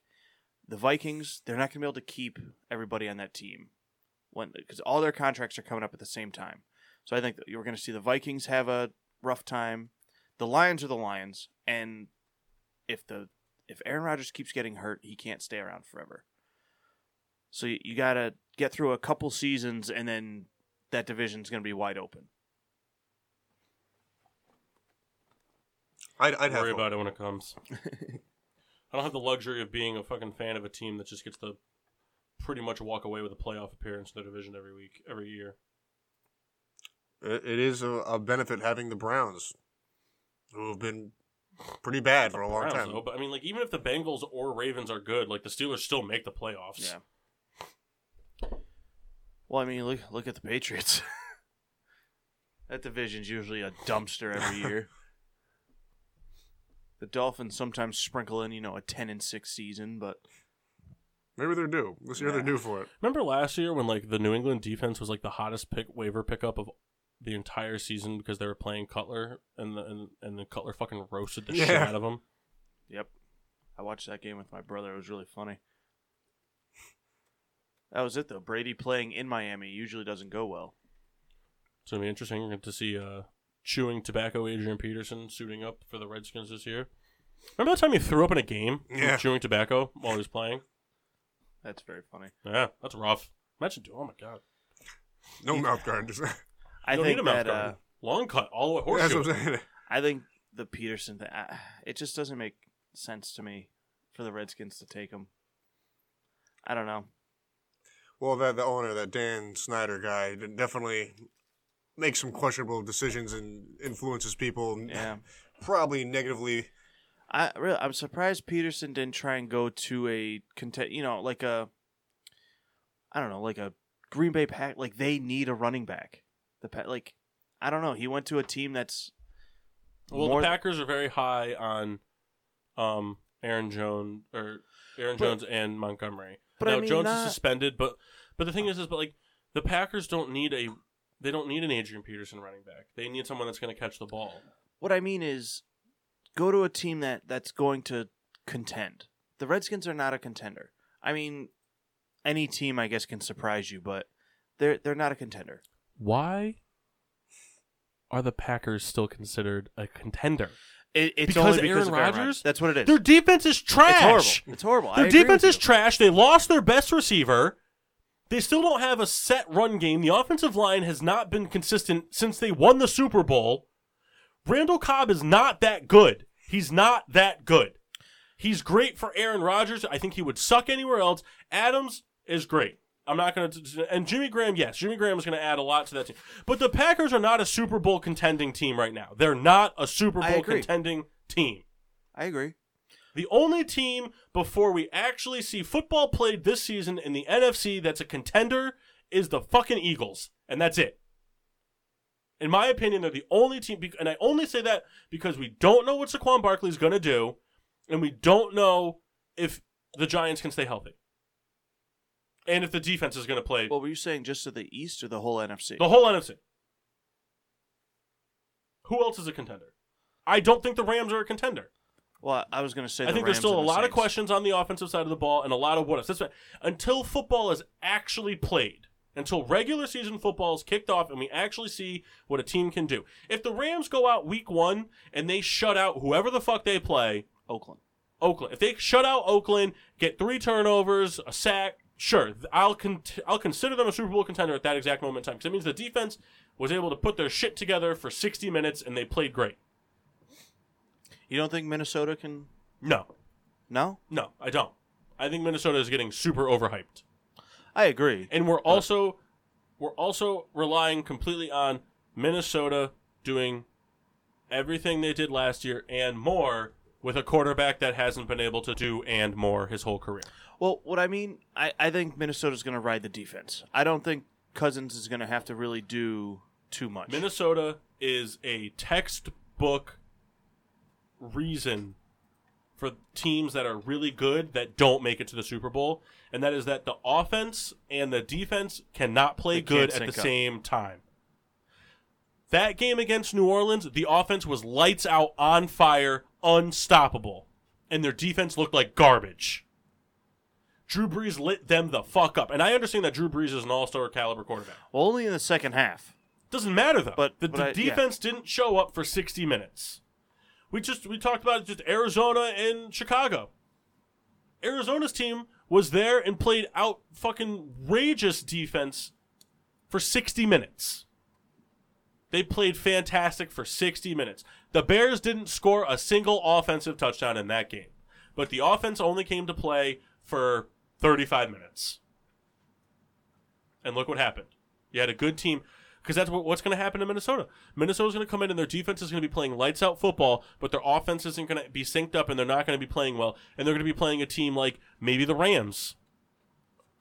the Vikings they're not gonna be able to keep everybody on that team when because all their contracts are coming up at the same time. So I think you're going to see the Vikings have a rough time. The Lions are the Lions, and if the if Aaron Rodgers keeps getting hurt, he can't stay around forever. So you, you got to get through a couple seasons, and then that division's going to be wide open. I'd, I'd worry hope. about it when it comes. I don't have the luxury of being a fucking fan of a team that just gets to pretty much walk away with a playoff appearance in their division every week, every year. It, it is a, a benefit having the Browns, who have been pretty bad for a long Browns, time. though, but I mean, like even if the Bengals or Ravens are good, like the Steelers still make the playoffs. Yeah. Well, I mean, look look at the Patriots. that division's usually a dumpster every year. The Dolphins sometimes sprinkle in, you know, a ten and six season, but Maybe they're due. This year they're Yeah. due for it. Remember last year when like the New England defense was like the hottest pick waiver pickup of the entire season because they were playing Cutler and the and, and the Cutler fucking roasted the shit out of them. Yep. I watched that game with my brother. It was really funny. That was it though. Brady playing in Miami usually doesn't go well. It's gonna be interesting to see uh, chewing tobacco Adrian Peterson suiting up for the Redskins this year. Remember that time he threw up in a game Yeah. chewing tobacco while he was playing? That's very funny. Yeah, that's rough. Imagine, oh my god, No mouth guard. I you don't think need a mouth that guard. uh, long cut all the way That's horseshoe. I'm saying. I think the Peterson thing, I, it just doesn't make sense to me for the Redskins to take him. I don't know. Well, that the owner, that Dan Snyder guy, definitely makes some questionable decisions and influences people. Yeah. Probably negatively. I really, I'm surprised Peterson didn't try and go to a content, you know, like a, I don't know, like a Green Bay Pack. Like they need a running back. The pa- like, I don't know. He went to a team that's Well, the Packers are very high on um, Aaron Jones or Aaron But- Jones and Montgomery. But now I mean, Jones not- is suspended, but but the thing is, is but like the Packers don't need a they don't need an Adrian Peterson running back. They need someone that's going to catch the ball. What I mean is, go to a team that that's going to contend. The Redskins are not a contender. I mean, any team I guess can surprise you, but they're they're not a contender. Why are the Packers still considered a contender? It, it's Because only because Aaron Rodgers? Rodgers. That's what it is. Their defense is trash. It's horrible. It's horrible. I Their agree defense with is you. trash. They lost their best receiver. They still don't have a set run game. The offensive line has not been consistent since they won the Super Bowl. Randall Cobb is not that good. He's not that good. He's great for Aaron Rodgers. I think he would suck anywhere else. Adams is great. I'm not going to. And Jimmy Graham, yes, Jimmy Graham is going to add a lot to that team. But the Packers are not a Super Bowl contending team right now. They're not a Super Bowl contending team. I agree. The only team before we actually see football played this season in the NFC that's a contender is the fucking Eagles, and that's it. In my opinion, they're the only team, and I only say that because we don't know what Saquon Barkley is going to do, and we don't know if the Giants can stay healthy, and if the defense is going to play What were you saying? Just to the East or the whole NFC? the whole NFC. Who else is a contender? I don't think the Rams are a contender. Well, I was going to say. I think there's still a the lot of questions on the offensive side of the ball and a lot of what ifs. That's until football is actually played, until regular season football is kicked off and we actually see what a team can do. If the Rams go out week one and they shut out whoever the fuck they play, Oakland. Oakland. If they shut out Oakland, get three turnovers, a sack, sure, I'll con- I'll consider them a Super Bowl contender at that exact moment in time because it means the defense was able to put their shit together for 60 minutes and they played great. You don't think Minnesota can? No, No, no, I don't. I think Minnesota is getting super overhyped. I agree. and we're also we're also relying completely on Minnesota doing everything they did last year and more with a quarterback that hasn't been able to do and more his whole career. Well, what I mean, I, I think Minnesota's going to ride the defense. I don't think Cousins is going to have to really do too much. Minnesota is a textbook reason for teams that are really good that don't make it to the Super Bowl, and that is that the offense and the defense cannot play good at the up. same time. That game against New Orleans, the offense was lights out, on fire, unstoppable, and their defense looked like garbage. Drew Brees lit them the fuck up, and I understand that Drew Brees is an all-star caliber quarterback. well, only in the second half. Doesn't matter though. But- the, but the I- yeah. defense didn't show up for 60 minutes. We just we talked about just Arizona and Chicago. Arizona's team was there and played out fucking rageous defense for 60 minutes. They played fantastic for 60 minutes. The Bears didn't score a single offensive touchdown in that game. But the offense only came to play for 35 minutes. And look what happened. You had a good team because that's what, what's going to happen to Minnesota. Minnesota's going to come in and their defense is going to be playing lights out football, but their offense isn't going to be synced up and they're not going to be playing well. And they're going to be playing a team like maybe the Rams.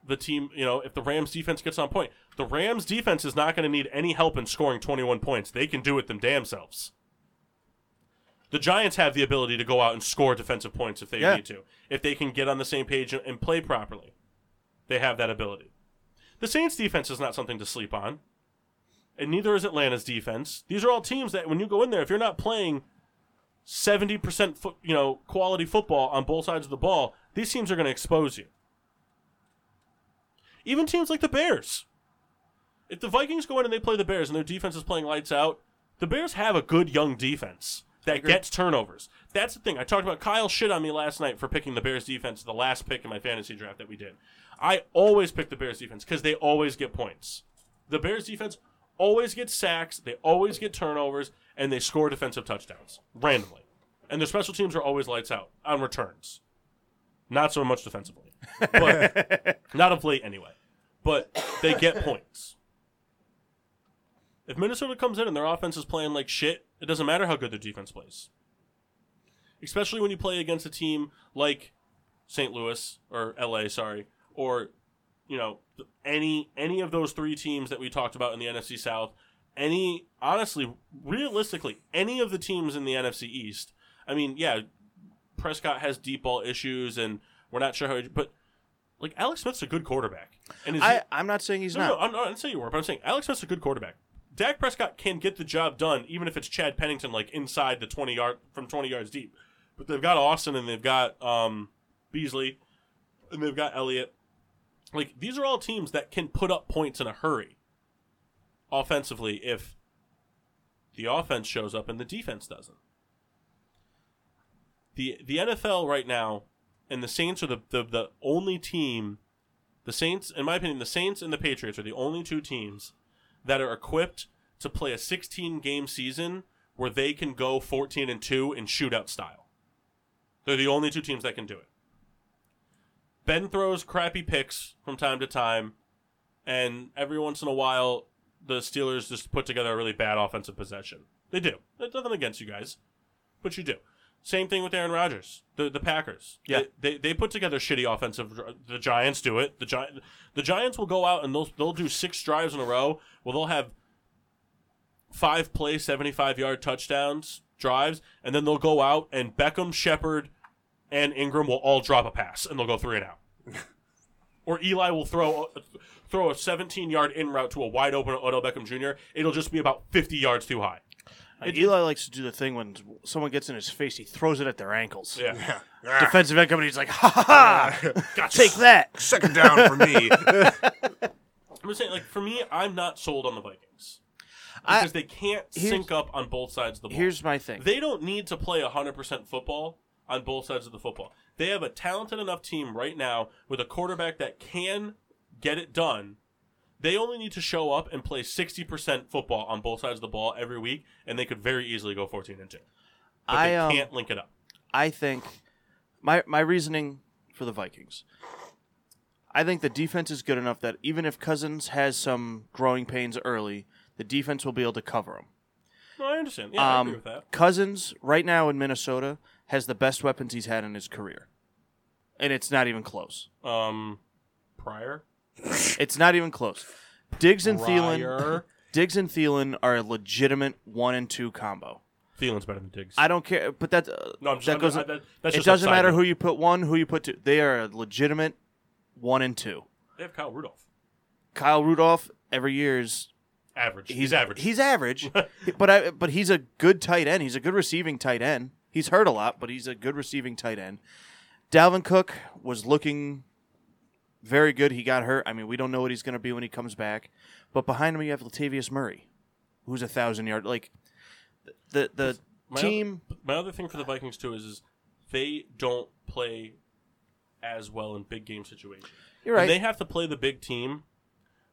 The team, you know, if the Rams defense gets on point, the Rams defense is not going to need any help in scoring 21 points. They can do it them damn selves. The Giants have the ability to go out and score defensive points if they Yeah. need to, if they can get on the same page and, and play properly. They have that ability. The Saints defense is not something to sleep on, and neither is Atlanta's defense. These are all teams that when you go in there, if you're not playing 70% foot, you know, quality football on both sides of the ball, these teams are going to expose you. Even teams like the Bears. If the Vikings go in and they play the Bears and their defense is playing lights out, the Bears have a good young defense that gets turnovers. That's the thing. I talked about Kyle shit on me last night for picking the Bears defense, the last pick in my fantasy draft that we did. I always pick the Bears defense because they always get points. The Bears defense always get sacks, they always get turnovers, and they score defensive touchdowns randomly. And their special teams are always lights out on returns. Not so much defensively, but not of late anyway. But they get points. If Minnesota comes in and their offense is playing like shit, it doesn't matter how good their defense plays. Especially when you play against a team like St. Louis or LA, sorry, or you know any any of those three teams that we talked about in the NFC South. Any honestly, realistically, any of the teams in the NFC East. I mean, yeah, Prescott has deep ball issues, and we're not sure how. He, but like Alex Smith's a good quarterback, and is I, I'm not saying he's no, not. no, I'm not, I didn't say you were, but I'm saying Alex Smith's a good quarterback. Dak Prescott can get the job done, even if it's Chad Pennington, like inside the 20 yard from 20 yards deep. But they've got Austin and they've got um, Beasley and they've got Elliott. Like these are all teams that can put up points in a hurry, offensively, if the offense shows up and the defense doesn't. The the NFL right now, and the Saints are the, the, the only team the Saints, in my opinion, the Saints and the Patriots are the only two teams that are equipped to play a 16 game season where they can go 14 and 2 in shootout style. They're the only two teams that can do it. Ben throws crappy picks from time to time, and every once in a while, the Steelers just put together a really bad offensive possession. They do. There's nothing against you guys, but you do. Same thing with Aaron Rodgers, the the Packers. Yeah. they, they, they put together shitty offensive. The Giants do it. The Gi- the Giants will go out and they'll they'll do six drives in a row. Well, they'll have five play, seventy five yard touchdowns drives, and then they'll go out and Beckham, Shepard, and Engram will all drop a pass, and they'll go three and out. or Eli will throw throw a seventeen yard in route to a wide open Odell Beckham Jr. It'll just be about fifty yards too high. And Eli likes to do the thing when someone gets in his face, he throws it at their ankles. Yeah, Ah, Defensive end company, he's like, ha ha ha! gotcha. Take that! second down for me. I'm just saying, like for me, I'm not sold on the Vikings I- because they can't sync up on both sides of the ball. Here's my thing. They don't need to play 100% football on both sides of the football. They have a talented enough team right now with a quarterback that can get it done. They only need to show up and play 60% football on both sides of the ball every week, and they could very easily go 14 and 2. But I they um, can't link it up. I think my my reasoning for the Vikings. I think the defense is good enough that even if Cousins has some growing pains early, the defense will be able to cover him. No, I understand. Yeah, I Um, agree with that. Cousins right now in Minnesota has the best weapons he's had in his career, and it's not even close. Um, prior? It's not even close. Diggs and Thielen, Prior? Diggs and Thielen are a legitimate one and two combo. Thielen's better than Diggs. I don't care, but that uh, no, I'm just, that I'm goes. I- that- it doesn't matter who you put one, who you put two. They are a legitimate one and two. They have Kyle Rudolph. Kyle Rudolph every year is Average. he's, He's, average. He's average, but I but he's a good tight end. He's a good receiving tight end. He's hurt a lot, but he's a good receiving tight end. Dalvin Cook was looking very good. He got hurt. I mean, we don't know what he's going to be when he comes back. But behind him, you have Latavius Murray, who's a thousand yard. Like the the My team. Other, my other thing for the Vikings too is, is they don't play as well in big game situations. You're When right. they have to play the big team,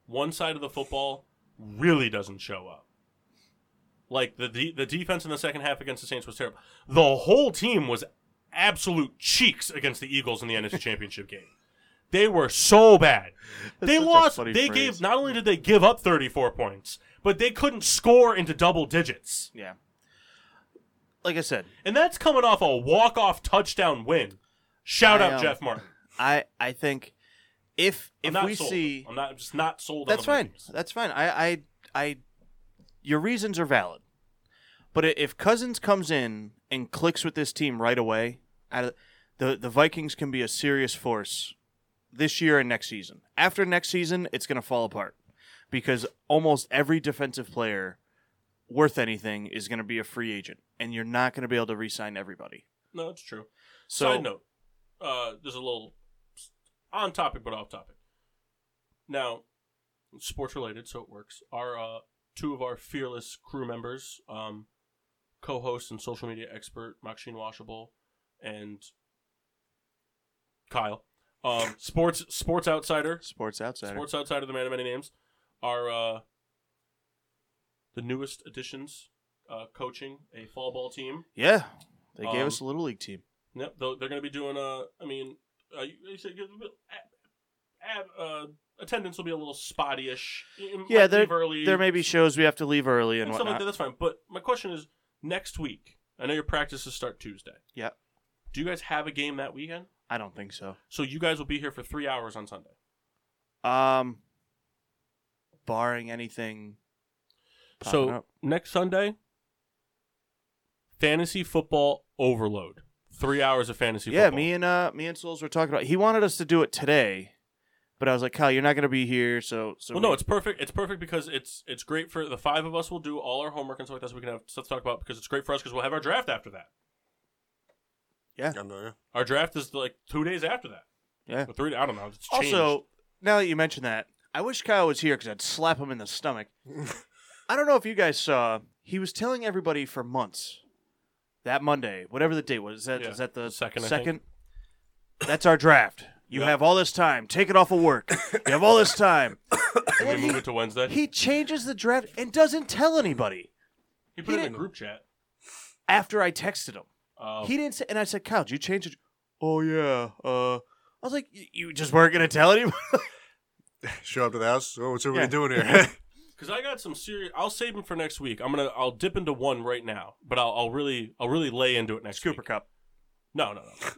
one side of the football really doesn't show up. Like the de- the defense in the second half against the Saints was terrible. The whole team was absolute cheeks against the Eagles in the NFC Championship game. They were so bad. they lost. They phrase. gave not only did they give up 34 points, but they couldn't score into double digits. yeah. Like I said, And that's coming off a walk-off touchdown win. Shout I, out um, Jeff Martin. I I think if if we sold. see I'm not I'm just not sold. That's on the fine. That's fine. I, I, I, your reasons are valid, but if Cousins comes in and clicks with this team right away, the the Vikings can be a serious force this year and next season. After next season, it's going to fall apart because almost every defensive player worth anything is going to be a free agent, and you're not going to be able to re-sign everybody. No, it's true. So Side note: uh, there's a little on topic but off topic. Now, sports related, so it works. Our uh, two of our fearless crew members, um, co-host and social media expert Maxine Washable, and Kyle, um, sports sports outsider Sports Outsider. Sports outside of the man of many names are uh, the newest additions uh, coaching a fall ball team. Yeah, they gave Um, us a little league team. Yep, they're going to be doing. Uh, I mean, uh, you, you said give a a- a- uh, attendance will be a little spotty-ish. You Yeah, there- early. There may be shows we have to leave early and and stuff like whatnot. that. That's fine. But my question is, next week. I know your practices start Tuesday. Yeah. Do you guys have a game that weekend? I don't think so. So you guys will be here for three hours on Sunday. Um, barring anything. So up. next Sunday, fantasy football overload. Three hours of fantasy yeah, football. me and uh, me and Souls were talking about. He wanted us to do it today, but I was like, Kyle, you're not going to be here, so so. Well, we- no, it's perfect. It's perfect because it's it's great for the five of us. will do all our homework and stuff like that, so we can have stuff to talk about. Because it's great for us because we'll have our draft after that. I know, yeah. Our draft is like two days after that. Yeah. Or three. I don't know. It's changed. Also, now that you mention that, I wish Kyle was here because I'd slap him in the stomach. I don't know if you guys saw. He was telling everybody for months that Monday, whatever the date was. Is that is Yeah, that the the second, I Second. That's our draft. You Yeah. have all this time. Take it off of work. You have all this time. Can we move he, it to Wednesday. he changes the draft and doesn't tell anybody He put he it in didn't- a group chat. after I texted him. Uh, He didn't say, and I said, Kyle, did you change it? Oh yeah. Uh, I was like, you just weren't gonna tell anybody. Show up to the house. So what's Yeah. everybody doing here? Because I got some serious. I'll save them for next week. I'm gonna. I'll dip into one right now, but I'll, I'll really. I'll really lay into it next Cooper week. Cup. No, no, no.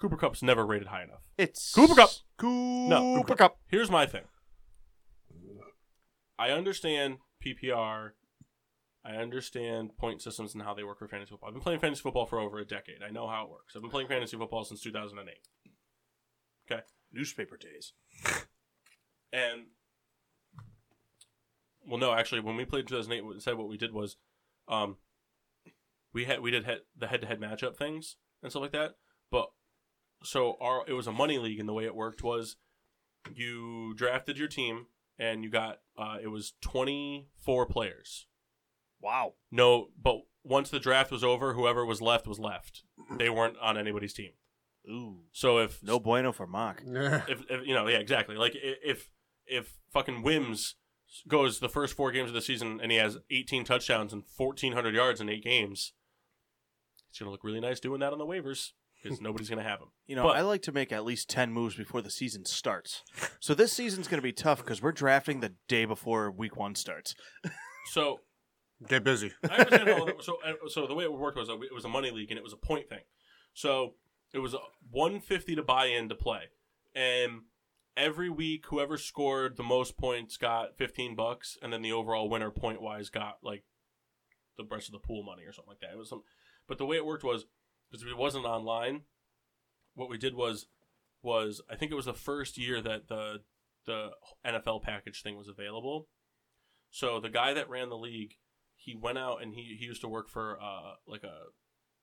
Cooper Kupp's never rated high enough. It's Cooper Kupp. Cooper, No, Cooper Kupp. Here's my thing. I understand PPR. I understand point systems and how they work for fantasy football. I've been playing fantasy football for over a decade. I know how it works. I've been playing fantasy football since 2008. Okay, Newspaper days. And well, no, actually, when we played 2008, what- said what we did was, um, we had we did head, the head-to-head matchup things and stuff like that. But so our it was a money league, and the way it worked was, you drafted your team, and you got uh, it was 24 players. Wow. No, but once the draft was over, whoever was left was left. They weren't on anybody's team. Ooh. So if No bueno for mock. if, if you know, yeah, exactly. Like if if fucking Wims goes the first four games of the season and he has 18 touchdowns and 1400 yards in eight games, it's gonna look really nice doing that on the waivers because nobody's gonna have him. You know, But- I like to make at least 10 moves before the season starts. So this season's going to be tough because we're drafting the day before week one starts. So Get busy. I understand how. So uh, so the way it worked was it was a money league and it was a point thing. So it was 150 to buy in to play, and every week whoever scored the most points got 15 bucks, and then the overall winner point wise got like the rest of the pool money or something like that. It was some, but the way it worked was because if it wasn't online. What we did was was I think it was the first year that the the NFL package thing was available. So the guy that ran the league, he went out and he, he used to work for uh, like a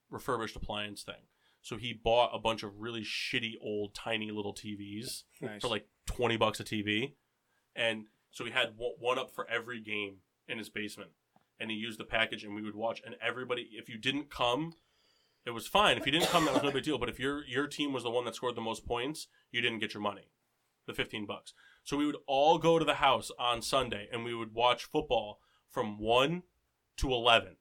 refurbished appliance thing. So he bought a bunch of really shitty old tiny little TVs Nice. for like 20 bucks a TV. And so he had one one up for every game in his basement. And he used the package and we would watch and everybody if you didn't come it was fine. If you didn't come that was no big deal, but if your your team was the one that scored the most points, you didn't get your money. The 15 bucks. So we would all go to the house on Sunday and we would watch football from 1 to 11.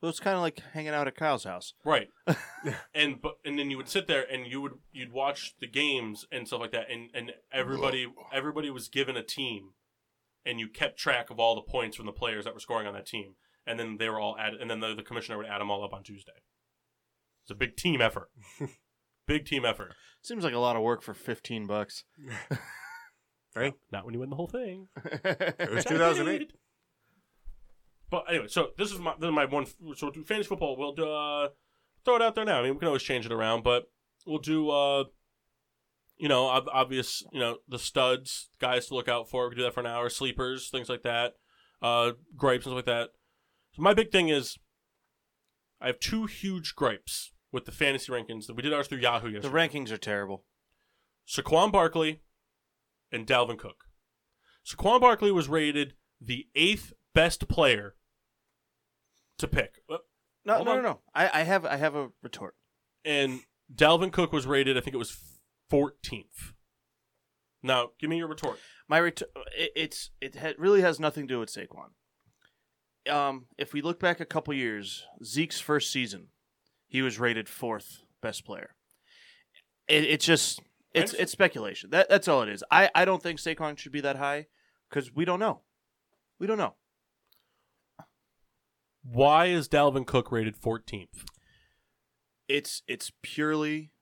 So it's kind of like hanging out at Kyle's house. Right. and but and then you would sit there and you would you'd watch the games and stuff like that and and everybody everybody was given a team and you kept track of all the points from the players that were scoring on that team and then they were all added and then the, the commissioner would add them all up on Tuesday. It's a big team effort. big team effort. Seems like a lot of work for 15 bucks. Right? Not when you win the whole thing. It was 2008. But anyway, so this is my this is my one. So fantasy football, we'll do, uh, throw it out there now. I mean, we can always change it around, but we'll do, uh, you know, ob- obvious, you know, the studs guys to look out for. We can do that for an hour. Sleepers, things like that. Uh, gripes and stuff like that. So my big thing is, I have two huge gripes with the fantasy rankings. That we did ours through Yahoo yesterday. the rankings are terrible. Saquon Barkley and Dalvin Cook. Saquon Barkley was rated the eighth best player to pick. Uh, No, Hold no, no, on. no. I, I have I have a retort. And Dalvin Cook was rated, I think it was 14th. Now, give me your retort. My ret- it, it's it ha- really has nothing to do with Saquon. um, if we look back a couple years, Zeke's first season, he was rated fourth best player. It, it's just it's it's speculation. That that's all it is. I I don't think Saquon should be that high because we don't know. We don't know. Why is Dalvin Cook rated 14th? It's it's purely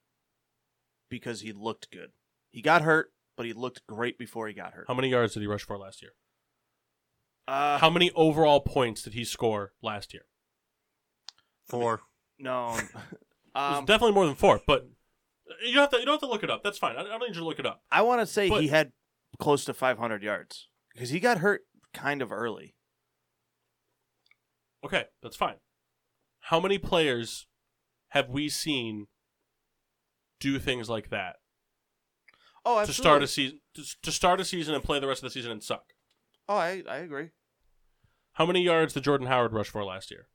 because he looked good. He got hurt, but he looked great before he got hurt. How many yards did he rush for last year? Uh, How many overall points did he score last year? Four. No. Um, definitely more than four, but you don't have to. You don't have to look it up. That's fine. I, I don't need you to look it up. I want to say But- he had close to 500 yards because he got hurt kind of early. Okay, that's fine. How many players have we seen do things like that Oh, to start a season? To, to start a season and play the rest of the season and suck. Oh, I I agree. How many yards did Jordan Howard rush for last year?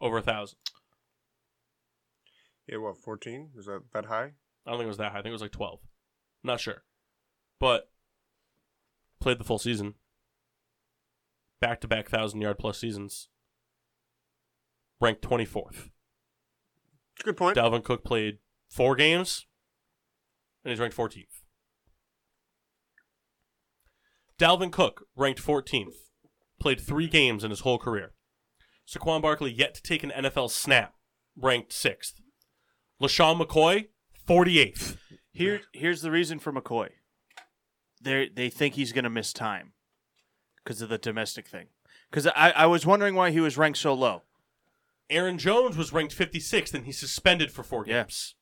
Over a thousand. Yeah, what, 14? Is that that high? I don't think it was that high. I think it was like twelve. not sure, but played the full season. Back to back thousand yard plus seasons. Ranked twenty fourth. Good point. Dalvin Cook played four games, and he's ranked 14th. Dalvin Cook, ranked 14th, played three games in his whole career. Saquon Barkley, yet to take an NFL snap, ranked 6th. LeSean McCoy, 48th. Here here's the reason for McCoy. They they think he's going to miss time because of the domestic thing. Because I, I was wondering why he was ranked so low. Aaron Jones was ranked 56th, and he's suspended for four Yeah. games.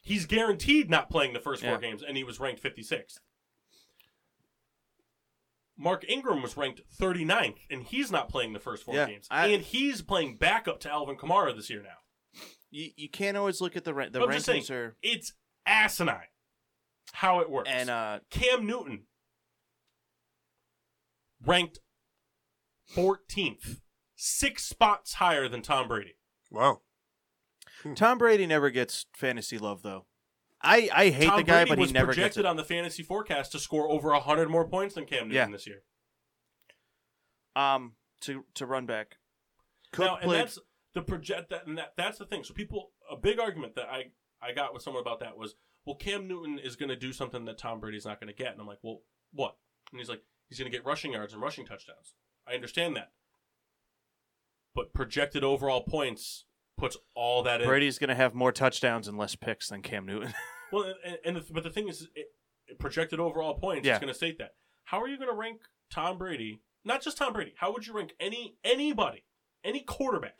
He's guaranteed not playing the first four Yeah. games, and he was ranked 56th. Mark Ingram was ranked 39th, and he's not playing the first four Yeah, games. I- and he's playing backup to Alvin Kamara this year now. You, you can't always look at the rank. The I'm just rankings saying, are it's asinine how it works. and uh Cam Newton ranked 14th, six spots higher than Tom Brady. Wow. Tom Brady never gets fantasy love though. I I hate Tom the guy, Brady but was he never gets projected it. on the fantasy forecast to score over 100 more points than Cam Newton Yeah. this year. Um, to to run back. Cook now, and played. that's the project that, and that that's the thing. So people, a big argument that I I got with someone about that was, well, Cam Newton is going to do something that Tom Brady's not going to get, and I'm like, well, what? And he's like, he's going to get rushing yards and rushing touchdowns. I understand that, but projected overall points puts all that in. Brady's going to have more touchdowns and less picks than Cam Newton. Well, and, and the, but the thing is, it, it projected overall points. Yeah. It's going to state that. How are you going to rank Tom Brady? Not just Tom Brady. How would you rank any anybody, any quarterback?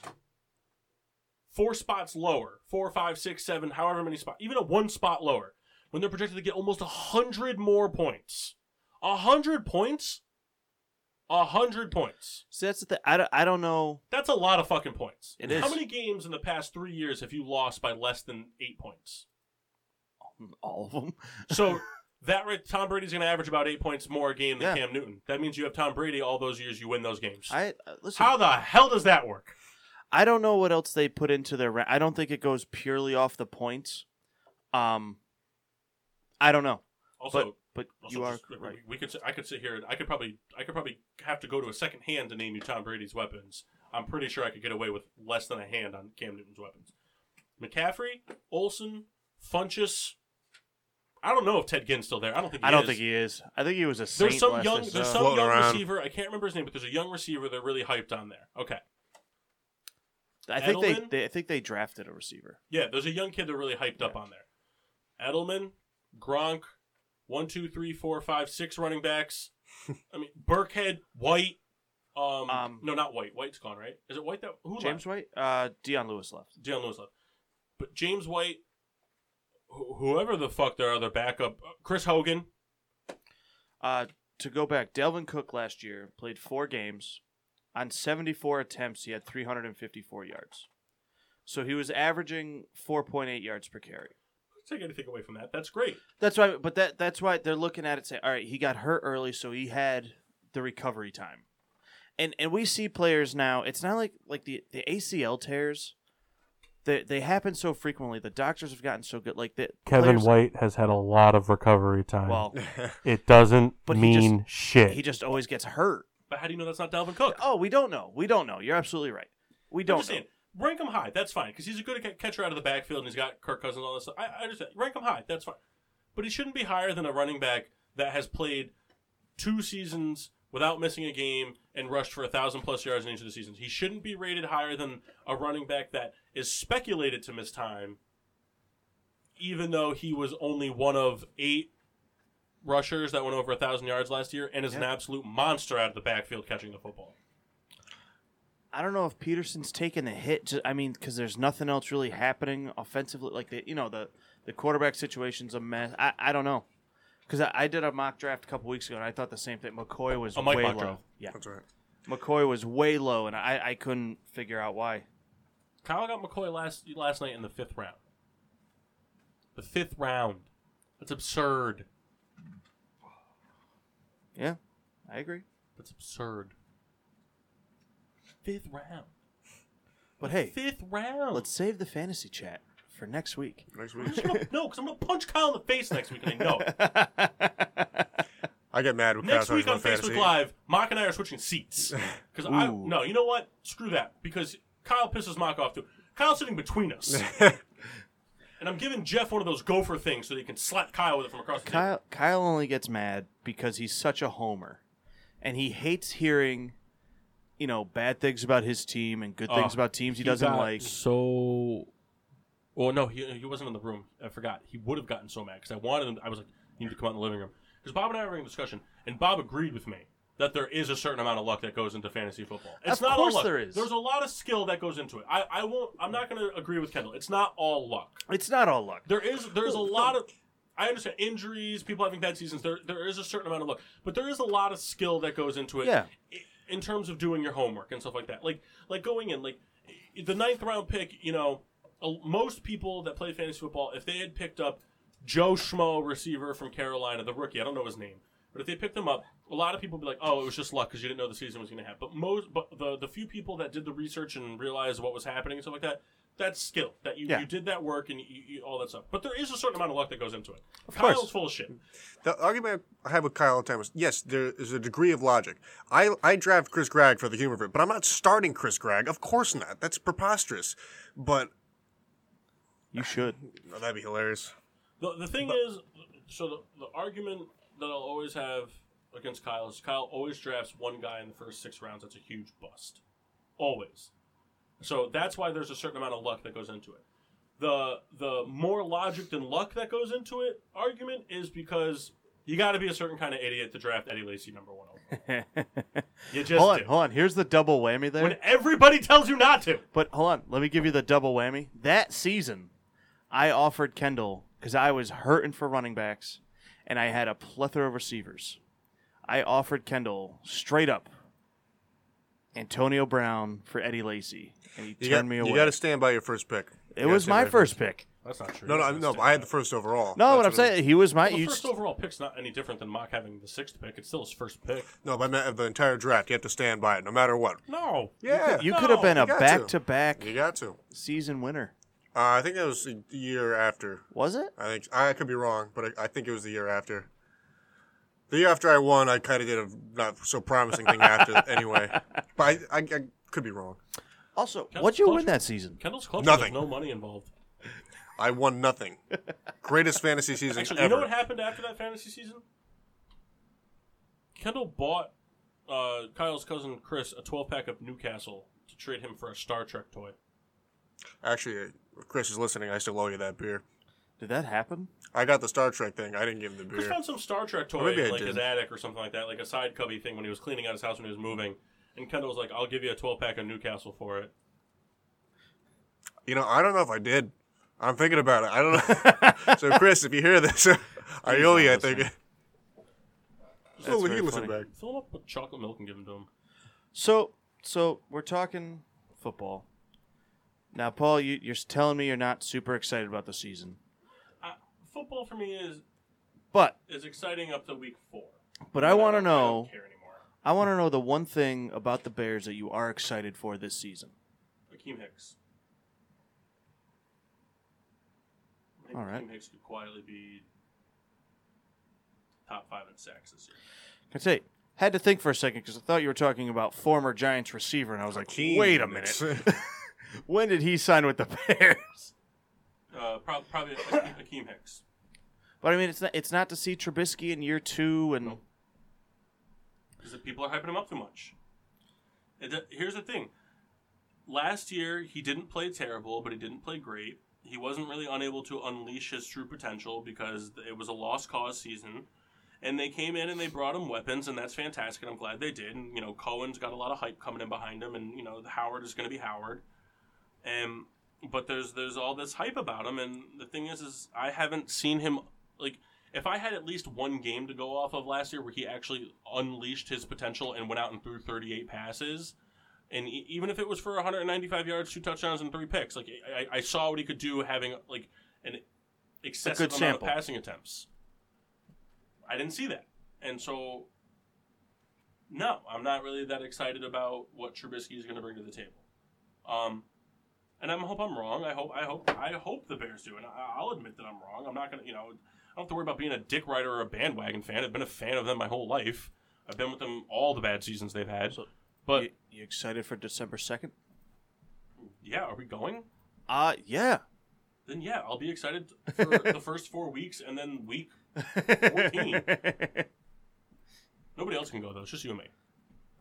Four spots lower, four, five, six, seven, however many spots, even a one spot lower, when they're projected to get almost a hundred more points. A hundred points. A hundred points. See, that's the thing. I don't, I don't know. That's a lot of fucking points. It is. How many games in the past three years have you lost by less than eight points? All of them. So that Tom Brady's going to average about eight points more a game than Yeah. Cam Newton. That means you have Tom Brady all those years. You win those games. I uh, listen. How the hell does that work? I don't know what else they put into their. Ra- I don't think it goes purely off the points. Um, I don't know, Also, but but also you are just- we- right. We could. sit- I could sit here. and I could probably. I could probably have to go to a second hand to name you Tom Brady's weapons. I'm pretty sure I could get away with less than a hand on Cam Newton's weapons. McCaffrey, Olsen, Funchess. I don't know if Ted Ginn's still there. I don't think. He I don't is. think he is. I think he was a saint. There's some young. There's some young around. receiver. I can't remember his name, but there's a young receiver they're really hyped on there. Okay. I think they, they. I think they drafted a receiver. Yeah, there's a young kid they're really hyped up on there. Edelman, Gronk, one, two, three, four, five, six running backs. I mean, Burkhead, White. Um, Um, no, not White. White's gone, right? Is it White that who James left? White. Uh, Dion Lewis left. Dion Lewis left. But James White, wh- whoever the fuck their other backup, uh, Chris Hogan. Uh, to go back, Dalvin Cook last year played four games. On 74 attempts, he had 354 yards. So he was averaging 4.8 yards per carry. Take anything away from that? That's great. That's why, but that that's why they're looking at it. Say, all right, he got hurt early, so he had the recovery time. And and we see players now. It's not like like the the ACL tears. They they happen so frequently. The doctors have gotten so good. Like the Kevin players- White has had a lot of recovery time. Well, it doesn't But he mean shit. he just always gets hurt. But how do you know that's not Dalvin Cook? Oh, we don't know. We don't know. You're absolutely right. We don't just know. saying, rank him high. That's fine because he's a good catcher out of the backfield and he's got Kirk Cousins and all this stuff. I, I understand. Rank him high. That's fine. But he shouldn't be higher than a running back that has played two seasons without missing a game and rushed for a thousand plus yards in each of the seasons. He shouldn't be rated higher than a running back that is speculated to miss time, even though he was only one of eight rushers that went over a thousand yards last year and is an absolute monster out of the backfield catching the football. I don't know if Peterson's taking the hit. To, I mean, because there's nothing else really happening offensively. Like the, you know, the the quarterback situation's a mess. I, I don't know. Because I, I did a mock draft a couple weeks ago, and I thought the same thing. McCoy was A Mike way low. draft. Yeah, That's right. McCoy was way low, and I, I couldn't figure out why. Kyle got McCoy last last night in the fifth round. The fifth round. That's absurd. Yeah, I agree. That's absurd. Fifth round. But hey, Fifth round. let's save the fantasy chat for next week. Next week. gonna, no, because I'm gonna punch Kyle in the face next week, and I know. it. I get mad with next Kyle week on talks about Facebook fantasy. Live, Mark and I are switching seats. Because I Ooh. no, you know what? Screw that. Because Kyle pisses Mark off too. Kyle's sitting between us, and I'm giving Jeff one of those gopher things so that he can slap Kyle with it from across the table. Kyle Kyle only gets mad because he's such a homer, and he hates hearing, you know, bad things about his team and good oh, things Oh, about teams he, doesn't got like. So, well, no, he, he wasn't in the room. I forgot. He would have gotten so mad because I wanted him. I was like, you need to come out in the living room because Bob and I were having a discussion, and Bob agreed with me that there is a certain amount of luck that goes into fantasy football. It's Of not course all luck. there is. There's a lot of skill that goes into it. I, I won't. I'm not going to agree with Kendall. It's not all luck. It's not all luck. There is there's a lot of I understand injuries, people having bad seasons. There there is a certain amount of luck, but there is a lot of skill that goes into it. Yeah. In terms of doing your homework and stuff like that, like like going in, like the ninth round pick. You know, most people that play fantasy football, if they had picked up Joe Schmo, receiver from Carolina, the rookie, I don't know his name, but if they picked him up, a lot of people would be like, "Oh, it was just luck because you didn't know the season was going to happen." But most, but the the few people that did the research and realized what was happening and stuff like that, that's skill. That you, Yeah. you did that work and you, you, all that stuff. But there is a certain amount of luck that goes into it. Of Kyle's course. full of shit. The argument I have with Kyle all the time is yes, there is a degree of logic. I I draft Chris Gragg for the humor of it, but I'm not starting Chris Gragg. Of course not. That's preposterous. But You should. oh, that'd be hilarious. The, the thing is, so the, the argument that I'll always have against Kyle is Kyle always drafts one guy in the first six rounds that's a huge bust. Always. So that's why there's a certain amount of luck that goes into it. The the more logic than luck that goes into it argument is because you got to be a certain kind of idiot to draft Eddie Lacy number one overall. You just hold on, do. hold on. Here's the double whammy there. When everybody tells you not to. But hold on, let me give you the double whammy. That season, I offered Kendall because I was hurting for running backs, and I had a plethora of receivers. I offered Kendall straight up Antonio Brown for Eddie Lacy, and he You turned got, me away. You got to stand by your first pick. it You was my first pick. That's not true. No, no, no. I had the first overall. No, what I'm That's what saying, he was my. Well, the first st- overall pick's not any different than Mock having the sixth pick. It's still his first pick. No, but I meant the entire draft, you have to stand by it, no matter what. No. Yeah, you No, could have been a you got to. back-to-back You got to. season winner. Uh, I think that was the year after. Was it? I think I could be wrong, but I, I think it was the year after. The year after I won, I kind of did a not so promising thing after anyway. But I, I, I could be wrong. Also, Kendall's what'd you close. win that season? Kendall's clutch. Nothing. No money involved. I won nothing. Greatest fantasy season Actually, ever. you know what happened after that fantasy season? Kendall bought uh, Kyle's cousin Chris a 12 pack of Newcastle to trade him for a Star Trek toy. Actually, if Chris is listening. I still owe you that beer. Did that happen? I got the Star Trek thing. I didn't give him the beer. Chris beer. found some Star Trek toy maybe I in like did. his attic or something like that, like a side cubby thing when he was cleaning out his house when he was moving. And Kendall was like, "I'll give you a 12 pack of Newcastle for it." You know, I don't know if I did. I'm thinking about it. I don't know. so, Chris, if you hear this, I owe you. I think. listening. So That's he very listen funny. back. Fill him up with chocolate milk and give him to him. So, so we're talking football. Now, Paul, you, you're telling me you're not super excited about the season, Uh, football for me is but is exciting up to week four. but I want to don't- know. I don't care anymore. I want to know the one thing about the Bears that you are excited for this season. Akiem Hicks. I think All right. Akiem Hicks could quietly be top five in sacks this year. Can I say Had to think for a second because I thought you were talking about former Giants receiver, and I was like, Hakeem wait a minute. when did he sign with the Bears? Uh, prob- probably Akiem Hicks. But I mean, it's not it's not to see Trubisky in year two, and Nope. because people are hyping him up too much. Th- here's the thing: last year he didn't play terrible, but he didn't play great. He wasn't really unable to unleash his true potential because it was a lost cause season. And they came in and they brought him weapons, and that's fantastic. And I'm glad they did. And you know, Cohen's got a lot of hype coming in behind him, and you know, Howard is going to be Howard. And but there's there's all this hype about him, and the thing is, is I haven't seen him like if I had at least one game to go off of last year where he actually unleashed his potential and went out and threw 38 passes, and e- even if it was for 195 yards, two touchdowns, and three picks, like I, I saw what he could do having like an excessive amount sample. of passing attempts. I didn't see that, and so no, I'm not really that excited about what Trubisky is going to bring to the table. Um, and I hope I'm wrong. I hope I hope I hope the Bears do, and I- I'll admit that I'm wrong. I'm not gonna, you know, I don't have to worry about being a dick rider or a bandwagon fan. I've been a fan of them my whole life. I've been with them all the bad seasons they've had. So- but you, you excited for December second? yeah, are we going? Uh yeah. Then yeah, I'll be excited for the first four weeks, and then week 14. Nobody else can go though. It's just you and me.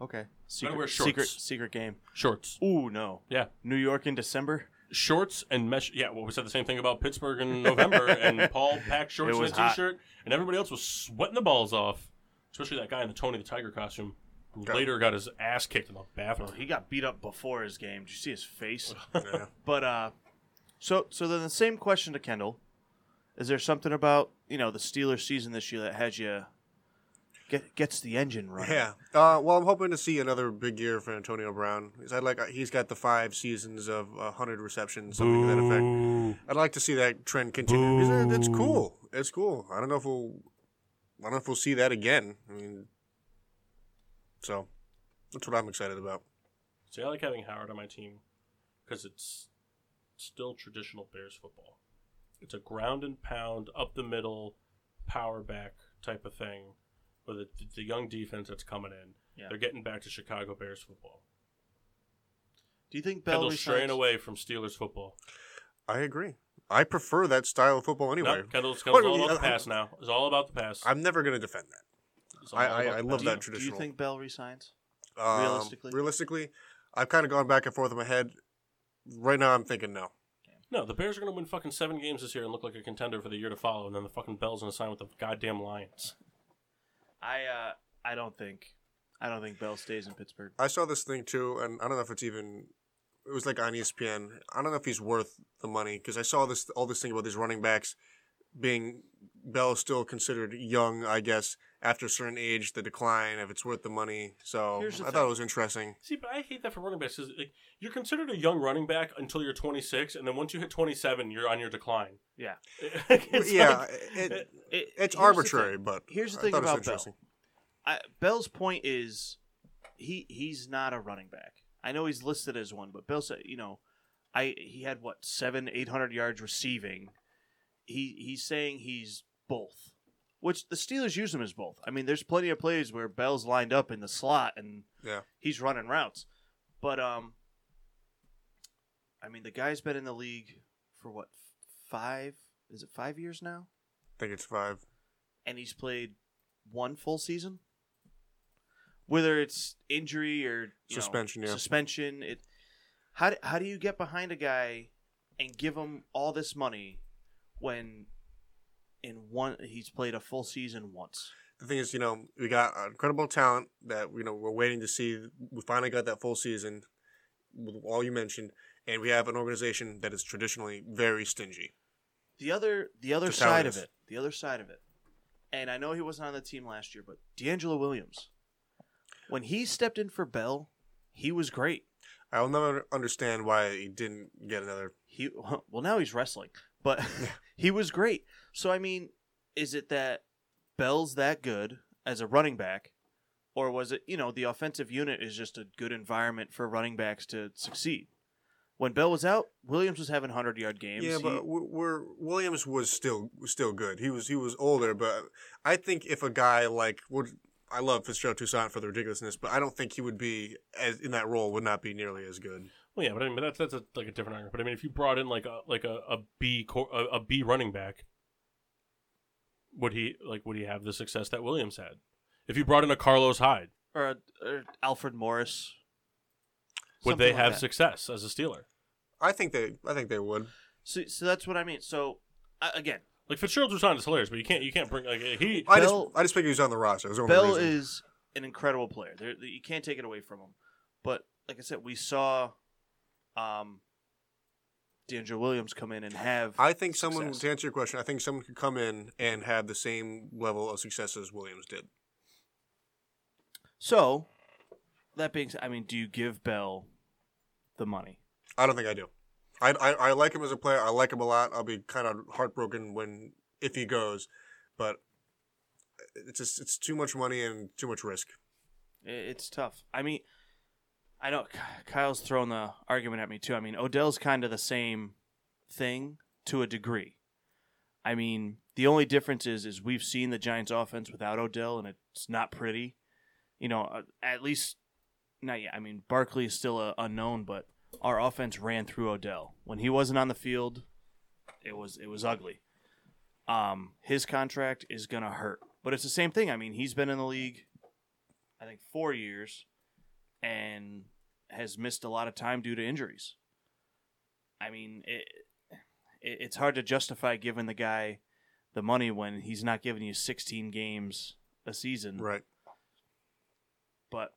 Okay. Secret, wear shorts. secret secret game. Shorts. Ooh no. Yeah. New York in December. shorts and mesh. Yeah, well, we said the same thing about Pittsburgh in November, and Paul packed shorts It and a hot. t-shirt, and everybody else was sweating the balls off. Especially that guy in the Tony the Tiger costume, who Yeah. later got his ass kicked in the bathroom. He got beat up before his game. Did you see his face? Yeah. But uh, so so then the same question to Kendall: Is there something about you know the Steelers season this year that has you get gets the engine running? Yeah. Uh, well, I'm hoping to see another big year for Antonio Brown. He's had like he's got the five seasons of uh, hundred receptions, something to that effect. I'd like to see that trend continue. because it- It's cool. It's cool. I don't know if we'll. I don't know if we'll see that again. I mean, so that's what I'm excited about. See, I like having Howard on my team because it's still traditional Bears football. It's a ground and pound, up the middle, power back type of thing with the, the young defense that's coming in. Yeah. They're getting back to Chicago Bears football. Do you think Bell Kendall's straying resigns? away from Steelers football. I agree. I prefer that style of football anyway. No, Kendall's, Kendall's What, all I- about the I- pass now. It's all about the pass. I'm never going to defend that. I- I- I love Do you, that do you think Bell resigns? Um, Realistically? realistically, I've kind of gone back and forth in my head. Right now, I'm thinking no. No, the Bears are going to win fucking seven games this year and look like a contender for the year to follow, and then the fucking Bell's going to sign with the goddamn Lions. I uh I don't think I don't think Bell stays in Pittsburgh. I saw this thing too, and I don't know if it's even. It was like on ESPN. I don't know if he's worth the money because I saw this all this thing about these running backs being Bell still considered young, I guess, after a certain age, the decline if it's worth the money. So Here's the I thought it was interesting. See, but I hate that for running backs. like, you're considered a young running back until you're 26, and then once you hit 27, you're on your decline. Yeah. It's yeah, like- it, It- it's arbitrary, but Here's the I thing thought it was about Bell. interesting. I, Bell's point is he he's not a running back. I know he's listed as one, but Bell said, you know, I he had what seven, eight hundred yards receiving. He he's saying he's both, which the Steelers use him as both. I mean, there's plenty of plays where Bell's lined up in the slot and Yeah. he's running routes, but um, I mean, the guy's been in the league for what five? Is it five years now? I think it's five. and he's played one full season. Whether it's injury or you know, Suspension, yeah. suspension, it how do, how do you get behind a guy and give him all this money when in one he's played a full season once? the thing is, you know, we got incredible talent that you know we're waiting to see. We finally got that full season, with all you mentioned, and we have an organization that is traditionally very stingy. The other the other Just side of it, the other side of it, and I know he wasn't on the team last year, but DeAngelo Williams, when he stepped in for Bell, he was great. I will never understand why he didn't get another. he well now he's wrestling but he was great so i mean is it that bell's that good as a running back or was it you know the offensive unit is just a good environment for running backs to succeed when bell was out williams was having 100 yard games Yeah, He- but we're, we're Williams was still still good. He was he was older, but I think if a guy like would I love Fitzgerald Toussaint for the ridiculousness, but I don't think he would be as in that role would not be nearly as good. Well, yeah, but I mean, but that's that's a, like a different argument. But I mean, if you brought in like a like a, a B cor- a, a B running back, would he like would he have the success that Williams had? If you brought in a Carlos Hyde, or, or Alfred Morris. would they like have that. success as a Steeler? I think they I think they would. So, so that's what I mean. So uh, again, Like Fitzgerald Toussaint is hilarious, but you can't you can't bring like he. I Bell- just I just think he was on the roster. That's the only Bell reason. is an incredible player. There, you can't take it away from him. But like I said, we saw um, DeAngelo Williams come in and have. I think someone success. to answer your question, I think someone could come in and have the same level of success as Williams did. So, that being said, I mean, do you give Bell the money? I don't think I do. I, I, I like him as a player. I like him a lot. I'll be kind of heartbroken when if he goes, but it's just it's too much money and too much risk. It's tough. I mean, I know Kyle's throwing the argument at me too. I mean, Odell's kind of the same thing to a degree. I mean, the only difference is is we've seen the Giants' offense without Odell, and it's not pretty. You know, uh, at least not yet. I mean, Barkley is still a unknown, but our offense ran through Odell when he wasn't on the field. It was it was ugly. Um, his contract is gonna hurt, but it's the same thing. I mean, he's been in the league I think four years, and has missed a lot of time due to injuries. I mean, it, it it's hard to justify giving the guy the money when he's not giving you 16 games a season. Right. But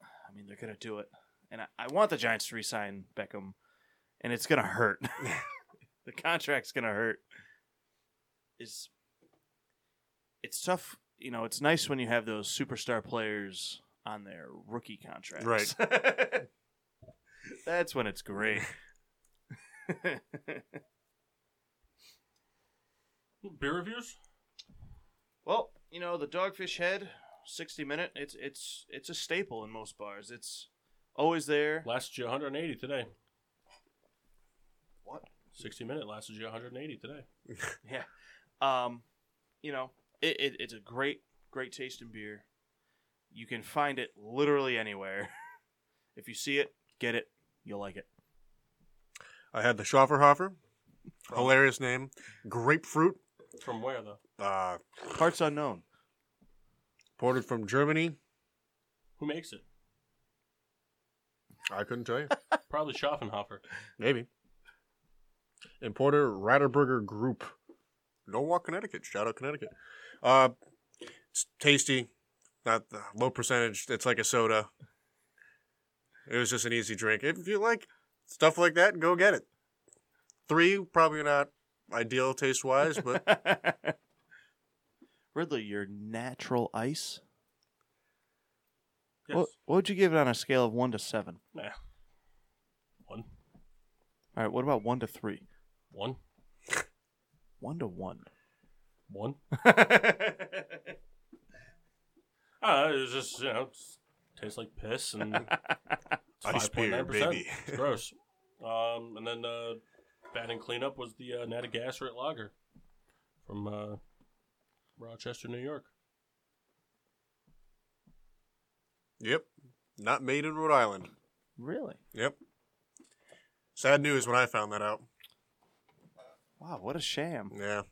I mean, they're gonna do it, and I, I want the Giants to resign Beckham, and it's gonna hurt. the contract's gonna hurt. Is it's tough. You know, it's nice when you have those superstar players on their rookie contracts. Right. That's when it's great. Beer reviews? well, you know, the Dogfish Head 60 minute, it's it's it's a staple in most bars. It's always there. Lasted you 180 today. What? 60 minute lasted you 180 today. Yeah. Um, you know, it, it it's a great great tasting beer. You can find it literally anywhere. if you see it, get it. You'll like it. I had the Schöfferhofer. Hilarious name. Grapefruit. From where though? Uh, Parts unknown. imported from Germany. Who makes it? I couldn't tell you. Probably Schöfferhofer. Maybe. Importer Radeberger Group. Norwalk, Connecticut. Shout out Connecticut. Uh, it's tasty. Not the low percentage. It's like a soda. It was just an easy drink. If you like stuff like that, go get it. Three, probably not ideal taste wise, but Ridley, your natural ice. Yes. What, what would you give it on a scale of one to seven? Nah. One. All right. What about one to three? One. One to one. One. Uh, it was just, you know, it's- tastes like piss and it's Ice beer, 5.9%. baby. It's gross. Um, and then uh, batting cleanup was the uh, Narragansett Lager from uh, Rochester, New York. yep. Not made in Rhode Island. really? Yep. Sad news when I found that out. Wow, what a sham! Yeah.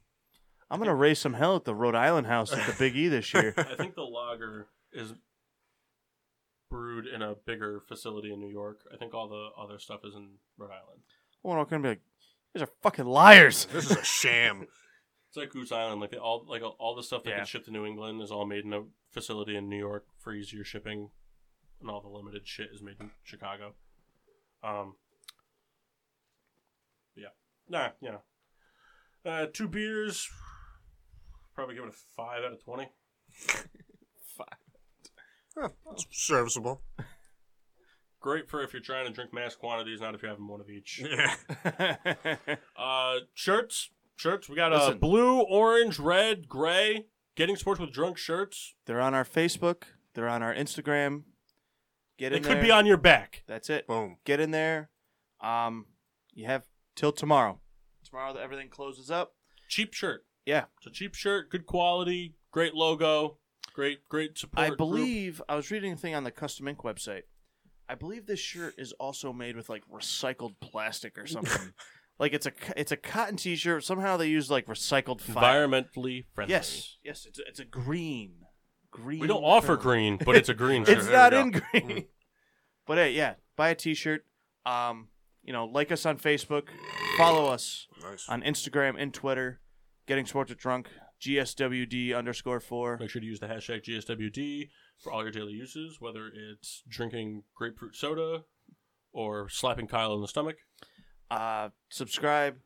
I'm gonna raise some hell at the Rhode Island house at the Big E this year. I think the lager is brewed in a bigger facility in New York. I think all the other stuff is in Rhode Island. Well, I'm gonna be like, these are fucking liars. This is a sham. It's like Goose Island, like they all like all the stuff that Yeah. gets shipped to New England is all made in a facility in New York for easier shipping, and all the limited shit is made in Chicago. Um, yeah, nah, you know, uh, two beers, probably give it a five out of twenty. Huh, it's serviceable. Great for if you're trying to drink mass quantities, not if you're having one of each. Yeah. Uh, shirts, shirts. We got uh, Listen. blue, orange, red, gray. Getting sports with drunk shirts. They're on our Facebook. They're on our Instagram. Get in could there. Could be on your back. That's it. Boom. Get in there. Um, you have till tomorrow. Tomorrow, everything closes up. Cheap shirt. Yeah. It's a cheap shirt, good quality, great logo. Great, great support. I group. believe I was reading a thing on the Custom Ink website. I believe this shirt is also made with like recycled plastic or something. like it's a it's a cotton T-shirt. Somehow they use like recycled fiber. environmentally friendly. Yes, yes, it's a, it's a green, green. We don't offer friendly. green, but it's a green shirt. It's There not in go. green. but hey, yeah, buy a T-shirt. Um, you know, like us on Facebook, follow us Nice. on Instagram and Twitter. Getting sports with drunk. GSWD underscore four. Make sure to use the hashtag GSWD for all your daily uses, whether it's drinking grapefruit soda or slapping Kyle in the stomach. Uh, subscribe.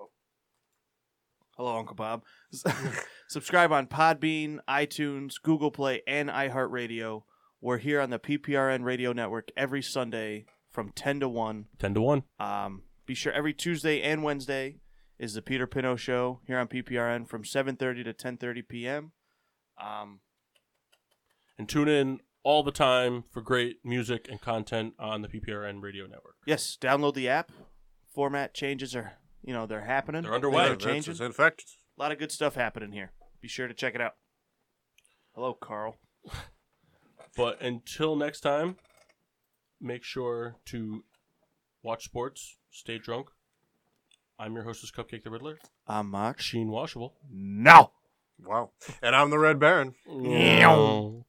Oh. Hello, Uncle Bob. subscribe on Podbean, iTunes, Google Play, and iHeartRadio. We're here on the PPRN Radio Network every Sunday from 10 to 1. 10 to 1. Um, be sure every Tuesday and Wednesday is the Peter Pino Show here on PPRN from 7.30 to 10.30 p.m. Um, And tune in all the time for great music and content on the PPRN radio network. yes, download the app. Format changes are, you know, they're happening. They're underway. They're Yeah, that's- changing. in fact, A lot of good stuff happening here. Be sure to check it out. Hello, Carl. But until next time, make sure to watch sports, stay drunk. I'm your hostess, Cupcake the Riddler. I'm Mark. Sheen Washable. No. wow. And I'm the Red Baron. Meow.